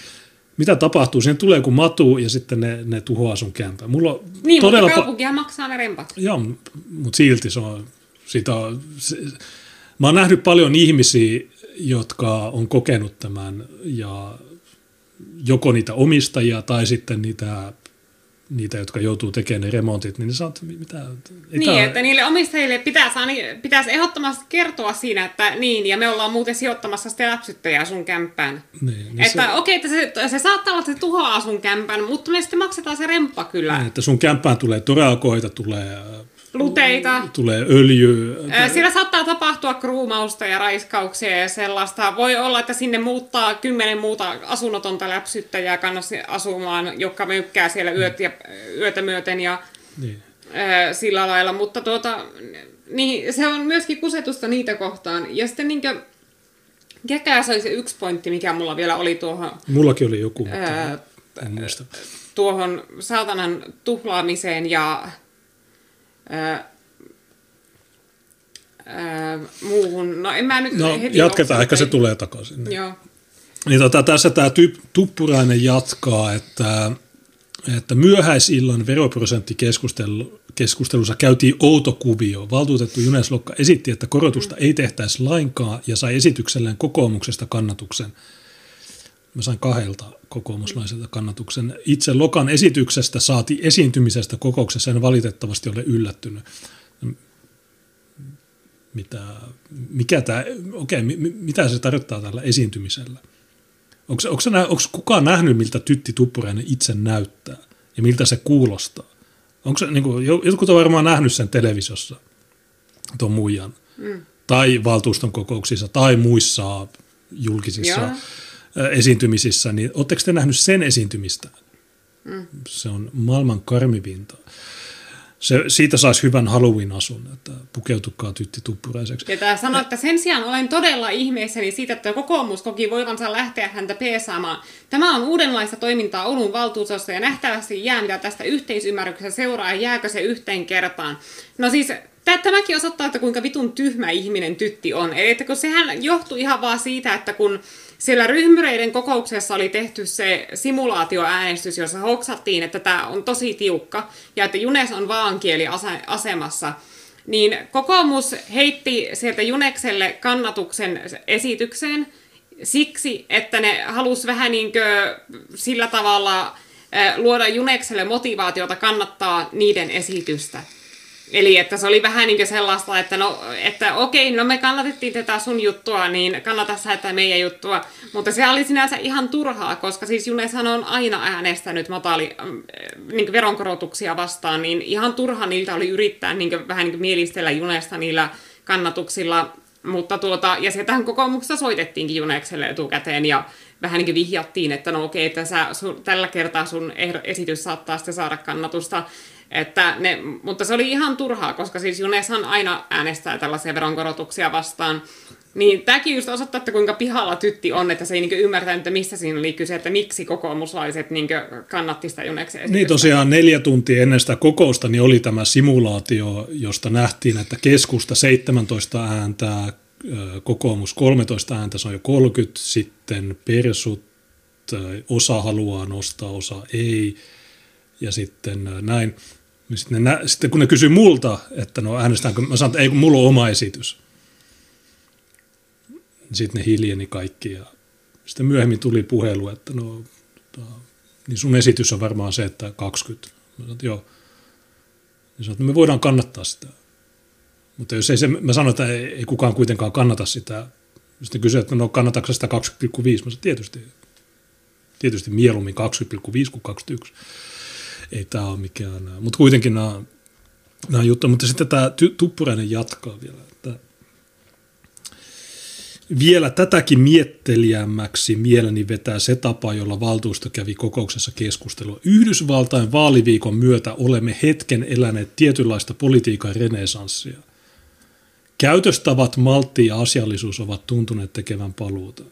Mitä tapahtuu? Siihen tulee kun matuu ja sitten ne, ne tuhoaa sun kämpää. Mulla on niin, todella mutta kaupunkihan pa- maksaa ne rempat. Joo, mutta silti se on, sitä on, se, mä oon nähnyt paljon ihmisiä, jotka on kokenut tämän ja joko niitä omistajia tai sitten niitä niitä, jotka joutuu tekemään ne remontit, niin ne sanoo, että mitä... Niin, tämä... että niille omistajille pitäisi, pitäisi ehdottomasti kertoa siinä, että niin, ja me ollaan muuten sijoittamassa sitä läpsyttäjää sun kämppään. Niin, niin että se... okei, että se, se saattaa olla, että se tuhoaa sun kämpän, mutta me sitten maksetaan se remppa kyllä. Niin, että sun kämppään tulee torakoita, tulee luteita. Tulee öljy. Siellä saattaa tapahtua kruumausta ja raiskauksia ja sellaista. Voi olla, että sinne muuttaa kymmenen muuta asunnotonta läpsyttäjää kannassa asumaan, jotka möykkää siellä yöt ja, yötä myöten ja niin. sillä lailla. Mutta tuota, niin, se on myöskin kusetusta niitä kohtaan. Ja sitten niinkö, Kekää se oli se yksi pointti, mikä mulla vielä oli tuohon... Mullakin oli joku, mutta ää, en muista. Tuohon saatanan tuhlaamiseen ja ää, ää, muuhun. No en mä nyt no, heti jatketaan, ehkä se tulee takaisin. Niin. Joo. Niin tota, tässä tämä Tuppurainen jatkaa, että, että myöhäisillan veroprosenttikeskustelussa käytiin outo kuvio. Valtuutettu Junes Lokka esitti, että korotusta ei tehtäisi lainkaan ja sai esitykselleen kokoomuksesta kannatuksen. Mä sain kahdelta kokoomuslaiselta kannatuksen. Itse Lokan esityksestä saati esiintymisestä kokouksessa en valitettavasti ole yllättynyt. Mitä, mikä tämä, okei, mitä se tarkoittaa tällä esiintymisellä? Onko, onko, onko kukaan nähnyt, miltä Tytti Tuppurainen itse näyttää ja miltä se kuulostaa? Onko se, niin kuin, jotkut on varmaan nähnyt sen televisiossa, tuon muijan, mm. tai valtuuston kokouksissa, tai muissa julkisissa Joo esiintymisissä, niin oletteko te nähnyt sen esiintymistä? Mm. Se on maailman karmivinta. se, siitä saisi hyvän Halloween-asun, että pukeutukaa tytti tuppuraiseksi. Ja tämä sanoi, että sen sijaan olen todella ihmeissäni siitä, että kokoomus koki voivansa lähteä häntä peesaamaan. Tämä on uudenlaista toimintaa Oulun valtuustossa ja nähtävästi jää, mitä tästä yhteisymmärryksestä seuraa ja jääkö se yhteen kertaan. No siis tämäkin osoittaa, että kuinka vitun tyhmä ihminen tytti on. Eli että kun sehän johtui ihan vaan siitä, että kun siellä ryhmyreiden kokouksessa oli tehty se simulaatioäänestys, jossa hoksattiin, että tämä on tosi tiukka ja että Junes on vaankieliasemassa, niin kokoomus heitti sieltä Junekselle kannatuksen esitykseen siksi, että ne halus vähän niin sillä tavalla luoda Junekselle motivaatiota kannattaa niiden esitystä. Eli että se oli vähän niin sellaista, että no, että okei, no me kannatettiin tätä sun juttua, niin kannata sä tätä meidän juttua. Mutta se oli sinänsä ihan turhaa, koska siis Juneshan on aina äänestänyt matali, äh, niin veronkorotuksia vastaan, niin ihan turha niiltä oli yrittää niin vähän niin mielistellä Junesta niillä kannatuksilla. Mutta tuota, ja sieltähän kokoomuksessa soitettiinkin Junekselle etukäteen ja vähän niin kuin vihjattiin, että no okei, että sä, sun, tällä kertaa sun esitys saattaa sitten saada kannatusta. Että ne, mutta se oli ihan turhaa, koska siis Juneshan aina äänestää tällaisia veronkorotuksia vastaan. Niin tämäkin just osoittaa, että kuinka pihalla tytti on, että se ei niin ymmärtänyt, että missä siinä oli kyse, että miksi kokoomuslaiset niin kannatti sitä Juneksen esitystä. Niin tosiaan neljä tuntia ennen sitä kokousta niin oli tämä simulaatio, josta nähtiin, että keskusta 17 ääntää, kokoomus 13 ääntä, se on jo 30, sitten persut, osa haluaa nostaa, osa ei, ja sitten näin. Niin sitten, ne, sitten kun ne kysyy multa, että no äänestäänkö, mä sanon, että ei kun mulla on oma esitys. Sitten ne hiljeni kaikki ja sitten myöhemmin tuli puhelu, että no, tota, niin sun esitys on varmaan se, että 20. Mä sanoin, että joo. Niin sanoin, että me voidaan kannattaa sitä. Mutta jos ei se, mä sanoin, että ei, ei kukaan kuitenkaan kannata sitä. Sitten kysyi, että no kannataanko sitä 20,5? Mä sanoin, tietysti. Tietysti mieluummin 20,5 kuin 21 ei tämä ole mikään, mutta kuitenkin nämä, nämä juttu. Mutta sitten tämä Tuppurainen jatkaa vielä, että vielä tätäkin mietteliämmäksi mieleni vetää se tapa, jolla valtuusto kävi kokouksessa keskustelua. Yhdysvaltain vaaliviikon myötä olemme hetken eläneet tietynlaista politiikan renesanssia. Käytöstavat, maltti ja asiallisuus ovat tuntuneet tekevän paluuta.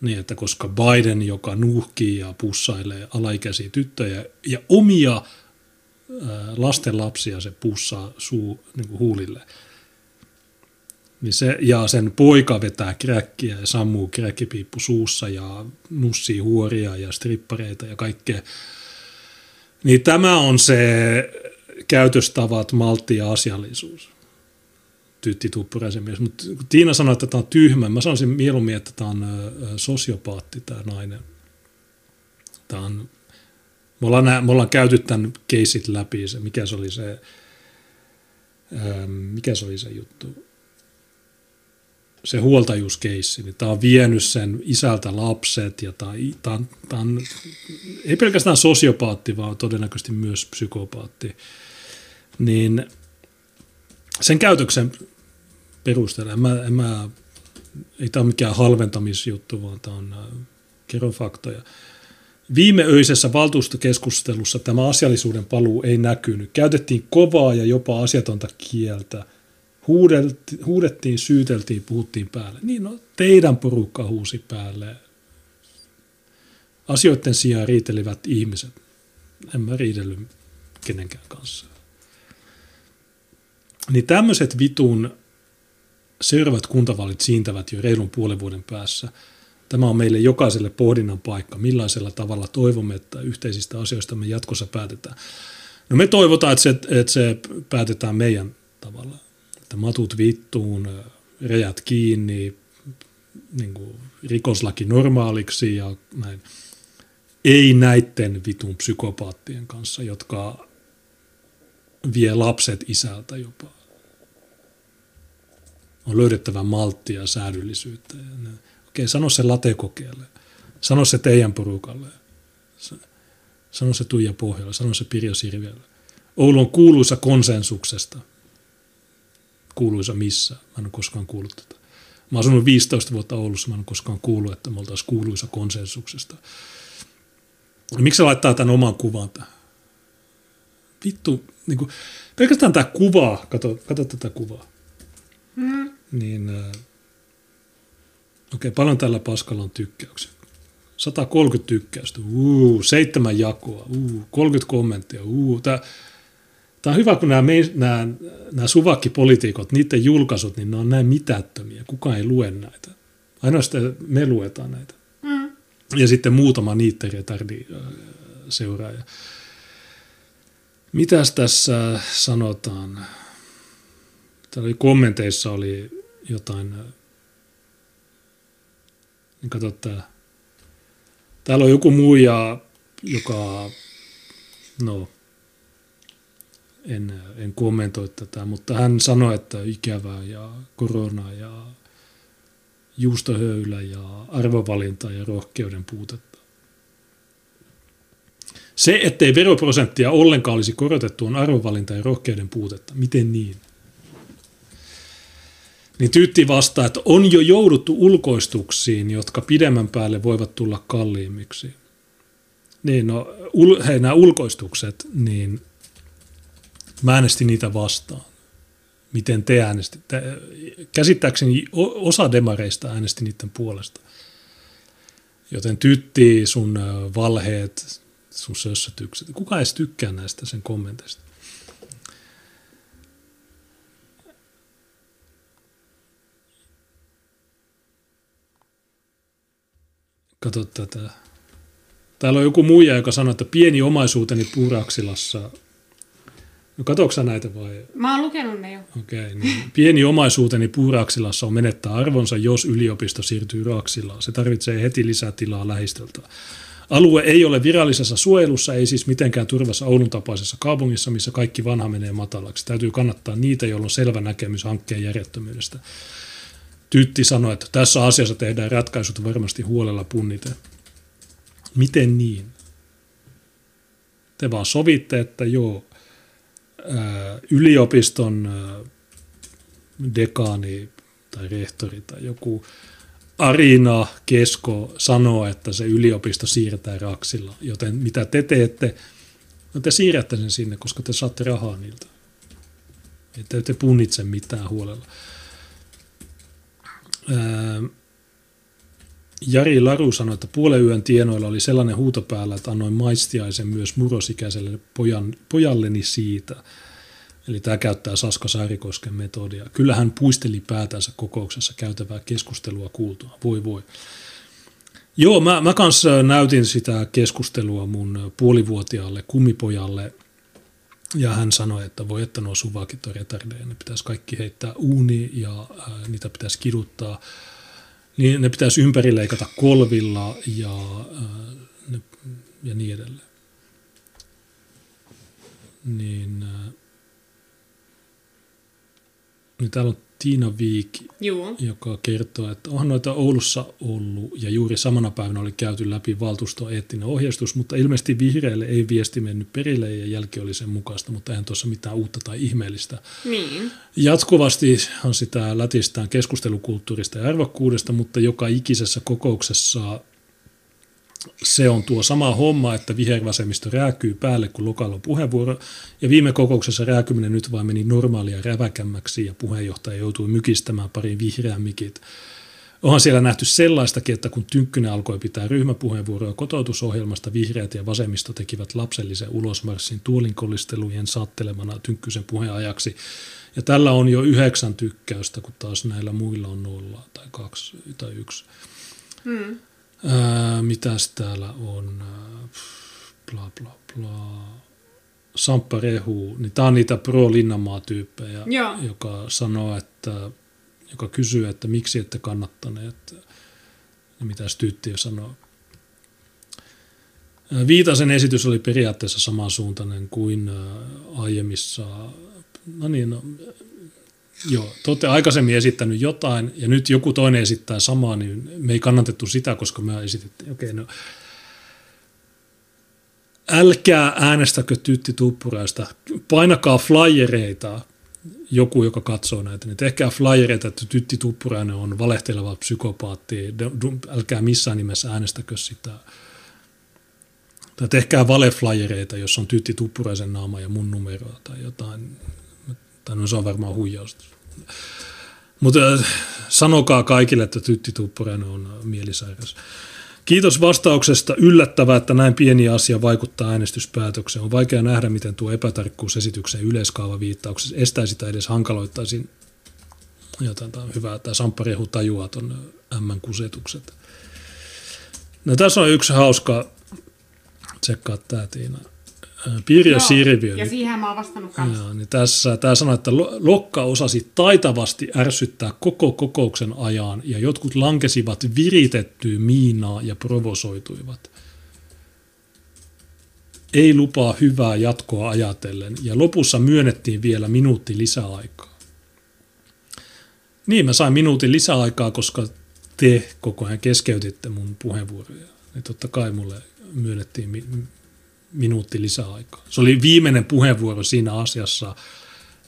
Niin, että koska Biden, joka nuhkii ja pussailee alaikäisiä tyttöjä ja omia lasten lapsia se pussaa suu niin kuin huulille, niin se, ja sen poika vetää kräkkiä ja sammuu kräkkipiippu suussa ja nussii huoria ja strippareita ja kaikkea. Niin tämä on se käytöstavat, maltti ja asiallisuus tytti tuppuraisen mies. Mutta Tiina sanoi, että tämä on tyhmä. Mä sanoisin mieluummin, että tämä on sosiopaatti tämä nainen. Tämä on, me, ollaan, me ollaan käyty tämän keisit läpi, se, mikä se oli se, mikä se oli se juttu, se huoltajuuskeissi, niin tämä on vienyt sen isältä lapset ja tämä, tämä, tämä on, ei pelkästään sosiopaatti, vaan todennäköisesti myös psykopaatti. Niin sen käytöksen perusteella, en mä, en mä, ei tämä ole mikään halventamisjuttu, vaan tämä on äh, kerron faktoja. Viime öisessä valtuustokeskustelussa tämä asiallisuuden paluu ei näkynyt. Käytettiin kovaa ja jopa asiatonta kieltä. huudettiin, syyteltiin, puhuttiin päälle. Niin no, teidän porukka huusi päälle. Asioiden sijaan riitelivät ihmiset. En mä riidellyt kenenkään kanssa. Niin tämmöiset vitun seuraavat kuntavaalit siintävät jo reilun puolen vuoden päässä. Tämä on meille jokaiselle pohdinnan paikka, millaisella tavalla toivomme, että yhteisistä asioista me jatkossa päätetään. No me toivotaan, että se, että se päätetään meidän tavalla. Että matut vittuun, rejät kiinni, niin kuin rikoslaki normaaliksi ja näin. Ei näiden vitun psykopaattien kanssa, jotka vie lapset isältä jopa. On löydettävä malttia ja säädyllisyyttä. Okei, sano se latekokeelle. Sano se teidän porukalle. Sano se Tuija Pohjalla. Sano se Pirjo Sirviölle. Oulu on kuuluisa konsensuksesta. Kuuluisa missä? Mä en ole koskaan kuullut tätä. Mä oon asunut 15 vuotta Oulussa, mä en ole koskaan kuullut, että me oltaisiin kuuluisa konsensuksesta. Miksi se laittaa tämän oman kuvan tähän? vittu, niin kuin, pelkästään tämä kuva, kato, kato tätä kuvaa. Mm. Niin, äh, okei, okay, paljon tällä paskalla on tykkäyksiä. 130 tykkäystä, uu, seitsemän jakoa, uu, 30 kommenttia, uu. Tämä, tämä on hyvä, kun nämä, nämä, nämä suvakkipolitiikot, niiden julkaisut, niin ne on näin mitättömiä. Kukaan ei lue näitä. Ainoastaan me luetaan näitä. Mm. Ja sitten muutama niitteritardi seuraaja. Mitäs tässä sanotaan? Täällä oli kommenteissa oli jotain, niin kato tää. Täällä on joku muija, joka, no, en, en kommentoi tätä, mutta hän sanoi, että ikävää ja korona ja juustohöylä ja arvovalinta ja rohkeuden puutetta. Se, ettei veroprosenttia ollenkaan olisi korotettu, on arvovalinta ja rohkeuden puutetta. Miten niin? Niin Tytti vastaa, että on jo jouduttu ulkoistuksiin, jotka pidemmän päälle voivat tulla kalliimmiksi. Niin, no, ul, hei, nämä ulkoistukset, niin mä äänestin niitä vastaan. Miten te äänestitte? Käsittääkseni osa demareista äänesti niiden puolesta. Joten tytti sun valheet, sun sössötykset. Kuka edes tykkää näistä sen kommenteista? Kato tätä. Täällä on joku muija, joka sanoo, että pieni omaisuuteni Puuraksilassa. No katoksa näitä vai? Mä oon lukenut ne jo. Okei, okay, niin pieni omaisuuteni Puuraksilassa on menettää arvonsa, jos yliopisto siirtyy Raaksilaan. Se tarvitsee heti lisää tilaa lähistöltä. Alue ei ole virallisessa suojelussa, ei siis mitenkään turvassa Oulun tapaisessa kaupungissa, missä kaikki vanha menee matalaksi. Täytyy kannattaa niitä, joilla on selvä näkemys hankkeen järjettömyydestä. Tytti sanoi, että tässä asiassa tehdään ratkaisut varmasti huolella punniten. Miten niin? Te vaan sovitte, että joo, ää, yliopiston ää, dekaani tai rehtori tai joku Arina Kesko sanoo, että se yliopisto siirretään Raksilla. Joten mitä te teette? No te siirrätte sen sinne, koska te saatte rahaa niiltä. Että te punnitse mitään huolella. Jari Laru sanoi, että puolen yön tienoilla oli sellainen huuto päällä, että annoin maistiaisen myös murosikäiselle pojan, pojalleni siitä. Eli tämä käyttää Saska Saarikosken metodia. Kyllä hän puisteli päätänsä kokouksessa käytävää keskustelua kuultua. Voi voi. Joo, mä, mä kanssa näytin sitä keskustelua mun puolivuotiaalle kummipojalle, ja hän sanoi, että voi että nuo suvakit on retardeja, ne pitäisi kaikki heittää uuni ja ää, niitä pitäisi kiduttaa. Niin ne pitäisi ympärileikata kolvilla ja, ää, ne, ja niin edelleen. Niin, ää, niin täällä on Tiina Viik, Joo. joka kertoo, että onhan noita Oulussa ollut ja juuri samana päivänä oli käyty läpi valtuuston eettinen ohjeistus, mutta ilmeisesti vihreille ei viesti mennyt perille ja jälki oli sen mukaista, mutta eihän tuossa mitään uutta tai ihmeellistä. Niin. Jatkuvastihan sitä lätistään keskustelukulttuurista ja arvokkuudesta, mutta joka ikisessä kokouksessa se on tuo sama homma, että vihervasemmisto rääkyy päälle, kun lokalla on puheenvuoro. Ja viime kokouksessa rääkyminen nyt vain meni normaalia räväkämmäksi ja puheenjohtaja joutui mykistämään pari vihreän mikit. Onhan siellä nähty sellaistakin, että kun Tynkkynen alkoi pitää ryhmäpuheenvuoroa kotoutusohjelmasta, vihreät ja vasemmisto tekivät lapsellisen ulosmarssin tuolinkollistelujen saattelemana Tynkkysen puheenajaksi. Ja tällä on jo yhdeksän tykkäystä, kun taas näillä muilla on nolla tai kaksi tai yksi. Hmm. Ää, mitäs täällä on? Bla bla bla. Samppa Rehu, niin tämä on niitä pro-Linnanmaa-tyyppejä, Joo. joka sanoo, että, joka kysyy, että miksi ette kannattaneet, ja mitä Tytti sanoo. Viitasen esitys oli periaatteessa samansuuntainen kuin aiemmissa, no niin, no, Joo, te olette aikaisemmin esittänyt jotain ja nyt joku toinen esittää samaa, niin me ei kannatettu sitä, koska me esitettiin. Okei, no. Älkää äänestäkö Tytti Tuppuraista. Painakaa flyereita, joku, joka katsoo näitä, niin tehkää flyereita, että Tytti Tuppurainen on valehteleva psykopaatti. Älkää missään nimessä äänestäkö sitä. Tai tehkää valeflyereita, jos on Tytti Tuppuraisen naama ja mun numeroa tai jotain. Tai no se on varmaan huijausta. Mutta sanokaa kaikille, että Tytti Tuppurainen on mielisairas. Kiitos vastauksesta. Yllättävää, että näin pieni asia vaikuttaa äänestyspäätökseen. On vaikea nähdä, miten tuo epätarkkuus esityksen yleiskaavaviittauksessa estäisi tai edes hankaloittaisi jotain tämä on hyvä, tämä Samppa Rehu tajuaa tuon M-kusetukset. No tässä on yksi hauska, tsekkaa tämä Tiina. Pirjo Joo, Sirviö. Ja siihen mä oon vastannut kanssa. Joo, niin tässä tämä sanoo, että Lokka osasi taitavasti ärsyttää koko kokouksen ajan ja jotkut lankesivat viritettyä miinaa ja provosoituivat. Ei lupaa hyvää jatkoa ajatellen ja lopussa myönnettiin vielä minuutti lisäaikaa. Niin, mä sain minuutin lisäaikaa, koska te koko ajan keskeytitte mun puheenvuoroja. Niin totta kai mulle myönnettiin mi- minuutti lisäaikaa. Se oli viimeinen puheenvuoro siinä asiassa,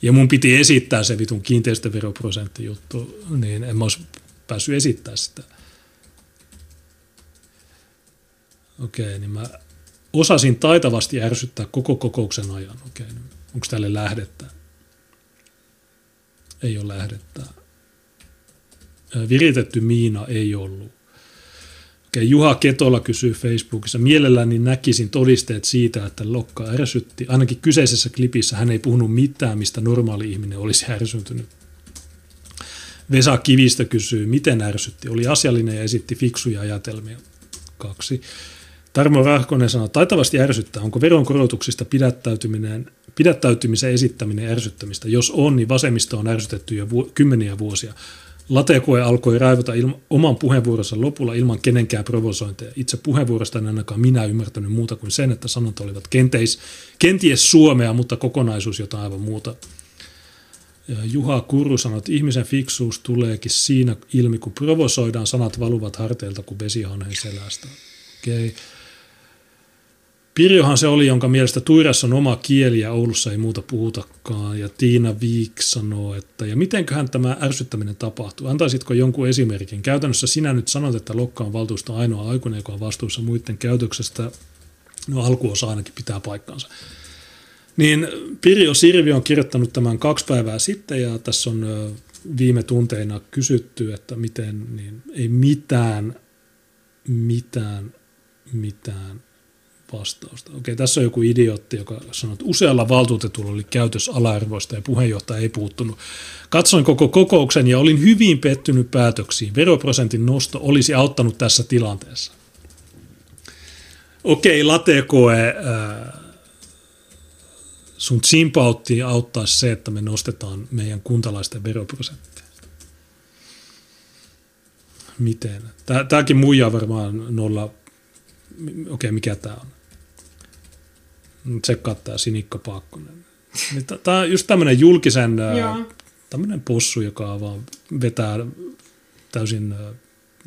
ja mun piti esittää se vitun kiinteistöveroprosenttijuttu, niin en mä olisi päässyt esittää sitä. Okei, niin mä osasin taitavasti ärsyttää koko kokouksen ajan. Okei, niin onko tälle lähdettä? Ei ole lähdettä viritetty miina ei ollut. Okay, Juha Ketola kysyy Facebookissa, mielelläni näkisin todisteet siitä, että Lokka ärsytti. Ainakin kyseisessä klipissä hän ei puhunut mitään, mistä normaali ihminen olisi ärsyntynyt. Vesa Kivistä kysyy, miten ärsytti. Oli asiallinen ja esitti fiksuja ajatelmia. Kaksi. Tarmo Rahkonen sanoi, taitavasti ärsyttää. Onko veronkorotuksista pidättäytyminen, pidättäytymisen esittäminen ärsyttämistä? Jos on, niin vasemmista on ärsytetty jo vu- kymmeniä vuosia. Latekoe alkoi raivota ilma, oman puheenvuoronsa lopulla ilman kenenkään provosointeja. Itse puheenvuorosta en ainakaan minä ymmärtänyt muuta kuin sen, että sanot olivat kenteis, kenties suomea, mutta kokonaisuus jotain aivan muuta. Juha Kuru sanoi, että ihmisen fiksuus tuleekin siinä ilmi, kun provosoidaan, sanat valuvat harteilta kuin vesihanhen selästä. Okei. Okay. Pirjohan se oli, jonka mielestä Tuirassa on oma kieli ja Oulussa ei muuta puhutakaan. Ja Tiina Viik sanoo, että ja mitenköhän tämä ärsyttäminen tapahtuu? Antaisitko jonkun esimerkin? Käytännössä sinä nyt sanot, että Lokka on valtuusto ainoa aikuinen, joka on vastuussa muiden käytöksestä. No alkuosa ainakin pitää paikkansa. Niin Pirjo Sirvi on kirjoittanut tämän kaksi päivää sitten ja tässä on viime tunteina kysytty, että miten, niin ei mitään, mitään, mitään vastausta. Okei, tässä on joku idiootti, joka sanoo, että usealla valtuutetulla oli käytös ala-arvoista ja puheenjohtaja ei puuttunut. Katsoin koko kokouksen ja olin hyvin pettynyt päätöksiin. Veroprosentin nosto olisi auttanut tässä tilanteessa. Okei, latekoe, äh, sun simpautti auttaa se, että me nostetaan meidän kuntalaisten veroprosenttia. Miten? Tämäkin muija varmaan nolla, okei, mikä tämä on? Tsekkaa tämä Sinikka Paakkonen. Niin tämä on just tämmöinen julkisen, tämmöinen possu, joka vaan vetää täysin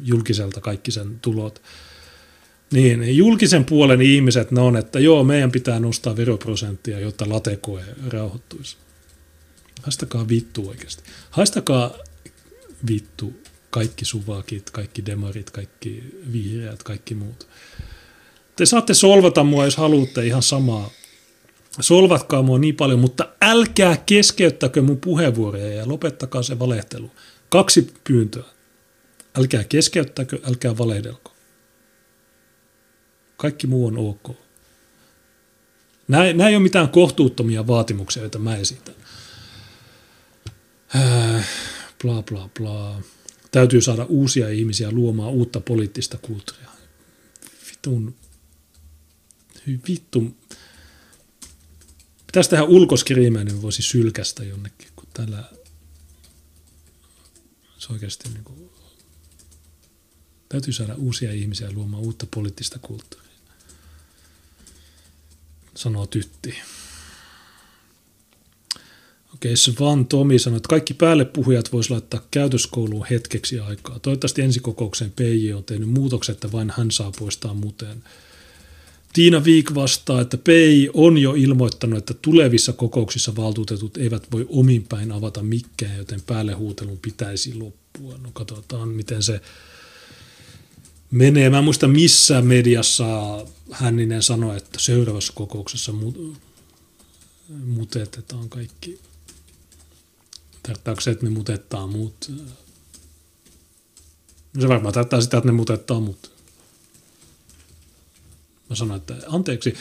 julkiselta kaikki sen tulot. Niin, julkisen puolen ihmiset ne on, että joo, meidän pitää nostaa veroprosenttia, jotta latekoe rauhoittuisi. Haistakaa vittu oikeasti. Haistakaa vittu kaikki suvakit, kaikki demarit, kaikki vihreät, kaikki muut. Te saatte solvata mua, jos haluatte ihan samaa. Solvatkaa mua niin paljon, mutta älkää keskeyttäkö mun puheenvuoroja ja lopettakaa se valehtelu. Kaksi pyyntöä. Älkää keskeyttäkö, älkää valehdelko. Kaikki muu on ok. Nämä, ei ole mitään kohtuuttomia vaatimuksia, joita mä esitän. Äh, bla bla bla. Täytyy saada uusia ihmisiä luomaan uutta poliittista kulttuuria. Vitun vittu. Pitäisi tehdä ulkoskriimejä, niin voisi sylkästä jonnekin, kun tällä se oikeasti niin kuin, täytyy saada uusia ihmisiä luomaan uutta poliittista kulttuuria. Sanoo tytti. Okei, Svan Tomi sanoi, että kaikki päälle puhujat voisi laittaa käytöskouluun hetkeksi aikaa. Toivottavasti ensikokoukseen PJ on tehnyt muutokset, että vain hän saa poistaa muteen. Tiina Viik vastaa, että PEI on jo ilmoittanut, että tulevissa kokouksissa valtuutetut eivät voi ominpäin avata mikkejä, joten päälle huutelun pitäisi loppua. No katsotaan, miten se, menee. Mä en muista missä mediassa Hänninen sanoi, että seuraavassa kokouksessa mu- mutetetaan kaikki. Tarkoittaako se, että ne mutettaa muut? Se varmaan tarkoittaa sitä, että ne mutettaa muut. Mä sanoin, että anteeksi,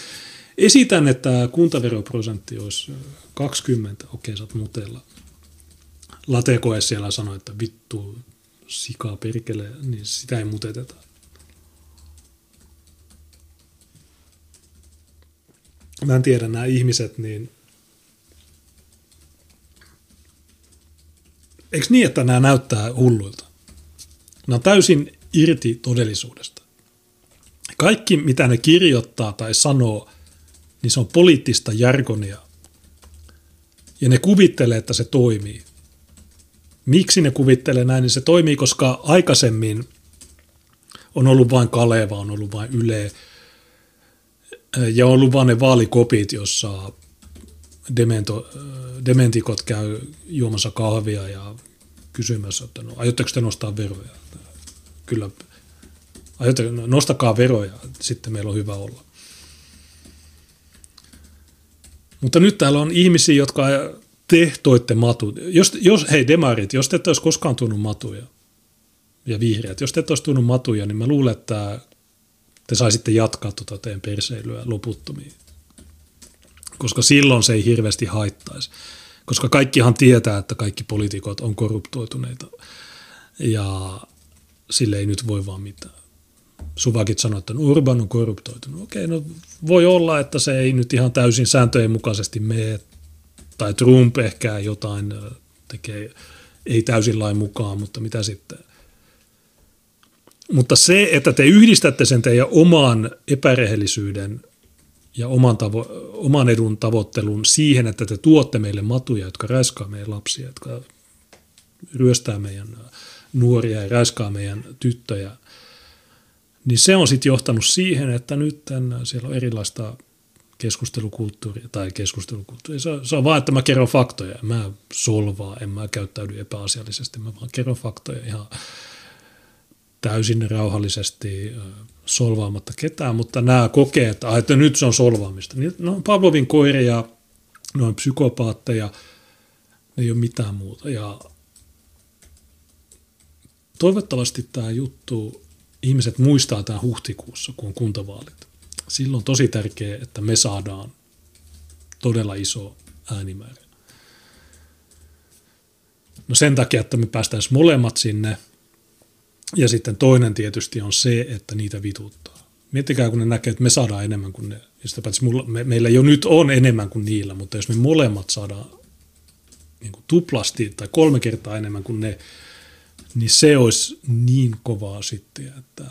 esitän, että kuntaveroprosentti olisi 20. Okei, oot mutella. Latekoe siellä sanoi, että vittu, sikaa perkele, niin sitä ei muteteta. Mä en tiedä, nämä ihmiset, niin Eikö niin, että nämä näyttää hulluilta? Nämä on täysin irti todellisuudesta. Kaikki, mitä ne kirjoittaa tai sanoo, niin se on poliittista jargonia. Ja ne kuvittelee, että se toimii. Miksi ne kuvittelee näin? Niin se toimii, koska aikaisemmin on ollut vain Kaleva, on ollut vain Yle, ja on ollut vain ne vaalikopit, jossa demento, dementikot käy juomassa kahvia ja kysymässä, että no, aiotteko te nostaa veroja? Kyllä, no, nostakaa veroja, sitten meillä on hyvä olla. Mutta nyt täällä on ihmisiä, jotka te toitte matut. Jos, jos, hei demarit, jos te ette olisi koskaan tunnut matuja, ja vihreät, jos te ette olisi tunnut matuja, niin mä luulen, että te saisitte jatkaa tuota teidän perseilyä loputtomiin. Koska silloin se ei hirveästi haittaisi. Koska kaikkihan tietää, että kaikki poliitikot on korruptoituneita. Ja sille ei nyt voi vaan mitään. Suvakit sanoi, että Urban on korruptoitunut. Okei, no voi olla, että se ei nyt ihan täysin sääntöjen mukaisesti mene. Tai Trump ehkä jotain tekee, ei täysin lain mukaan, mutta mitä sitten? Mutta se, että te yhdistätte sen teidän oman epärehellisyyden ja oman, tavo- oman edun tavoittelun siihen, että te tuotte meille matuja, jotka räiskaa meidän lapsia, jotka ryöstää meidän nuoria ja räiskaa meidän tyttöjä, niin se on sitten johtanut siihen, että nyt siellä on erilaista keskustelukulttuuria tai keskustelukulttuuria. Se on, se on vaan, että mä kerron faktoja. Mä solvaa, en mä käyttäydy epäasiallisesti. Mä vaan kerron faktoja ihan täysin rauhallisesti solvaamatta ketään, mutta nämä kokee, että, että nyt se on solvaamista. Niin, no Pavlovin koiria, noin psykopaatteja, ne ei ole mitään muuta. Ja toivottavasti tämä juttu, ihmiset muistaa tämän huhtikuussa, kun on kuntavaalit. Silloin on tosi tärkeää, että me saadaan todella iso äänimäärä. No sen takia, että me päästäisiin molemmat sinne – ja sitten toinen tietysti on se, että niitä vituttaa. Miettikää, kun ne näkee, että me saadaan enemmän kuin ne. Ja sitä mulla, me, meillä jo nyt on enemmän kuin niillä, mutta jos me molemmat saadaan niin kuin tuplasti tai kolme kertaa enemmän kuin ne, niin se olisi niin kovaa sitten, että,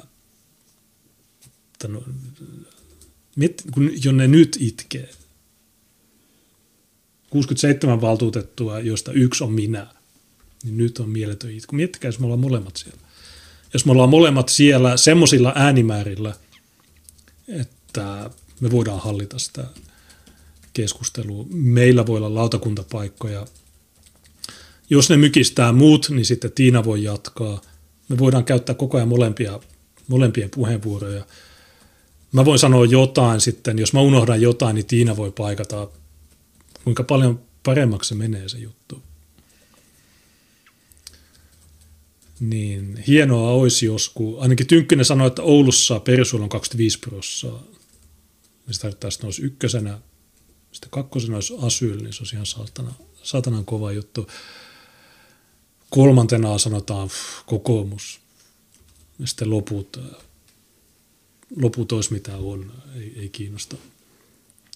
että no, kun jo ne nyt itkee. 67 valtuutettua, joista yksi on minä, niin nyt on mieletön itku. Miettikää, jos me ollaan molemmat siellä jos me ollaan molemmat siellä semmoisilla äänimäärillä, että me voidaan hallita sitä keskustelua. Meillä voi olla lautakuntapaikkoja. Jos ne mykistää muut, niin sitten Tiina voi jatkaa. Me voidaan käyttää koko ajan molempia, molempien puheenvuoroja. Mä voin sanoa jotain sitten, jos mä unohdan jotain, niin Tiina voi paikata, kuinka paljon paremmaksi se menee se juttu. Niin hienoa olisi joskus, ainakin Tynkkynen sanoi, että Oulussa persuilla on 25 prossaa. Se tarkoittaa, että olisi ykkösenä, sitten kakkosena olisi asyl, niin se olisi ihan saatana, saatanan kova juttu. Kolmantena sanotaan kokoomus. Ja sitten loput, loput olisi mitä on, ei, ei kiinnosta.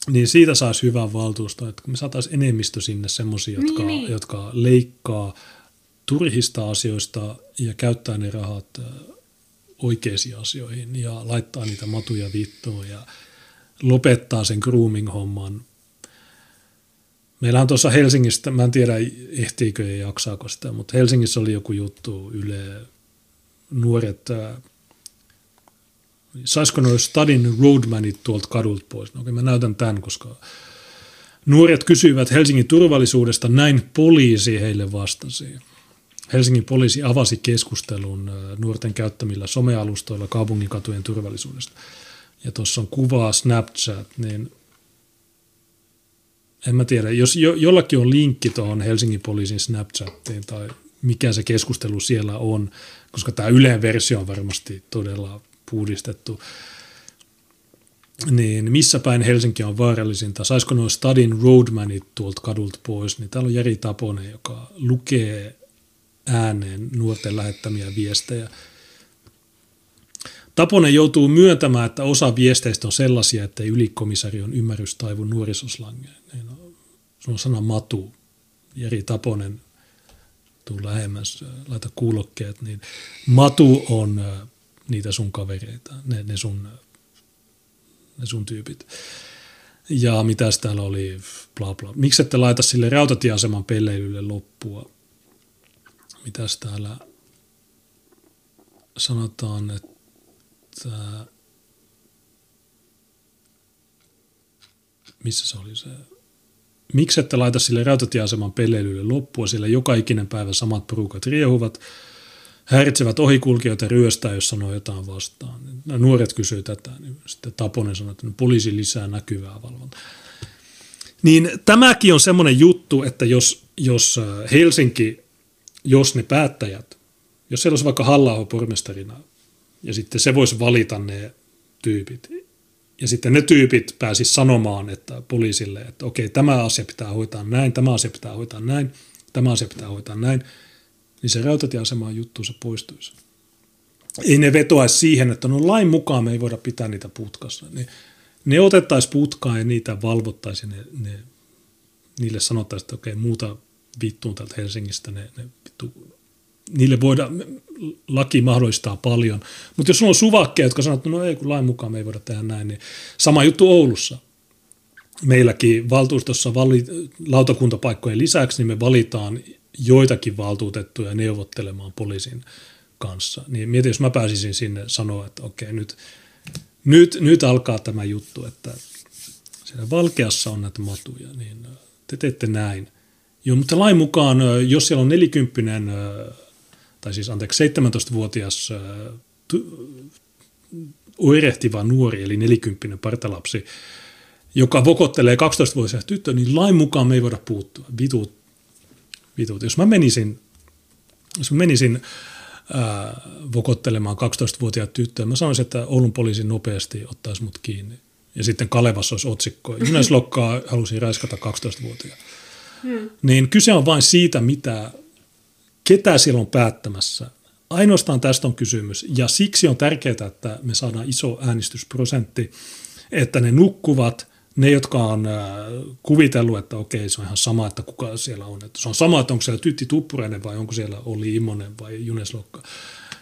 Niin siitä saisi hyvän valtuusto, että me saataisiin enemmistö sinne semmoisia, jotka, niin, niin. jotka leikkaa – turhista asioista ja käyttää ne rahat äh, oikeisiin asioihin ja laittaa niitä matuja vittuun ja lopettaa sen grooming-homman. Meillähän tuossa Helsingistä, mä en tiedä ehtiikö ja jaksaako sitä, mutta Helsingissä oli joku juttu Yle, nuoret, saisiko noin stadin roadmanit tuolta kadulta pois? No okei, mä näytän tämän, koska nuoret kysyivät Helsingin turvallisuudesta, näin poliisi heille vastasi. Helsingin poliisi avasi keskustelun nuorten käyttämillä somealustoilla kaupungin katujen turvallisuudesta. Ja tuossa on kuvaa Snapchat, niin en mä tiedä, jos jo, jollakin on linkki tuohon Helsingin poliisin Snapchattiin tai mikä se keskustelu siellä on, koska tämä Yleen versio on varmasti todella puhdistettu, niin missä päin Helsinki on vaarallisinta? Saisiko nuo Stadin roadmanit tuolta kadulta pois? Niin täällä on Jari Taponen, joka lukee ääneen nuorten lähettämiä viestejä. Taponen joutuu myöntämään, että osa viesteistä on sellaisia, että ylikomissarion ymmärrys taivu. Niin se on sana matu. Jari Taponen, tuu lähemmäs, laita kuulokkeet, niin matu on niitä sun kavereita, ne, ne, sun, ne sun tyypit. Ja mitäs täällä oli, bla bla. Miksi ette laita sille rautatieaseman pelleilylle loppua? Mitäs täällä sanotaan, että missä se oli se Miksi ette laita sille rautatieaseman pelleilylle loppua, sillä joka ikinen päivä samat porukat riehuvat, häiritsevät ohikulkijoita ryöstää, jos sanoo jotain vastaan. Nämä nuoret kysyy tätä, niin sitten Taponen sanoo, että poliisi lisää näkyvää valvontaa. Niin tämäkin on semmoinen juttu, että jos, jos äh, Helsinki, jos ne päättäjät, jos siellä olisi vaikka halla pormestarina, ja sitten se voisi valita ne tyypit, ja sitten ne tyypit pääsis sanomaan että poliisille, että okei, tämä asia pitää hoitaa näin, tämä asia pitää hoitaa näin, tämä asia pitää hoitaa näin, niin se rautatieasemaan se poistuisi. Ei ne vetoaisi siihen, että no lain mukaan me ei voida pitää niitä putkassa. Ne, ne otettaisiin putkaan ja niitä valvottaisiin ne, ne, niille sanottaisiin, että okei, muuta vittuun täältä Helsingistä, ne, ne vittu niille voidaan, laki mahdollistaa paljon. Mutta jos on suvakkeja, jotka sanoo, että no ei kun lain mukaan me ei voida tehdä näin, niin sama juttu Oulussa. Meilläkin valtuustossa vali, lautakuntapaikkojen lisäksi niin me valitaan joitakin valtuutettuja neuvottelemaan poliisin kanssa. Niin mietin, jos mä pääsisin sinne sanoa, että okei, nyt, nyt, nyt alkaa tämä juttu, että siellä Valkeassa on näitä matuja, niin te teette näin. Joo, mutta lain mukaan, jos siellä on nelikymppinen tai siis anteeksi 17-vuotias oirehtiva nuori, eli nelikymppinen partalapsi, joka vokottelee 12-vuotias tyttö, niin lain mukaan me ei voida puuttua. Vitut. Vitut. Jos mä menisin, jos mä menisin ää, vokottelemaan 12-vuotiaat tyttöä, mä sanoisin, että Oulun poliisi nopeasti ottaisi mut kiinni. Ja sitten Kalevassa olisi otsikko. Junes Lokkaa halusi raiskata 12-vuotiaan. Hmm. Niin kyse on vain siitä, mitä ketä siellä on päättämässä. Ainoastaan tästä on kysymys ja siksi on tärkeää, että me saadaan iso äänestysprosentti, että ne nukkuvat, ne, jotka on äh, kuvitellut, että okei, se on ihan sama, että kuka siellä on. Että se on sama, että onko siellä Tytti Tuppurainen vai onko siellä Olli Immonen vai Junes Lokka.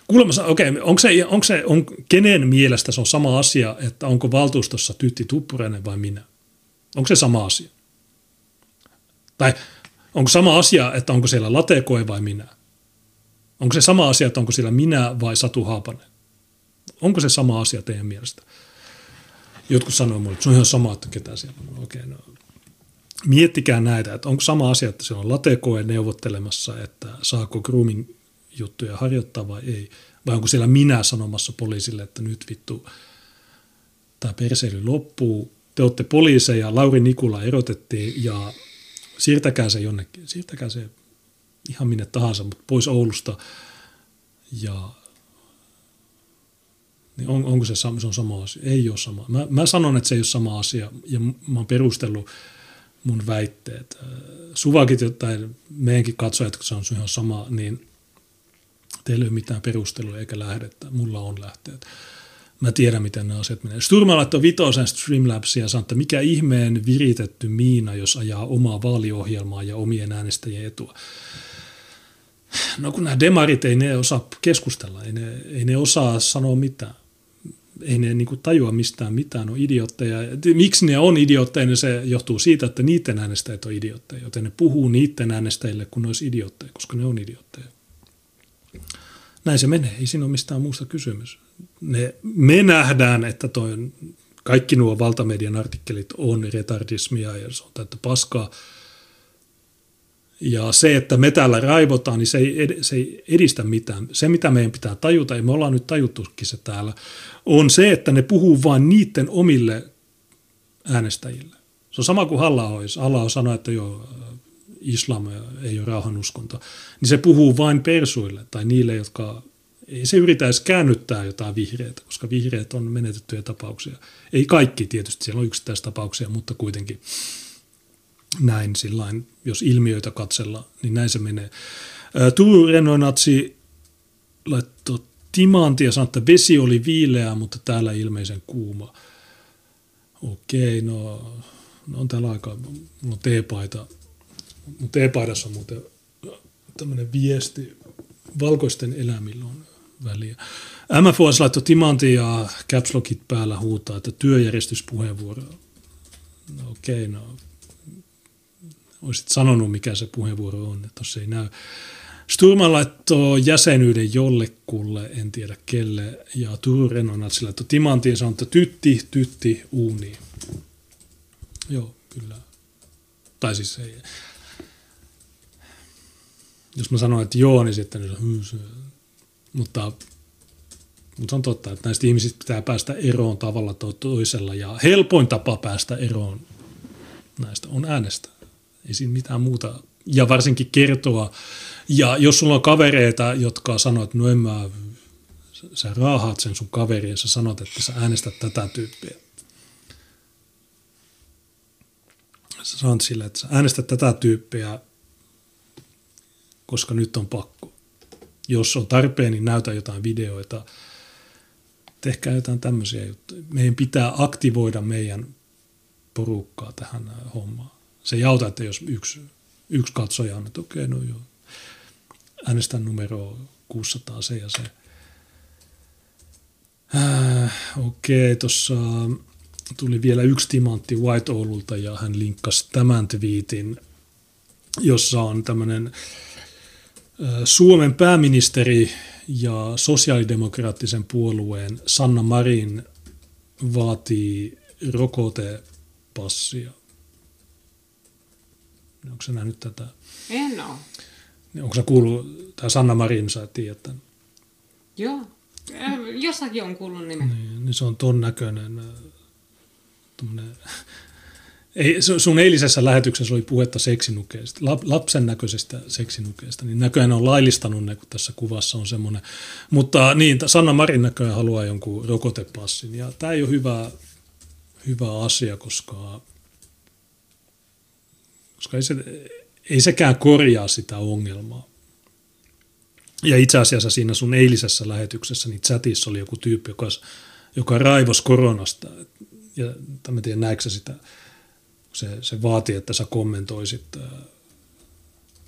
Kuulemma, okei, onko se, onko se on, kenen mielestä se on sama asia, että onko valtuustossa Tytti Tuppurainen vai minä? Onko se sama asia? Tai Onko sama asia, että onko siellä latekoe vai minä? Onko se sama asia, että onko siellä minä vai Satu Haapanen? Onko se sama asia teidän mielestä? Jotkut sanoo mulle, että se on ihan sama, että ketä siellä on. Okei, no. Miettikää näitä, että onko sama asia, että siellä on latekoe neuvottelemassa, että saako grooming juttuja harjoittaa vai ei. Vai onko siellä minä sanomassa poliisille, että nyt vittu tämä perseily loppuu. Te olette poliiseja, Lauri Nikula erotettiin ja siirtäkää se jonnekin, siirtäkää se ihan minne tahansa, mutta pois Oulusta. Ja niin on, onko se, se on sama asia? Ei ole sama. Mä, mä sanon, että se ei ole sama asia ja mä oon perustellut mun väitteet. Suvakit tai meidänkin katsojat, kun se on ihan sama, niin teillä ei ole mitään perustelua eikä lähdettä. Mulla on lähteet mä tiedän, miten ne asiat menee. Sturma laittoi vitosen Streamlabsia ja sanoi, että mikä ihmeen viritetty miina, jos ajaa omaa vaaliohjelmaa ja omien äänestäjien etua. No kun nämä demarit ei ne osaa keskustella, ei ne, ei ne osaa sanoa mitään. Ei ne niin tajua mistään mitään, on idiotteja. Miksi ne on idiotteja, niin se johtuu siitä, että niiden äänestäjät on idiotteja, joten ne puhuu niiden äänestäjille, kun ne olisi idiotteja, koska ne on idiotteja. Näin se menee, ei siinä ole mistään muusta kysymys ne, me nähdään, että toi, kaikki nuo valtamedian artikkelit on retardismia ja se on täyttä paskaa. Ja se, että me täällä raivotaan, niin se ei, ed- se ei edistä mitään. Se, mitä meidän pitää tajuta, ja me ollaan nyt tajuttukin se täällä, on se, että ne puhuu vain niiden omille äänestäjille. Se on sama kuin halla halla sanoi, että joo, islam ei ole rauhanuskonto. Niin se puhuu vain persuille tai niille, jotka ei se yritä edes käännyttää jotain vihreitä, koska vihreät on menetettyjä tapauksia. Ei kaikki tietysti, siellä on yksittäistapauksia, mutta kuitenkin näin sillain, jos ilmiöitä katsella, niin näin se menee. Turun Renoinatsi laittoi timantia ja sanoi, että vesi oli viileää, mutta täällä ilmeisen kuuma. Okei, no, no on täällä aika, mulla on teepaita. Mun teepaidassa on muuten tämmöinen viesti, valkoisten elämillä on väliä. MFOS laittoi timantin ja caps päällä huutaa, että työjärjestyspuheenvuoro. No okei, okay, no olisit sanonut, mikä se puheenvuoro on, että tuossa ei näy. Sturman laittoi jäsenyyden jollekulle, en tiedä kelle, ja Turun Renonatsi laittoi timantiin ja sanoi, että tytti, tytti, uuni. Joo, kyllä. Tai siis ei. Jos mä sanoin, että joo, niin sitten se, mutta, mutta on totta, että näistä ihmisistä pitää päästä eroon tavalla tai toisella, ja helpoin tapa päästä eroon näistä on äänestää. Ei siinä mitään muuta. Ja varsinkin kertoa. Ja jos sulla on kavereita, jotka sanoo, että no en mä, sä raahaat sen sun kaveri ja sä sanot, että sä äänestät tätä tyyppiä. Sä sanot sille, että sä äänestät tätä tyyppiä, koska nyt on pakko. Jos on tarpeen, niin näytä jotain videoita. Tehkää jotain tämmöisiä juttuja. Meidän pitää aktivoida meidän porukkaa tähän hommaan se ei auta, että jos yksi, yksi katsoja on, että okei, okay, no joo, äänestän numero 600 se ja se. Äh, okei, okay, tuossa tuli vielä yksi timantti White Oululta ja hän linkkasi tämän twiitin, jossa on tämmöinen äh, Suomen pääministeri ja sosiaalidemokraattisen puolueen Sanna Marin vaatii rokotepassia Onko se nähnyt tätä? En ole. Onko se kuullut, tai Sanna Marin, sä tiedät tämän? Joo. Äh, jossakin on kuullut nimen. Niin, niin se on ton näköinen. Ei, sun eilisessä lähetyksessä oli puhetta seksinukeista, lapsen näköisestä seksinukeista, niin näköjään on laillistanut ne, kun tässä kuvassa on semmoinen. Mutta niin, Sanna Marin näköjään haluaa jonkun rokotepassin, ja tämä ei ole hyvä, hyvä asia, koska koska ei, se, ei sekään korjaa sitä ongelmaa. Ja itse asiassa siinä sun eilisessä lähetyksessä niin chatissa oli joku tyyppi, joka, joka raivos koronasta. Ja mä tiedän, näetkö sitä, se, se vaatii, että sä kommentoisit äh,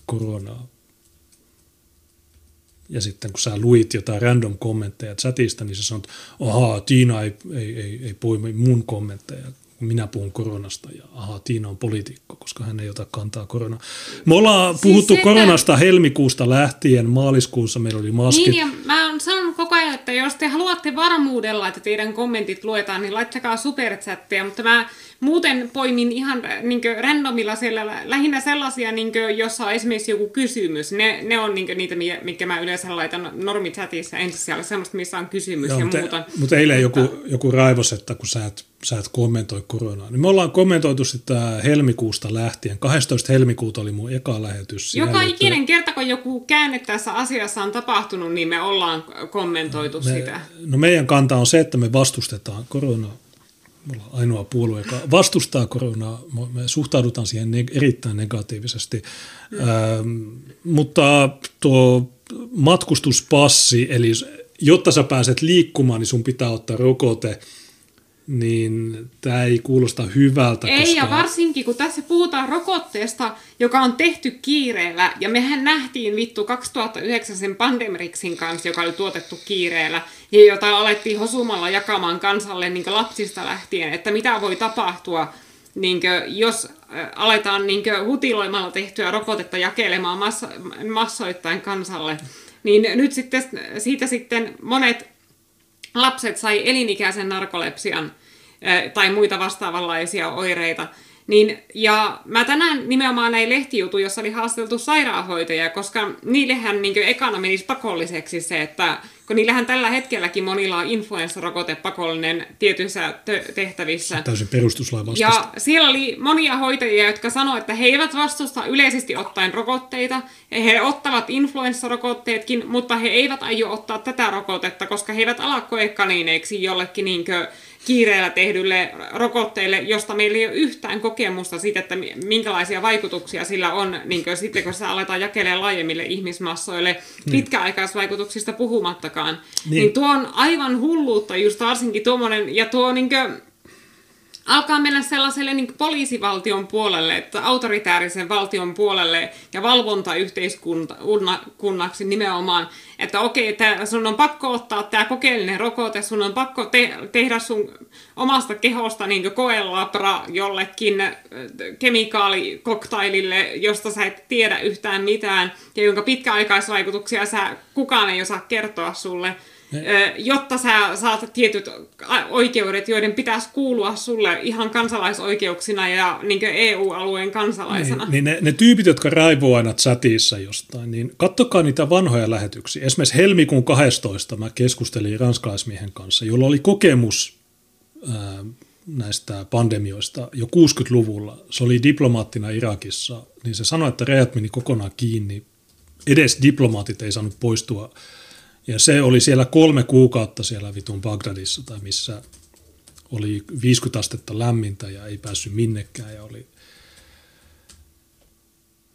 koronaa. Ja sitten kun sä luit jotain random kommentteja chatista, niin sä sanot, ahaa, Tiina ei, ei, ei, ei poimi mun kommentteja minä puhun koronasta ja aha, Tiina on poliitikko, koska hän ei ota kantaa koronaa. Me ollaan siis puhuttu sitä... koronasta helmikuusta lähtien, maaliskuussa meillä oli maskit. Niin ja mä oon sanonut koko ajan, että jos te haluatte varmuudella, että teidän kommentit luetaan, niin laittakaa superchatteja, mutta mä muuten poimin ihan niin randomilla siellä lähinnä sellaisia, niin kuin, jossa on esimerkiksi joku kysymys. Ne, ne on niin niitä, mitkä mä yleensä laitan normichatissa ensisijalle, semmoista, missä on kysymys Joo, ja mutta, muuta. Mutta eilen joku, joku raivos, että kun sä et, sä et kommentoi koronaa, niin me ollaan kommentoitu sitä helmikuusta lähtien. 12. helmikuuta oli mun eka lähetys. Joka ikinen kerta, kun joku käänne tässä asiassa on tapahtunut, niin me ollaan kommentoitu me, sitä. No meidän kanta on se, että me vastustetaan koronaa me ollaan ainoa puolue, joka vastustaa koronaa. Me suhtaudutaan siihen ne- erittäin negatiivisesti. Mm. Mutta tuo matkustuspassi, eli jotta sä pääset liikkumaan, niin sun pitää ottaa rokote – niin tämä ei kuulosta hyvältä. Ei, koska... ja varsinkin kun tässä puhutaan rokotteesta, joka on tehty kiireellä, ja mehän nähtiin vittu 2009 sen Pandemrixin kanssa, joka oli tuotettu kiireellä, ja jota alettiin hosumalla jakamaan kansalle niin lapsista lähtien, että mitä voi tapahtua, niin kuin, jos aletaan niin kuin, hutiloimalla tehtyä rokotetta jakelemaan massa, massoittain kansalle. Niin nyt sitten, siitä sitten monet lapset sai elinikäisen narkolepsian tai muita vastaavanlaisia oireita. Niin, ja mä tänään nimenomaan näin lehtijutu, jossa oli haasteltu sairaanhoitajia, koska niillehän niin ekana menisi pakolliseksi se, että kun niillähän tällä hetkelläkin monilla on influenssarokote pakollinen tietyissä tehtävissä. Täysin perustuslain vastaista. Ja siellä oli monia hoitajia, jotka sanoivat, että he eivät vastusta yleisesti ottaen rokotteita. He ottavat influenssarokotteetkin, mutta he eivät aio ottaa tätä rokotetta, koska he eivät ala koekaniineiksi jollekin niinkö kiireellä tehdylle rokotteille, josta meillä ei ole yhtään kokemusta siitä, että minkälaisia vaikutuksia sillä on, niin kuin sitten kun se aletaan jakelemaan laajemmille ihmismassoille, niin. pitkäaikaisvaikutuksista puhumattakaan. Niin. niin tuo on aivan hulluutta just varsinkin tuommoinen, ja tuo niin kuin, alkaa mennä sellaiselle niin poliisivaltion puolelle, että autoritäärisen valtion puolelle ja valvontayhteiskunnaksi nimenomaan, että okei, että sun on pakko ottaa tämä kokeellinen rokote, sun on pakko te- tehdä sun omasta kehosta niin koelabra jollekin kemikaalikoktailille, josta sä et tiedä yhtään mitään ja jonka pitkäaikaisvaikutuksia sä kukaan ei osaa kertoa sulle jotta sä saat tietyt oikeudet, joiden pitäisi kuulua sulle ihan kansalaisoikeuksina ja niin EU-alueen kansalaisena. Niin, niin ne, ne tyypit, jotka raivoo aina chatissa jostain, niin kattokaa niitä vanhoja lähetyksiä. Esimerkiksi helmikuun 12 mä keskustelin ranskalaismiehen kanssa, jolla oli kokemus ää, näistä pandemioista jo 60-luvulla. Se oli diplomaattina Irakissa, niin se sanoi, että rajat meni kokonaan kiinni. Edes diplomaatit ei saanut poistua ja se oli siellä kolme kuukautta siellä vitun Bagdadissa tai missä oli 50 astetta lämmintä ja ei päässyt minnekään ja oli...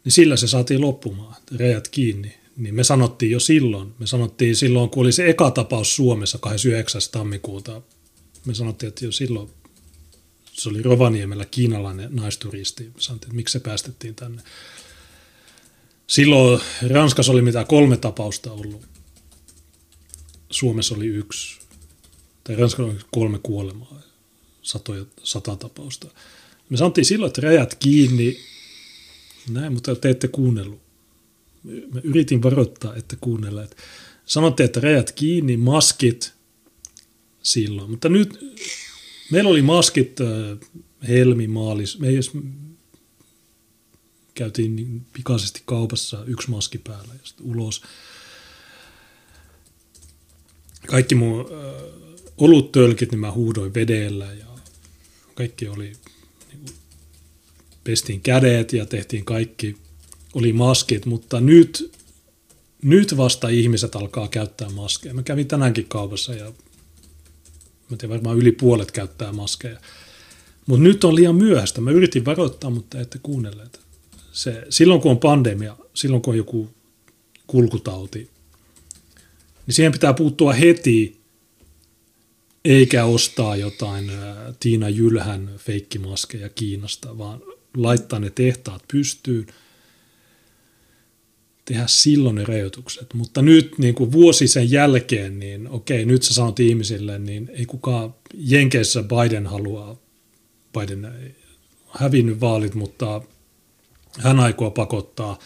Niin sillä se saatiin loppumaan, rejät kiinni. Niin me sanottiin jo silloin, me sanottiin silloin, kun oli se eka tapaus Suomessa 29. tammikuuta, me sanottiin, että jo silloin se oli Rovaniemellä kiinalainen naisturisti. Me sanottiin, että miksi se päästettiin tänne. Silloin Ranskassa oli mitä kolme tapausta ollut Suomessa oli yksi, tai Ranskassa oli kolme kuolemaa, satoja, sata tapausta. Me sanottiin silloin, että rajat kiinni, näin, mutta te ette kuunnellut. Mä yritin varoittaa, että kuunnella. Että sanottiin, että rajat kiinni, maskit silloin. Mutta nyt meillä oli maskit helmi, maalis. Me edes käytiin niin pikaisesti kaupassa yksi maski päällä ja sitten ulos kaikki mun äh, oluttölkit, niin mä huudoin vedellä ja kaikki oli, niin kuin, pestiin kädet ja tehtiin kaikki, oli maskit, mutta nyt, nyt vasta ihmiset alkaa käyttää maskeja. Mä kävin tänäänkin kaupassa ja mä tiedän, varmaan yli puolet käyttää maskeja. Mutta nyt on liian myöhäistä. Mä yritin varoittaa, mutta ette kuunnelleet. Se, silloin kun on pandemia, silloin kun on joku kulkutauti, niin siihen pitää puuttua heti, eikä ostaa jotain Tiina Jylhän feikkimaskeja Kiinasta, vaan laittaa ne tehtaat pystyyn, tehdä silloin ne rajoitukset. Mutta nyt niin kuin vuosi sen jälkeen, niin okei, nyt sä sanot ihmisille, niin ei kukaan Jenkeissä Biden haluaa, Biden ei hävinnyt vaalit, mutta hän aikoo pakottaa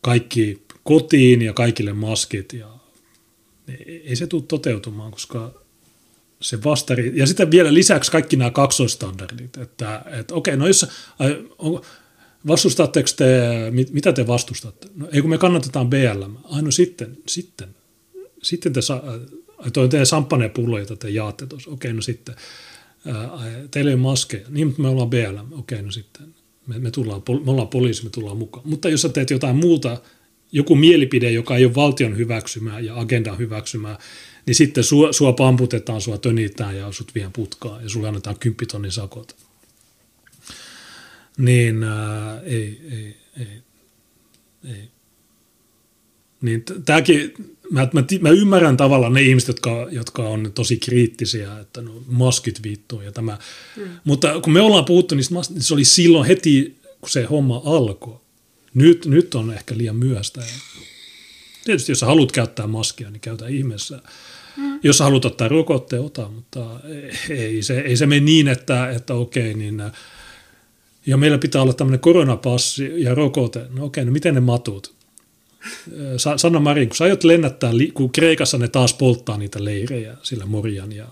kaikki kotiin ja kaikille maskit ja ei se tule toteutumaan, koska se vastari, ja sitten vielä lisäksi kaikki nämä kaksoistandardit, että, että okei, no jos, on, vastustatteko te, mitä te vastustatte? No ei kun me kannatetaan BLM. Ai no sitten, sitten, sitten te, ai toi teidän samppanepullo, jota te jaatte tuossa, okei no sitten, teillä ei ole maskeja, niin mutta me ollaan BLM, okei no sitten, me, me, tullaan, me ollaan poliisi, me tullaan mukaan. Mutta jos sä teet jotain muuta, joku mielipide, joka ei ole valtion hyväksymää ja agendan hyväksymää, niin sitten sua, sua pamputetaan, sua tönitään ja sut vien putkaan ja sulle annetaan kymppitonnin sakot. Niin ää, ei, ei, ei, ei. Niin tämäkin, mä, mä, mä, ymmärrän tavallaan ne ihmiset, jotka, jotka on tosi kriittisiä, että no, maskit viittuu ja tämä. Mm. Mutta kun me ollaan puhuttu niistä, niin se oli silloin heti, kun se homma alkoi. Nyt, nyt on ehkä liian myöhäistä. Tietysti jos sä haluat käyttää maskia, niin käytä ihmeessä. Mm. Jos sä haluat ottaa rokotteen, ota, mutta ei se, ei se mene niin, että, että okei, niin ja meillä pitää olla tämmöinen koronapassi ja rokote. No okei, no miten ne matut? Sanna Marin, kun sä aiot lennättää, kun Kreikassa ne taas polttaa niitä leirejä sillä Morian ja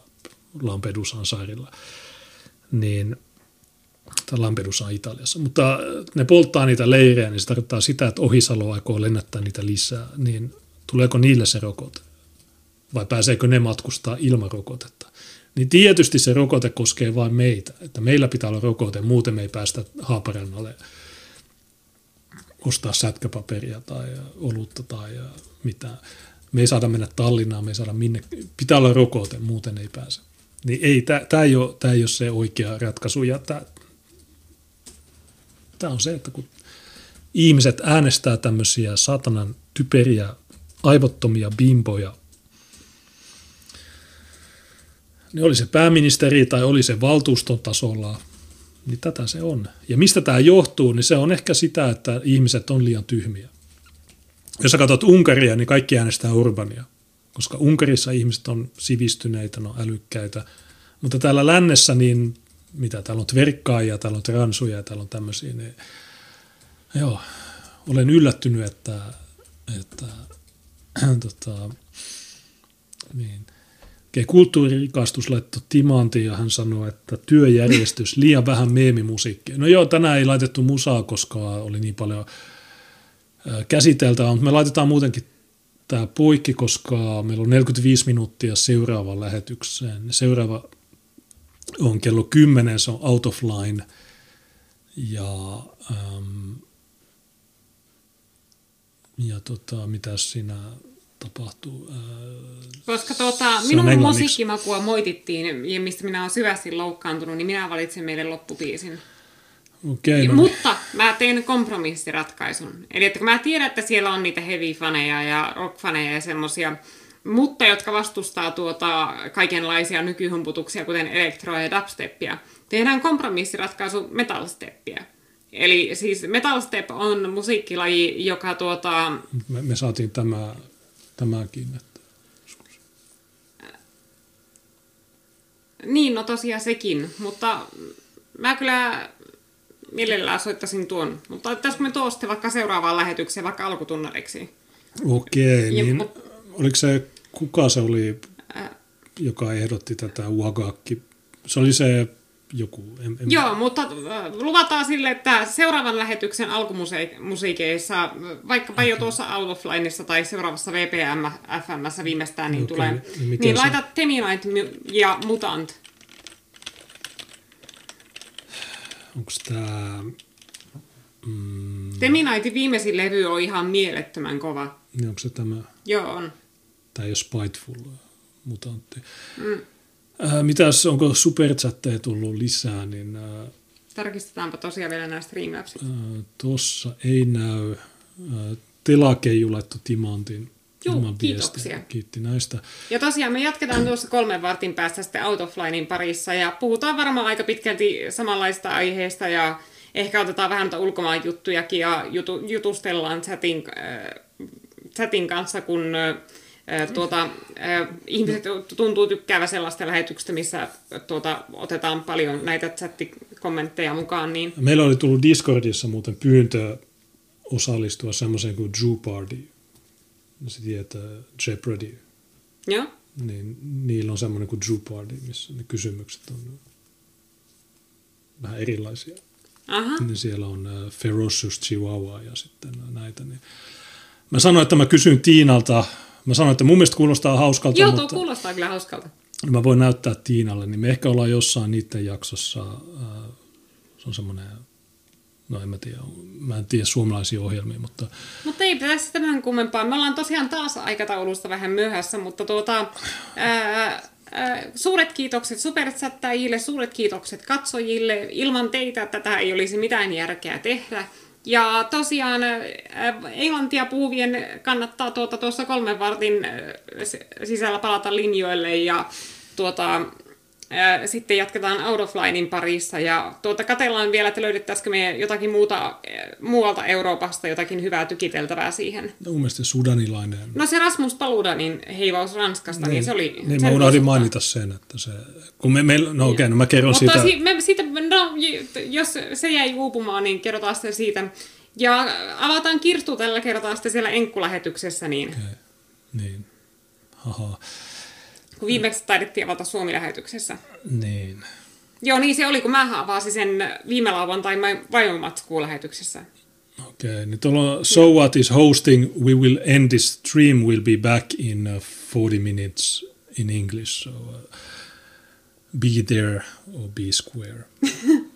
Lampedusan saarilla, niin – tai Lampedusa Italiassa. Mutta ne polttaa niitä leirejä, niin se tarkoittaa sitä, että Ohisalo aikoo lennättää niitä lisää. Niin tuleeko niille se rokote? Vai pääseekö ne matkustaa ilman rokotetta? Niin tietysti se rokote koskee vain meitä. Että meillä pitää olla rokote, muuten me ei päästä Haaparannalle ostaa sätkäpaperia tai olutta tai mitään. Me ei saada mennä Tallinnaan, me ei saada minne. Pitää olla rokote, muuten ei pääse. Niin ei, tämä ei, ole, ei ole se oikea ratkaisu. Ja tämä on se, että kun ihmiset äänestää tämmöisiä satanan typeriä, aivottomia bimboja, niin oli se pääministeri tai oli se valtuuston tasolla, niin tätä se on. Ja mistä tämä johtuu, niin se on ehkä sitä, että ihmiset on liian tyhmiä. Jos sä katsot Unkaria, niin kaikki äänestää Urbania, koska Unkarissa ihmiset on sivistyneitä, no älykkäitä. Mutta täällä lännessä, niin mitä, täällä on tverkkaajia, täällä on transuja, täällä on tämmöisiä, niin joo, olen yllättynyt, että, että tota, niin, kulttuuririkastus laittoi timantin ja hän sanoi, että työjärjestys, liian vähän meemimusiikkia. No joo, tänään ei laitettu musaa, koska oli niin paljon käsiteltävää, mutta me laitetaan muutenkin tämä poikki, koska meillä on 45 minuuttia seuraavaan lähetykseen. Seuraava on kello 10, se on Out of Line. Ja, ähm, ja tota, mitä siinä tapahtuu? Äh, Koska tuota, minun musiikkimakua moitittiin, ja mistä minä olen syvästi loukkaantunut, niin minä valitsin meille loppupiisin. Okay, no. Mutta mä teen kompromissiratkaisun. Eli että kun mä tiedän, että siellä on niitä heavy-faneja ja rock-faneja ja semmosia, mutta jotka vastustaa tuota kaikenlaisia nykyhumputuksia, kuten elektroa ja dubsteppia, tehdään kompromissiratkaisu metalsteppiä. Eli siis metalstep on musiikkilaji, joka tuota... Me, me saatiin tämä, tämäkin. Että... Niin, no tosiaan sekin, mutta mä kyllä mielellään soittaisin tuon. Mutta ottaisiko me tuosta vaikka seuraavaan lähetykseen, vaikka alkutunnariksi? Okei, ja, niin mut, oliko se, kuka se oli, joka ehdotti tätä Uagakki? Se oli se joku... En, en... Joo, mutta luvataan sille, että seuraavan lähetyksen alkumusiikeissa, vaikkapa okay. jo tuossa Out of Lineissa tai seuraavassa VPM FMssä viimeistään, niin okay. tulee, niin, niin laita Teminite ja Mutant onko tämä... Mm, Teminaitin viimeisin levy on ihan mielettömän kova. Niin onko se tämä? Joo, on. Tämä ei ole Spiteful mutantti. Mm. Äh, mitäs, onko superchatteja tullut lisää, niin... Äh, Tarkistetaanpa tosiaan vielä nämä Streamlabsit. Äh, Tuossa ei näy. Äh, Telakeiju laittoi Timantin Juu, kiitoksia. Kiitti näistä. Ja tosiaan me jatketaan tuossa kolmen vartin päästä sitten Out of Linein parissa ja puhutaan varmaan aika pitkälti samanlaista aiheesta ja ehkä otetaan vähän ulkomaan juttujakin ja jutu, jutustellaan chatin, äh, chatin kanssa, kun äh, tuota, äh, ihmiset tuntuu tykkäävä sellaista lähetyksistä, missä tuota, otetaan paljon näitä chattikommentteja mukaan. Niin... Meillä oli tullut Discordissa muuten pyyntö osallistua semmoiseen kuin Drew Party se tietää Jeopardy. Joo. Niin niillä on semmoinen kuin Jeopardy, missä ne kysymykset on vähän erilaisia. Aha. Niin siellä on uh, Ferocious Chihuahua ja sitten näitä. Niin. Mä sanoin, että mä kysyn Tiinalta, mä sanoin, että mun mielestä kuulostaa hauskalta. Joo, tuo mutta kuulostaa kyllä hauskalta. Mä voin näyttää Tiinalle, niin me ehkä ollaan jossain niiden jaksossa, uh, se on semmoinen no en mä tiedä, mä en tiedä suomalaisia ohjelmia, mutta... Mutta ei tässä tämän kummempaa. Me ollaan tosiaan taas aikataulusta vähän myöhässä, mutta tuota, ää, ää, suuret kiitokset superchattajille, suuret kiitokset katsojille. Ilman teitä tätä ei olisi mitään järkeä tehdä. Ja tosiaan englantia puhuvien kannattaa tuota, tuossa kolmen vartin sisällä palata linjoille ja tuota, sitten jatketaan Out of Linein parissa ja tuota, katellaan vielä, että löydettäisikö me jotakin muuta, muualta Euroopasta jotakin hyvää tykiteltävää siihen. No, mun mielestä sudanilainen. No se Rasmus Paludanin heivaus Ranskasta, niin, niin se oli... Niin, mä unohdin mainita sen, että se... Kun me, me, no okei, okay, no mä kerron Mutta siitä... Si, me, siitä no, jos se jäi uupumaan, niin kerrotaan sitten siitä. Ja avataan kirstu tällä kertaa sitten siellä enkkulähetyksessä, niin... Okay. Niin. Haha kun viimeksi taidettiin avata Suomi-lähetyksessä. Niin. Joo, niin se oli, kun mä avasin sen viime lauantain vaimomatskuun lähetyksessä. Okei, okay, niin tuolla So What is hosting, we will end this stream, will be back in uh, 40 minutes in English, so uh, be there or be square.